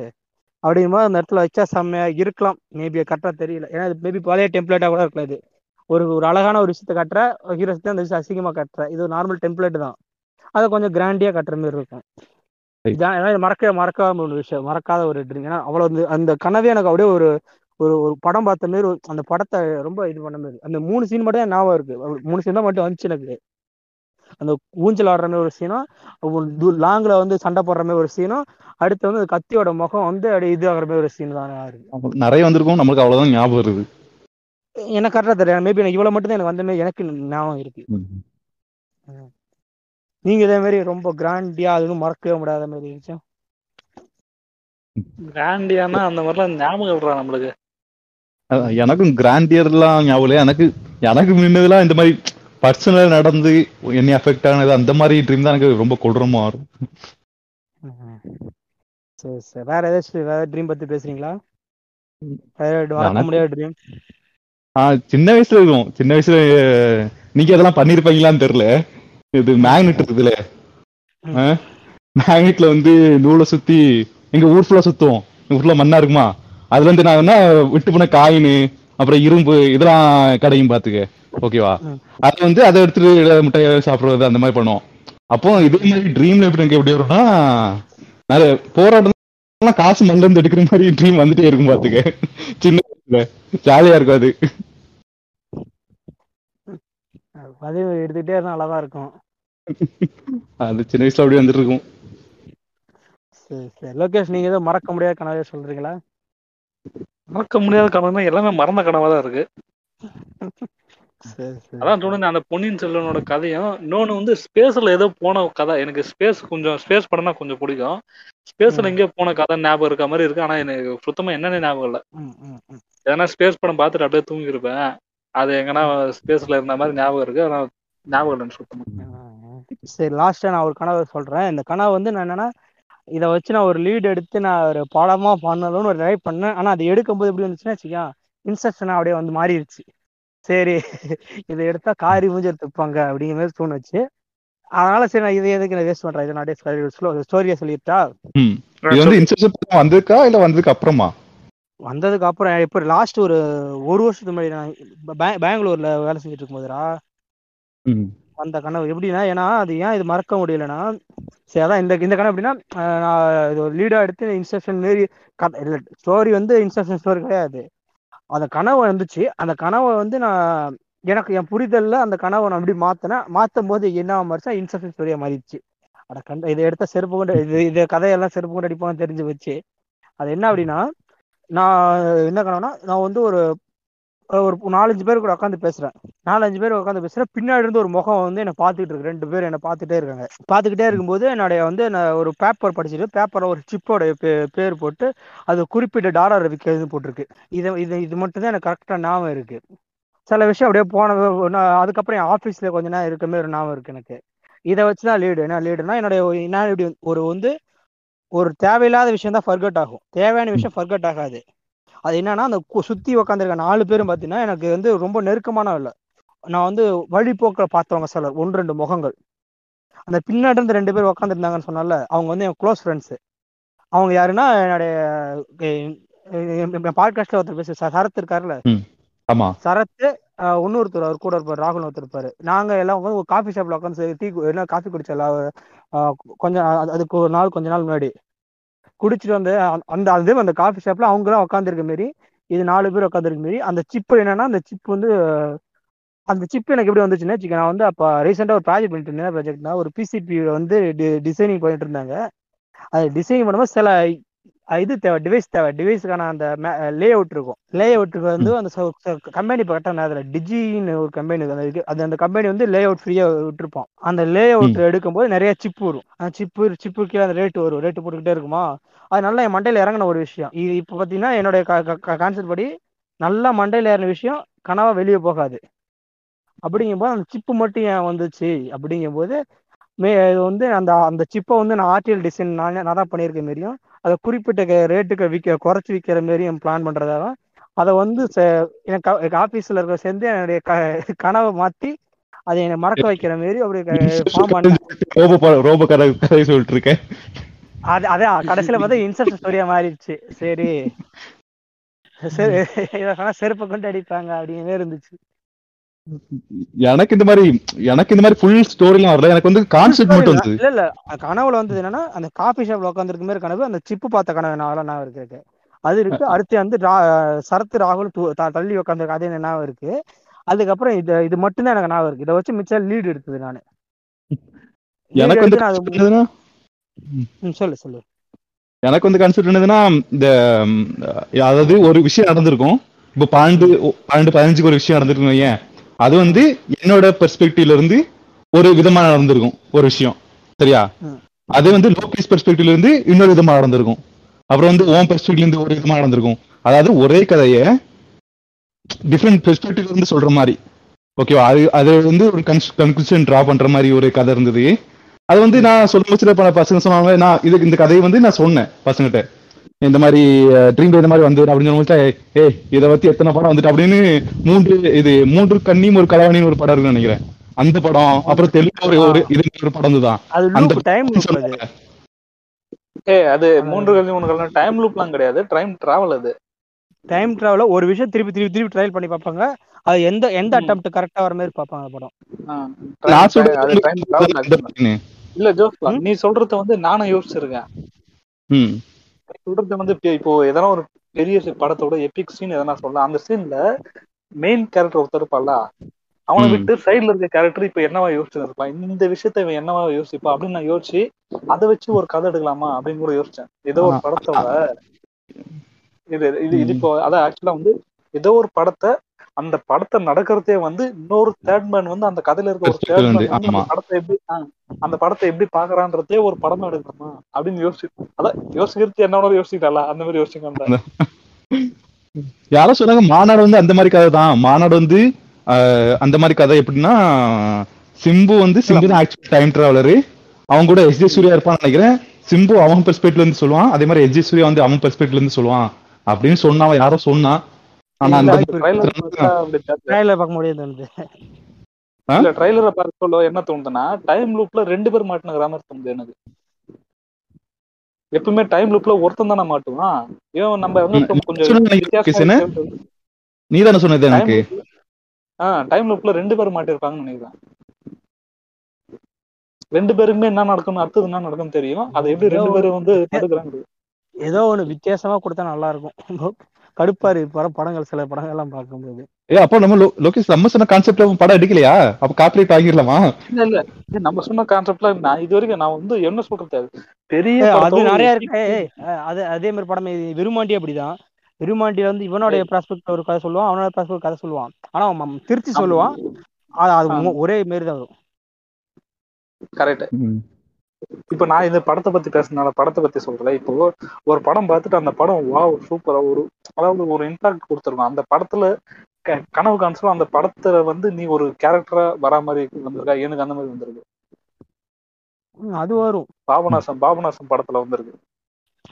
Speaker 2: அப்படிங்கும்போது அந்த இடத்துல வச்சா செம்மையா இருக்கலாம். மேபி கரெக்டா தெரியல. ஏன்னா இது மேபி பழைய டெம்ப்ளேட்டா கூட இருக்கலாம் இது. ஒரு ஒரு அழகான ஒரு விஷயத்த கட்டுற ஹீரோ அந்த விஷயம் அசிங்கமா கட்டுற. இது நார்மல் டெம்ப்ளேட் தான். அதை கொஞ்சம் கிராண்டியா கட்டுற மாதிரி இருக்கும். இதான் மறக்க மறக்காம ஒரு விஷயம் மறக்காத ஒரு ட்ரீம் ஏன்னா அவ்வளவு வந்து அந்த கனவே எனக்கு அப்படியே ஒரு ஒரு ஒரு படம் பார்த்த மாதிரி அந்த படத்தை ரொம்ப இது பண்ண மாதிரி. அந்த மூணு சீன் மட்டும் ஞாபகம் இருக்கு. மூணு சீன் தான் மட்டும் வந்துச்சு எனக்கு. அந்த ஊஞ்சல் ஆடுற மாதிரி ஒரு சீனும் லாங்ல வந்து சண்டை போடுற மாதிரி ஒரு சீனும் அடுத்து வந்து கத்தியோட முகம் வந்து அப்படியே இது ஆகுற மாதிரி ஒரு சீன் தான் இருக்கு
Speaker 3: நிறைய வந்திருக்கும் நம்மளுக்கு அவ்வளவுதான் ஞாபகம் இருக்குது
Speaker 2: எனக்கு கரெக்டா தெரியும் மேபி எனக்கு இவ்வளவு மட்டும் தான் எனக்கு வந்த மாதிரி எனக்கு ஞாபகம் இருக்கு. நீங்க இதே மாதிரி ரொம்ப கிராண்டியா அதுவும் மறக்கவே முடியாத மாதிரி இருந்துச்சு?
Speaker 4: கிராண்டியானா அந்த மாதிரிலாம் ஞாபகம் விடுறா நம்மளுக்கு.
Speaker 3: எனக்கும் கிராண்டியர்லாம் ஞாபகம். எனக்கு எனக்கு முன்னதெல்லாம் இந்த மாதிரி பர்சனல் நடந்து என்ன அஃபெக்ட் ஆனது அந்த மாதிரி ட்ரீம் தான் எனக்கு ரொம்ப கொடூரமா வரும்.
Speaker 2: சரி சரி. வேற ஏதாச்சும் வேற ட்ரீம் பத்தி பேசுறீங்களா? முடியாத ட்ரீம்
Speaker 3: ஆஹ் சின்ன வயசுல இருக்கும். சின்ன வயசுல நீங்க அதெல்லாம் பண்ணிருப்பீங்களான்னு தெரியல. இது மேக்னெட் இருக்குதுல. மேக்னெட்ல வந்து நூலை சுத்தி எங்க ஊர் ஃபுல்லா சுத்துவோம். ஊர் ஃபுல்லா மண்ணா இருக்குமா? அதுல இருந்து நான் என்ன விட்டு போன காயின் அப்புறம் இரும்பு இதெல்லாம் கிடைக்கும் பாத்துக்க ஓகேவா. அது வந்து அதை எடுத்துட்டு முட்டையை சாப்பிடுறது அந்த மாதிரி பண்ணுவோம். அப்போ இதே மாதிரி ட்ரீம்ல எப்படி எனக்கு எப்படி வரும்னா நிறைய போராட்டம் காசு இருந்து எடுக்கிற மாதிரி ட்ரீம் வந்துட்டே இருக்கும் பாத்துக்க. சின்ன வயசுல. ஜாலியா இருக்கும் அது.
Speaker 2: பதிவு எடுத்துக்கிட்டே இருந்தா நல்லாதான் இருக்கும்.
Speaker 3: அது சின்ன வயசுல அப்படியே வந்துட்டு இருக்கும்.
Speaker 2: சரி சரி. லோகேஷ் நீங்க ஏதோ மறக்க முடியாத கனவே சொல்றீங்களா?
Speaker 4: மறக்க முடியாத கனவுனா எல்லாமே மறந்த கனவா தான் இருக்கு. அதான் சொன்னேன் அந்த பொன்னியின் செல்வனோட கதையும் இன்னொன்னு வந்து ஸ்பேஸ்ல ஏதோ போன கதை. எனக்கு ஸ்பேஸ் கொஞ்சம் ஸ்பேஸ் படம்னா கொஞ்சம் பிடிக்கும். ஸ்பேஸ்ல. எங்கேயோ போன கதை ஞாபகம் இருக்க மாதிரி இருக்கு. ஆனா எனக்கு சுத்தமா என்னன்னு ஞாபகம் இல்ல. ஏன்னா ஸ்பேஸ் படம் பார்த்துட்டு அப்படியே தூங்கி இருப்பேன் அது எங்கன்னா ஸ்பேஸ்ல இருந்த மாதிரி ஞாபகம் இருக்கு. ஆனா ஞாபகம் இல்லை எனக்கு சுத்தமா.
Speaker 2: சரி லாஸ்டா நான் ஒரு கனவு சொல்றேன். இந்த கனவு வந்து நான் என்னன்னா இதை வச்சு நான் ஒரு லீட் எடுத்து நான் ஒரு படமா பண்ணணும்னு ஒரு ட்ரை பண்ணேன். ஆனா அது எடுக்கும்போது எப்படி வந்துச்சுன்னா வச்சுக்கா இன்ஸ்ட்ரக்ஷனா அப்படியே வந்து மாறிடுச்சு சரி இதை எடுத்தா காரி மூஞ்சி எடுத்துப்பாங்க அப்படிங்கிற மாதிரி தோணுச்சு. அதனால சரி நான் இதை எதுக்கு நான் வேஸ்ட் பண்றேன்? இதை நான் ஸ்டோரியை சொல்லிட்டா.
Speaker 3: இது வந்து இன்செப்ஷன் வந்திருக்கா? இல்ல வந்ததுக்கு அப்புறமா?
Speaker 2: வந்ததுக்கு அப்புறம் இப்போ லாஸ்ட் ஒரு ஒரு வருஷத்துக்கு முன்னாடி நான் பே- பெங்களூர்ல வேலை செஞ்சுட்டு இருக்கும்போதுடா
Speaker 3: ம்.
Speaker 2: அந்த கனவு எப்படின்னா ஏன்னா அது ஏன் இது மறக்க முடியலன்னா சரி அதான் இந்த இந்த கனவு எப்படின்னா நான் இது ஒரு லீடா எடுத்து இன்ஸ்ட்ரக்ஷன் மாரி கதை இல்லை ஸ்டோரி வந்து இன்ஸ்ட்ரக்ஷன் ஸ்டோரி கிடையாது. அந்த கனவு வந்துச்சு. அந்த கனவை வந்து நான் எனக்கு என் புரிதல்ல அந்த கனவை நான் அப்படி மாத்தினேன். மாத்தும் போது என்ன மாறிச்சா இன்ஸ்ட்ரக்ஷன் ஸ்டோரியா மாறிடுச்சு. அட கண்ட இதை எடுத்த செருப்பு கொண்டு இது இது கதையெல்லாம் செருப்பு கொண்டு அடிப்பான்னு தெரிஞ்சு வச்சு அது என்ன அப்படின்னா நான் என்ன கனவுனா நான் வந்து ஒரு ஒரு நாலஞ்சு பேர் கூட உட்காந்து பேசுறேன். நாலஞ்சு பேர் உட்காந்து பேசுறேன். பின்னாடி இருந்து ஒரு முகம் வந்து என்னை பாத்துக்கிட்டு இருக்கு. ரெண்டு பேர் என்னை பார்த்துட்டே இருக்காங்க. பார்த்துக்கிட்டே இருக்கும்போது என்னுடைய வந்து நான் ஒரு பேப்பர் படிச்சுட்டு பேப்பர்ல ஒரு சிப்போட பேர் போட்டு அது குறிப்பிட்ட டாலர் விற்கிறது போட்டிருக்கு. இது இது இது மட்டும் தான் எனக்கு கரெக்டாக ஞாபகம் இருக்கு. சில விஷயம் அப்படியே போன நான் அதுக்கப்புறம் என் ஆஃபீஸில் கொஞ்ச நேரம் இருக்க மாதிரி ஒரு ஞாபகம் இருக்கு எனக்கு. இதை வச்சு தான் லீடு என்ன லீடுனா என்னுடைய என்ன இப்படி ஒரு வந்து ஒரு தேவையில்லாத விஷயம் தான் ஃபர்கட் ஆகும். தேவையான விஷயம் ஃபர்கட் ஆகாது. அது என்னன்னா அந்த சுத்தி உட்காந்துருக்க நாலு பேரும் பார்த்தீங்கன்னா எனக்கு வந்து ரொம்ப நெருக்கமான இல்லை நான் வந்து வழிபோக்கில் பார்த்தவங்க சிலர் ஒன்று ரெண்டு முகங்கள். அந்த பின்னாடி இருந்து ரெண்டு பேர் உட்காந்துருந்தாங்கன்னு சொன்னால அவங்க வந்து என் க்ளோஸ் ஃப்ரெண்ட்ஸு அவங்க யாருன்னா என்னுடைய பாட்காஸ்ட்ல ஒருத்தர் பேச சரத் இருக்காருல்ல.
Speaker 3: ஆமா.
Speaker 2: சரத்து ஆஹ் இன்னொருத்தர் அவர் கூட இருப்பார் ராகுல் ஒருத்தர் இருப்பாரு. நாங்க எல்லாம் உட்காந்து ஒரு காஃபி ஷாப்ல உட்காந்து டீ என்ன காஃபி குடிச்சல கொஞ்சம் அதுக்கு ஒரு நாள் கொஞ்ச நாள் முன்னாடி. குடிச்சிட்டு வந்து அந்த- அந்த அதே அந்த காஃபி ஷாப்ல அவங்களாம் உட்காந்துருக்க மாரி இது நாலு பேர் உட்காந்துருக்க மாரி அந்த சிப்பு என்னன்னா அந்த சிப் வந்து அந்த சிப் எனக்கு எப்படி வந்துச்சுன்னா வச்சுக்க, நான் வந்து அப்போ ரீசெண்டாக ஒரு ப்ராஜெக்ட் பண்ணிட்டு இருந்தேன் ப்ராஜெக்ட்னா ஒரு பிசிபி வந்து டிசைனிங் பண்ணிட்டு இருந்தாங்க. அது டிசைனிங் பண்ணும்போது சில இது தேவை டிவைஸ் தேவை. டிவைஸ்க்கான அந்த லே அவுட் இருக்கும். லே அவுட்டுக்கு வந்து அந்த கம்பெனி பட்டம் அதில் டிஜின்னு ஒரு கம்பெனி அந்த இது அது அந்த கம்பெனி வந்து லே அவுட் ஃப்ரீயா விட்டுருப்போம். அந்த லே அவுட் எடுக்கும்போது நிறைய சிப் வரும். அந்த சிப்பு சிப்பு கீழே அந்த ரேட் வரும். ரேட்டு போட்டுக்கிட்டே இருக்குமா? அது நல்லா என் மண்டையில இறங்கின ஒரு விஷயம். இது இப்போ பார்த்தீங்கன்னா என்னுடைய கான்செப்ட் படி நல்லா மண்டையில ஏறின விஷயம் கனவா வெளியே போகாது. அப்படிங்கும்போது அந்த சிப்பு மட்டும் ஏன் வந்துச்சு? அப்படிங்கும்போது மே இது வந்து அந்த அந்த சிப்பை வந்து நான் ஆர்டிஎல் டிசைன் நான் நான் தான் பண்ணியிருக்க மாரியும் அதை குறிப்பிட்ட ரேட்டுக்கு விற்க குறைச்சி விற்கிற மாரியும் பிளான் பண்றதால அதை வந்து எனக்கு ஆபீஸ்ல இருக்க சேர்ந்து என்னுடைய க கனவை மாத்தி அதை என்னை மறக்க வைக்கிற மாரி அப்படி ஃபார்ம்
Speaker 3: சொல்லிட்டு இருக்கேன்
Speaker 2: அது அதான் கடைசியில பார்த்தா இன்செப்ஷன் ஸ்டோரியா மாறிடுச்சு. சரி. சரி. செருப்பை கொண்டு அடிப்பாங்க அப்படிங்கிற இருந்துச்சு.
Speaker 3: எனக்கு இந்த மாதிரி எனக்கு இந்த மாதிரி ஃபுல் ஸ்டோரிலாம் வரல. எனக்கு வந்து கான்செப்ட் மட்டும் வந்தது
Speaker 2: இல்ல இல்ல. கனவுல வந்தது என்னன்னா அந்த காபி ஷாப்ல உட்காந்துருக்க மாதிரி கனவு அந்த சிப்பு பார்த்த கனவு நான் இருக்கு அது இருக்கு. அடுத்து வந்து சரத் ராகுல் தள்ளி உட்காந்துருக்க அதே ஞாபகம் இருக்கு. அதுக்கப்புறம் இது இது மட்டும்தான் எனக்கு ஞாபகம் இருக்கு. இதை வச்சு மிச்சம் லீடு எடுத்தது நானு.
Speaker 3: எனக்கு வந்து
Speaker 2: சொல்லு சொல்லு.
Speaker 3: எனக்கு வந்து கான்செப்ட் என்னதுன்னா இந்த அதாவது ஒரு விஷயம் நடந்திருக்கும். இப்போ பன்னெண்டு பன்னெண்டு பதினஞ்சுக்கு ஒரு விஷயம் நடந்திருக்கும் வையேன். அது வந்து என்னோட பெர்ஸ்பெக்டிவ்ல இருந்து ஒரு விதமா நடந்திருக்கும் ஒரு விஷயம். சரியா. அது வந்து லோகேஷ் பெர்ஸ்பெக்டிவ்ல இருந்து இன்னொரு விதமா நடந்திருக்கும். அப்புறம் வந்து ஓம் பெர்ஸ்பெக்டிவ்ல இருந்து ஒரு விதமா நடந்திருக்கும். அதாவது ஒரே கதையை டிஃப்ரெண்ட் பெர்ஸ்பெக்டிவ்ல இருந்து சொல்ற மாதிரி. ஓகேவா அது அது வந்து ஒரு கன்க்ளூஷன் டிரா பண்ற மாதிரி ஒரு கதை இருந்தது. அது வந்து நான் சொல்லும் போது சில பல பசங்க சொன்னாங்க நான் இது இந்த கதையை வந்து நான் சொன்னேன் பசங்கிட்ட இந்த மாதிரி ட்ரீம் இந்த மாதிரி வந்து அப்படின்னு சொல்லும்போது ஏய் இதை பத்தி எத்தனை படம் வந்துட்டு அப்படின்னு மூன்று இது மூன்று கண்ணியும் ஒரு கலவாணின்னு ஒரு படம் இருக்குன்னு நினைக்கிறேன். அந்த படம் அப்புறம் தெலுங்கு ஒரு ஒரு இது ஒரு படம் தான்
Speaker 2: அது
Speaker 3: அந்த
Speaker 2: டைம் லூப் அது.
Speaker 4: ஏய் அது மூன்று கல்வி மூணு கல்வி டைம் லூப்லாம் கிடையாது. டைம் டிராவல் அது.
Speaker 2: டைம் டிராவல ஒரு விஷயம் திருப்பி திருப்பி திருப்பி ட்ரையல் பண்ணி பார்ப்பாங்க. அது எந்த எந்த. அட்டம்ப்ட் கரெக்டா வர மாதிரி பார்ப்பாங்க அந்த படம்.
Speaker 4: இல்ல ஜோஸ்லா
Speaker 2: ம்?
Speaker 4: நீ சொல்றத வந்து நானும் யோசிச்சிருக்கேன். சொல்றது வந்து இப்போ- எதனா ஒரு பெரிய படத்தோட எபிக் சீன் எதனா சொல்ல அந்த சீன்ல மெயின் கேரக்டர் ஒருத்தர் இருப்பான்ல அவனை. விட்டு சைடுல இருக்க கேரக்டர் இப்ப என்னவா யோசிச்சிருப்பான் இந்த விஷயத்த இவன் என்னவா யோசிப்பா அப்படின்னு நான் யோசிச்சு அதை வச்சு ஒரு கதை எடுக்கலாமா அப்படின்னு கூட யோசிச்சேன். ஏதோ ஒரு படத்தோட இது இது இது இப்போ அதான் ஆக்சுவலா வந்து ஏதோ ஒரு படத்தை அந்த படத்தை நடக்கிறதே வந்து இன்னொரு தேர்ட் மேன் வந்து அந்த கதையில இருக்க ஒரு தேர்ட் மேன் அந்த. படத்தை எப்படி அந்த படத்தை எப்படி பாக்குறான்றதே ஒரு படமா எடுக்கணுமா அப்படின்னு யோசி அதான் யோசிக்கிறது என்னோட யோசிக்கல அந்த மாதிரி யோசிக்க
Speaker 3: யாரோ சொன்னாங்க மாநாடு வந்து அந்த மாதிரி கதை தான். மாநாடு வந்து அந்த மாதிரி கதை எப்படின்னா சிம்பு வந்து சிம்பு தான் ஆக்சுவல் டைம் டிராவலரு அவன் கூட எஸ் ஜே சூர்யா இருப்பான்னு நினைக்கிறேன். சிம்பு அவன் பெர்ஸ்பெக்ட்ல இருந்து சொல்லுவான். அதே மாதிரி எஸ் ஜே சூர்யா வந்து அவன் பெர்ஸ்பெக்ட்ல இருந்து சொல்லுவான். அப்படின்னு சொன்னான் யாரோ சொன்னான். ஆனா அந்த
Speaker 2: இல்ல,
Speaker 4: ட்ரைலர்
Speaker 2: ட்ரையல பார்க்க முடியாது தோணுது
Speaker 3: ஆ?
Speaker 4: இல்ல ட்ரைலரை பார்க்க சொல்ல என்ன தோணுதுன்னா டைம் லூப்ல ரெண்டு பேர் மாட்டினுங்கிற மாதிரி தோணுது எனக்கு. எப்பவுமே டைம் லூப்ல ஒருத்தன் தானே மாட்டுவான். ஏன் நம்ம கொஞ்சம்.
Speaker 3: நீ தானே சொன்னது எனக்கு.
Speaker 4: ஆ டைம் லூப்ல ரெண்டு பேர் மாட்டிருப்பாங்கன்னு நினைக்கிறேன். ரெண்டு பேருக்குமே என்ன நடக்கும்னு அடுத்தது என்ன நடக்கும்னு தெரியும். அதை எப்படி ரெண்டு பேரும் வந்து தடுக்கிறாங்க?
Speaker 2: ஏதோ ஒண்ணு வித்தியாசமா கொடுத்தா நல்லா இருக்கும். கடுப்பா இருக்கு வர படங்கள் சில படங்கள் எல்லாம் பார்க்கும்போது.
Speaker 3: ஏ அப்போ நம்ம லோகேஷ் நம்ம சொன்ன கான்செப்ட்ல படம் எடுக்கலையா? அப்ப காப்பிரைட் ஆகிடலாமா
Speaker 4: இல்ல இல்ல. நம்ம சொன்ன கான்செப்ட்ல நான் இது வரைக்கும் நான் வந்து என்ன சொல்றது பெரிய
Speaker 2: அது நிறைய இருக்கு. அது அதே மாதிரி படம் விருமாண்டி அப்படிதான். விருமாண்டி வந்து இவனுடைய ப்ராஸ்பெக்ட் ஒரு கதை சொல்லுவான் அவனோட ப்ராஸ்பெக்ட் கதை சொல்லுவான். ஆனா அவன் திருத்தி சொல்லுவான். அது ஒரே மாரி தான் வரும்
Speaker 4: கரெக்ட் இப்ப நான் இந்த படத்தை பத்தி பேசுனால படத்தை பத்தி சொல்றேன் இப்போ ஒரு படம் பார்த்துட்டு அந்த படம் வாவ் சூப்பரா ஒரு அதாவது ஒரு இம்பாக்ட் கொடுத்துருக்கும். அந்த படத்துல க- கனவு காமிச்சோம் அந்த படத்துல வந்து நீ ஒரு கேரக்டரா வரா மாதிரி வந்திருக்கா? எனக்கு அந்த மாதிரி வந்திருக்கு.
Speaker 2: அது வரும்.
Speaker 4: பாபநாசம் பாபநாசம் படத்துல வந்திருக்கு.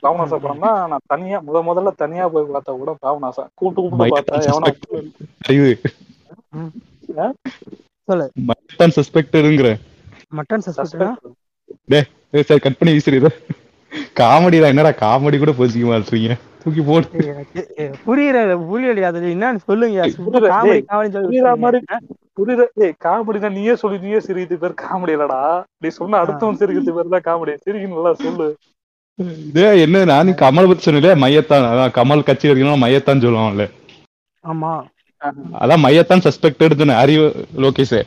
Speaker 4: பாபநாசம் படம்னா நான் தனியா முத முதல்ல தனியா போய் பார்த்தா கூட பாபநாசம். கூட்டு கூப்பிட்டு பார்த்தா எவனா
Speaker 3: அறிவு
Speaker 2: சொல்லு.
Speaker 3: மைத்தான் சஸ்பெக்டருங்கிற
Speaker 2: மட்டன் சஸ்பெக்ட்னா
Speaker 3: ஏய் சார் கட் பண்ணி வீசுறீங்க காமெடி தான் என்னடா காமெடி கூட போச்சுக்க மாட்டீங்க தூக்கி போட்டு
Speaker 2: புரியல புரியலையா அது என்னன்னு சொல்லுங்க. காமெடி காமெடி சொல்லி
Speaker 4: புரியுற ஏய் காமெடினா நீயே சொல்லி நீயே சிரிக்கிறது பேர் காமெடி இல்லடா. நீ சொன்ன அடுத்தவன் சிரிக்கிறது பேர் தான் காமெடி. சிரிக்கணும்ல சொல்லு.
Speaker 3: இதே என்ன நான் கமல் பத்தி சொன்னல மையத்தான். அதான் கமல் கட்சி எடுக்கணும் மையத்தான் சொல்லுவான்ல.
Speaker 2: ஆமா.
Speaker 3: அதான் மையத்தான் சஸ்பெக்டட் அறிவு லோகேஷ்.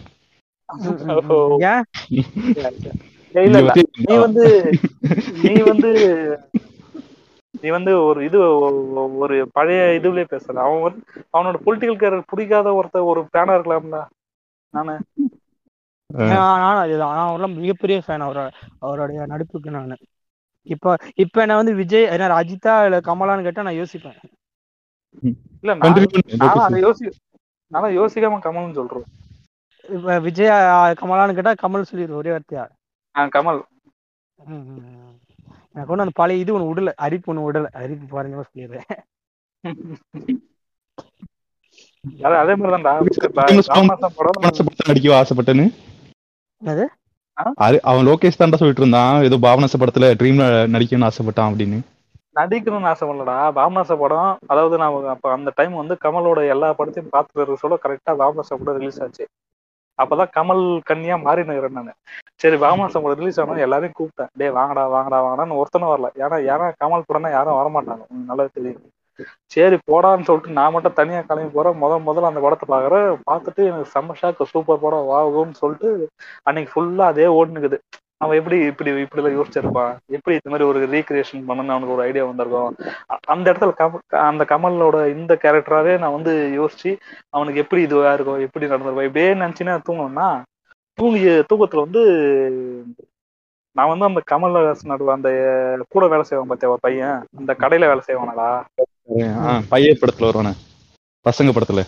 Speaker 4: இல்ல. இல்ல நீ வந்து நீ வந்து நீ வந்து ஒரு இது ஒரு பழைய இதுலயே பேசுற. அவன் வந்து அவனோட பொலிட்டிக்கல் கேரியர் பிடிக்காத ஒருத்த ஒரு பேனா இருக்கலாம்ல நானு.
Speaker 2: நான் நானும் அதுதான் நான் அவரெல்லாம் மிகப்பெரிய ஃபேன் அவரோட அவருடைய நடிப்புக்கு நான். இப்ப இப்ப நான் வந்து விஜய் என்ன அஜித்தா இல்ல கமலான்னு கேட்டா நான் யோசிப்பேன்.
Speaker 4: இல்ல நானும். அதை யோசி நானும் யோசிக்காம கமல்னு சொல்றேன்.
Speaker 2: இப்ப விஜயா கமலான்னு கேட்டா கமல் சொல்லிடு ஒரே வார்த்தையா?
Speaker 4: கமல்.
Speaker 2: எனக்கு ஒண்ணு அந்த பழைய இது ஒண்ணு விடல அரிப்பு ஒண்ணு விடல. அரிப்பு பாருங்க சொல்லிடுறேன்.
Speaker 4: அது அதே மாதிரி
Speaker 3: படத்தை நடிக்க ஆசைப்பட்டேன்னு. அவன் லோகேஷ் தான்டா சொல்லிட்டு இருந்தான். ஏதோ பாவனச படத்துல ட்ரீம்ல நடிக்கணும்னு ஆசைப்பட்டான் அப்படின்னு.
Speaker 4: நடிக்கணும்னு ஆசை பண்ணலடா பாமனாச படம் அதாவது நான் அப்ப அந்த டைம் வந்து கமலோட எல்லா படத்தையும் பார்த்துட்டு சொல்ல கரெக்டா பாமனாச படம் ரிலீஸ் ஆச்சு. அப்பதான் கமல் கன்னியா மாறி நிக்கிறேன் நானு. சரி பாமனாச சம்பளம் ரிலீஸ் ஆனா எல்லாரையும் கூப்பிட்டேன். டே வாங்கடா வாங்கடா வாங்கடான்னு ஒருத்தனும் வரல. ஏன்னா ஏன்னா கமல் படம்னா யாரும் வரமாட்டாங்க. உனக்கு நல்லா தெரியும் சரி போடான்னு சொல்லிட்டு நான் மட்டும் தனியா கிளம்பி போறேன். முத முதல்ல அந்த படத்தை பாக்குறேன் பார்த்துட்டு எனக்கு செம்ம ஷாக்கு சூப்பர் படம் வாகும்னு சொல்லிட்டு அன்னைக்கு ஃபுல்லா அதே ஓடுனுக்குது. அவன் எப்படி இப்படி இப்படி எல்லாம் யோசிச்சிருப்பான்? எப்படி இந்த மாதிரி ஒரு ரீக்ரியேஷன் பண்ணணும்னு அவனுக்கு ஒரு ஐடியா வந்திருக்கும் அந்த இடத்துல கமல் அந்த கமலோட இந்த கேரக்டராவே நான் வந்து யோசிச்சு அவனுக்கு எப்படி இதுவா இருக்கும் எப்படி நடந்திருக்கும் இப்படியே நினைச்சுன்னா தூங்கணும்னா தூங்கி தூக்கத்துல வந்து நான் வந்து அந்த கமல்ஹாசன் நடுவ அந்த கூட வேலை செய்வான் பாத்தியா ஒரு பையன். அந்த கடையில வேலை செய்வானடா.
Speaker 3: ஆ, பையன் படத்துல வருவானே. பசங்க படத்துல.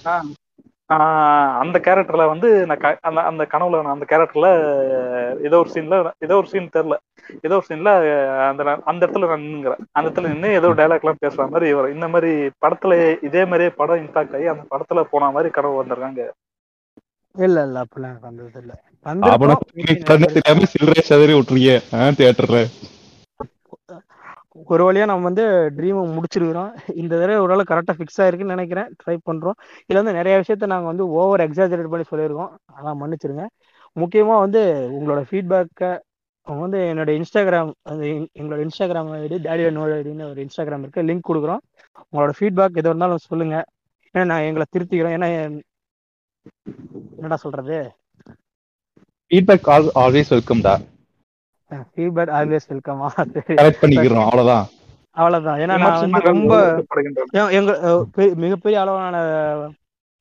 Speaker 4: ஆஹ் அந்த கேரக்டர்ல வந்து நான் க- அந்த அந்த கனவுல நான் அந்த கேரக்டர்ல ஏதோ ஒரு சீன்ல ஏதோ ஒரு சீன் தெரியல. ஏதோ ஒரு சீன்ல அந்த அந்த இடத்துல நான் நின்னுங்கிறேன். அந்த இடத்துல நின்று ஏதோ டைலாக் எல்லாம் பேசுற மாதிரி வரும் இந்த மாதிரி படத்துல இதே மாதிரியே படம் இம்பாக்ட் ஆகி அந்த படத்துல போன மாதிரி கனவு வந்திருக்காங்க.
Speaker 2: இல்ல இல்ல அப்படிலாம் வந்தது இல்ல. ஒரு வழியா நம்ம வந்து ட்ரீமை முடிச்சிருக்கிறோம். இந்த தடவை ஓரளவு கரெக்டாக ஃபிக்ஸ் ஆயிருக்குன்னு நினைக்கிறேன். ட்ரை பண்றோம். இதுல வந்து நிறைய விஷயத்த நாங்க வந்து ஓவர் எக்ஸாஜரேட் பண்ணி சொல்லியிருக்கோம். அதான் மன்னிச்சிருங்க. முக்கியமா வந்து உங்களோட ஃபீட்பேக்கை அவங்க வந்து என்னோட இன்ஸ்டாகிராம் அது எங்- எங்களோட இன்ஸ்டாகிராம் ஐடி டேடி நோட் ஐடின்னு ஒரு இன்ஸ்டாகிராம் இருக்கு. லிங்க் கொடுக்குறோம். உங்களோட ஃபீட்பேக் எது இருந்தாலும் சொல்லுங்க. ஏன்னா நான் எங்களை திருத்திக்கிறோம். ஏன்னா என்- என்னடா சொல்றது?
Speaker 3: ஃபீட்பேக் ஆல்வேஸ் வெல்கம்டா
Speaker 2: ஃபீட்பேக் ஆல்வேஸ் வெல்கமா
Speaker 3: கரெக்ட் பண்ணிக்கிறோம் அவ்வளவுதான்.
Speaker 2: அவ்வளவுதான். ஏன்னா நான் வந்து ரொம்ப எங்க மிகப்பெரிய அளவான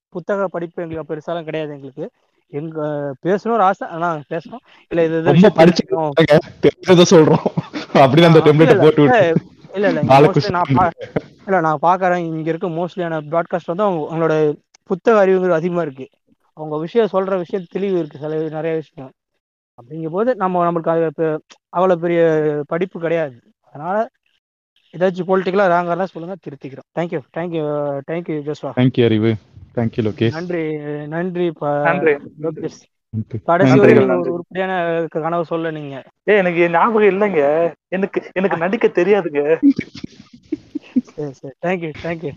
Speaker 2: புத்தக படிப்பு எங்களுக்கு பெருசாலாம் கிடையாது எங்களுக்கு. எங்க பேசணும் ஒரு ஆசை ஆனா பேசணும். இல்ல இது
Speaker 3: ரொம்ப படிச்சு சொல்றோம். அப்படின்னு அந்த டெம்ப்ளேட்
Speaker 2: இல்ல,
Speaker 3: போட்டு
Speaker 2: இல்ல இல்ல. நான் பா- இல்ல நான் பாக்குறேன். இங்க இருக்க மோஸ்ட்லியான ப்ராட்காஸ்ட் வந்து அவங்க அவங்களோட புத்தக அறிவுங்கிறது அதிகமா இருக்கு. அவங்க விஷயம் சொல்ற விஷயம் தெளிவு இருக்கு. சில நிறைய விஷயம் அப்படிங்கும் போது நம்ம நம்மளுக்கு அது அவ்வளவு பெரிய படிப்பு கிடையாது. அதனால ஏதாச்சும் பொலிட்டிக்கலா ராங்கா இருந்தா சொல்லுங்க திருத்திக்கிறோம். Thank you thank you thank you Joshua
Speaker 3: thank you Arivu thank you Lokesh
Speaker 2: நன்றி நன்றி லோகேஷ்
Speaker 3: நன்றி.
Speaker 2: கடைசி உருப்படியான கனவு சொல்ல நீங்க.
Speaker 4: ஏய் எனக்கு ஞாபகம் இல்லைங்க. எனக்கு எனக்கு நடிக்க தெரியாதுங்க.
Speaker 2: சரி சரி. Thank you thank you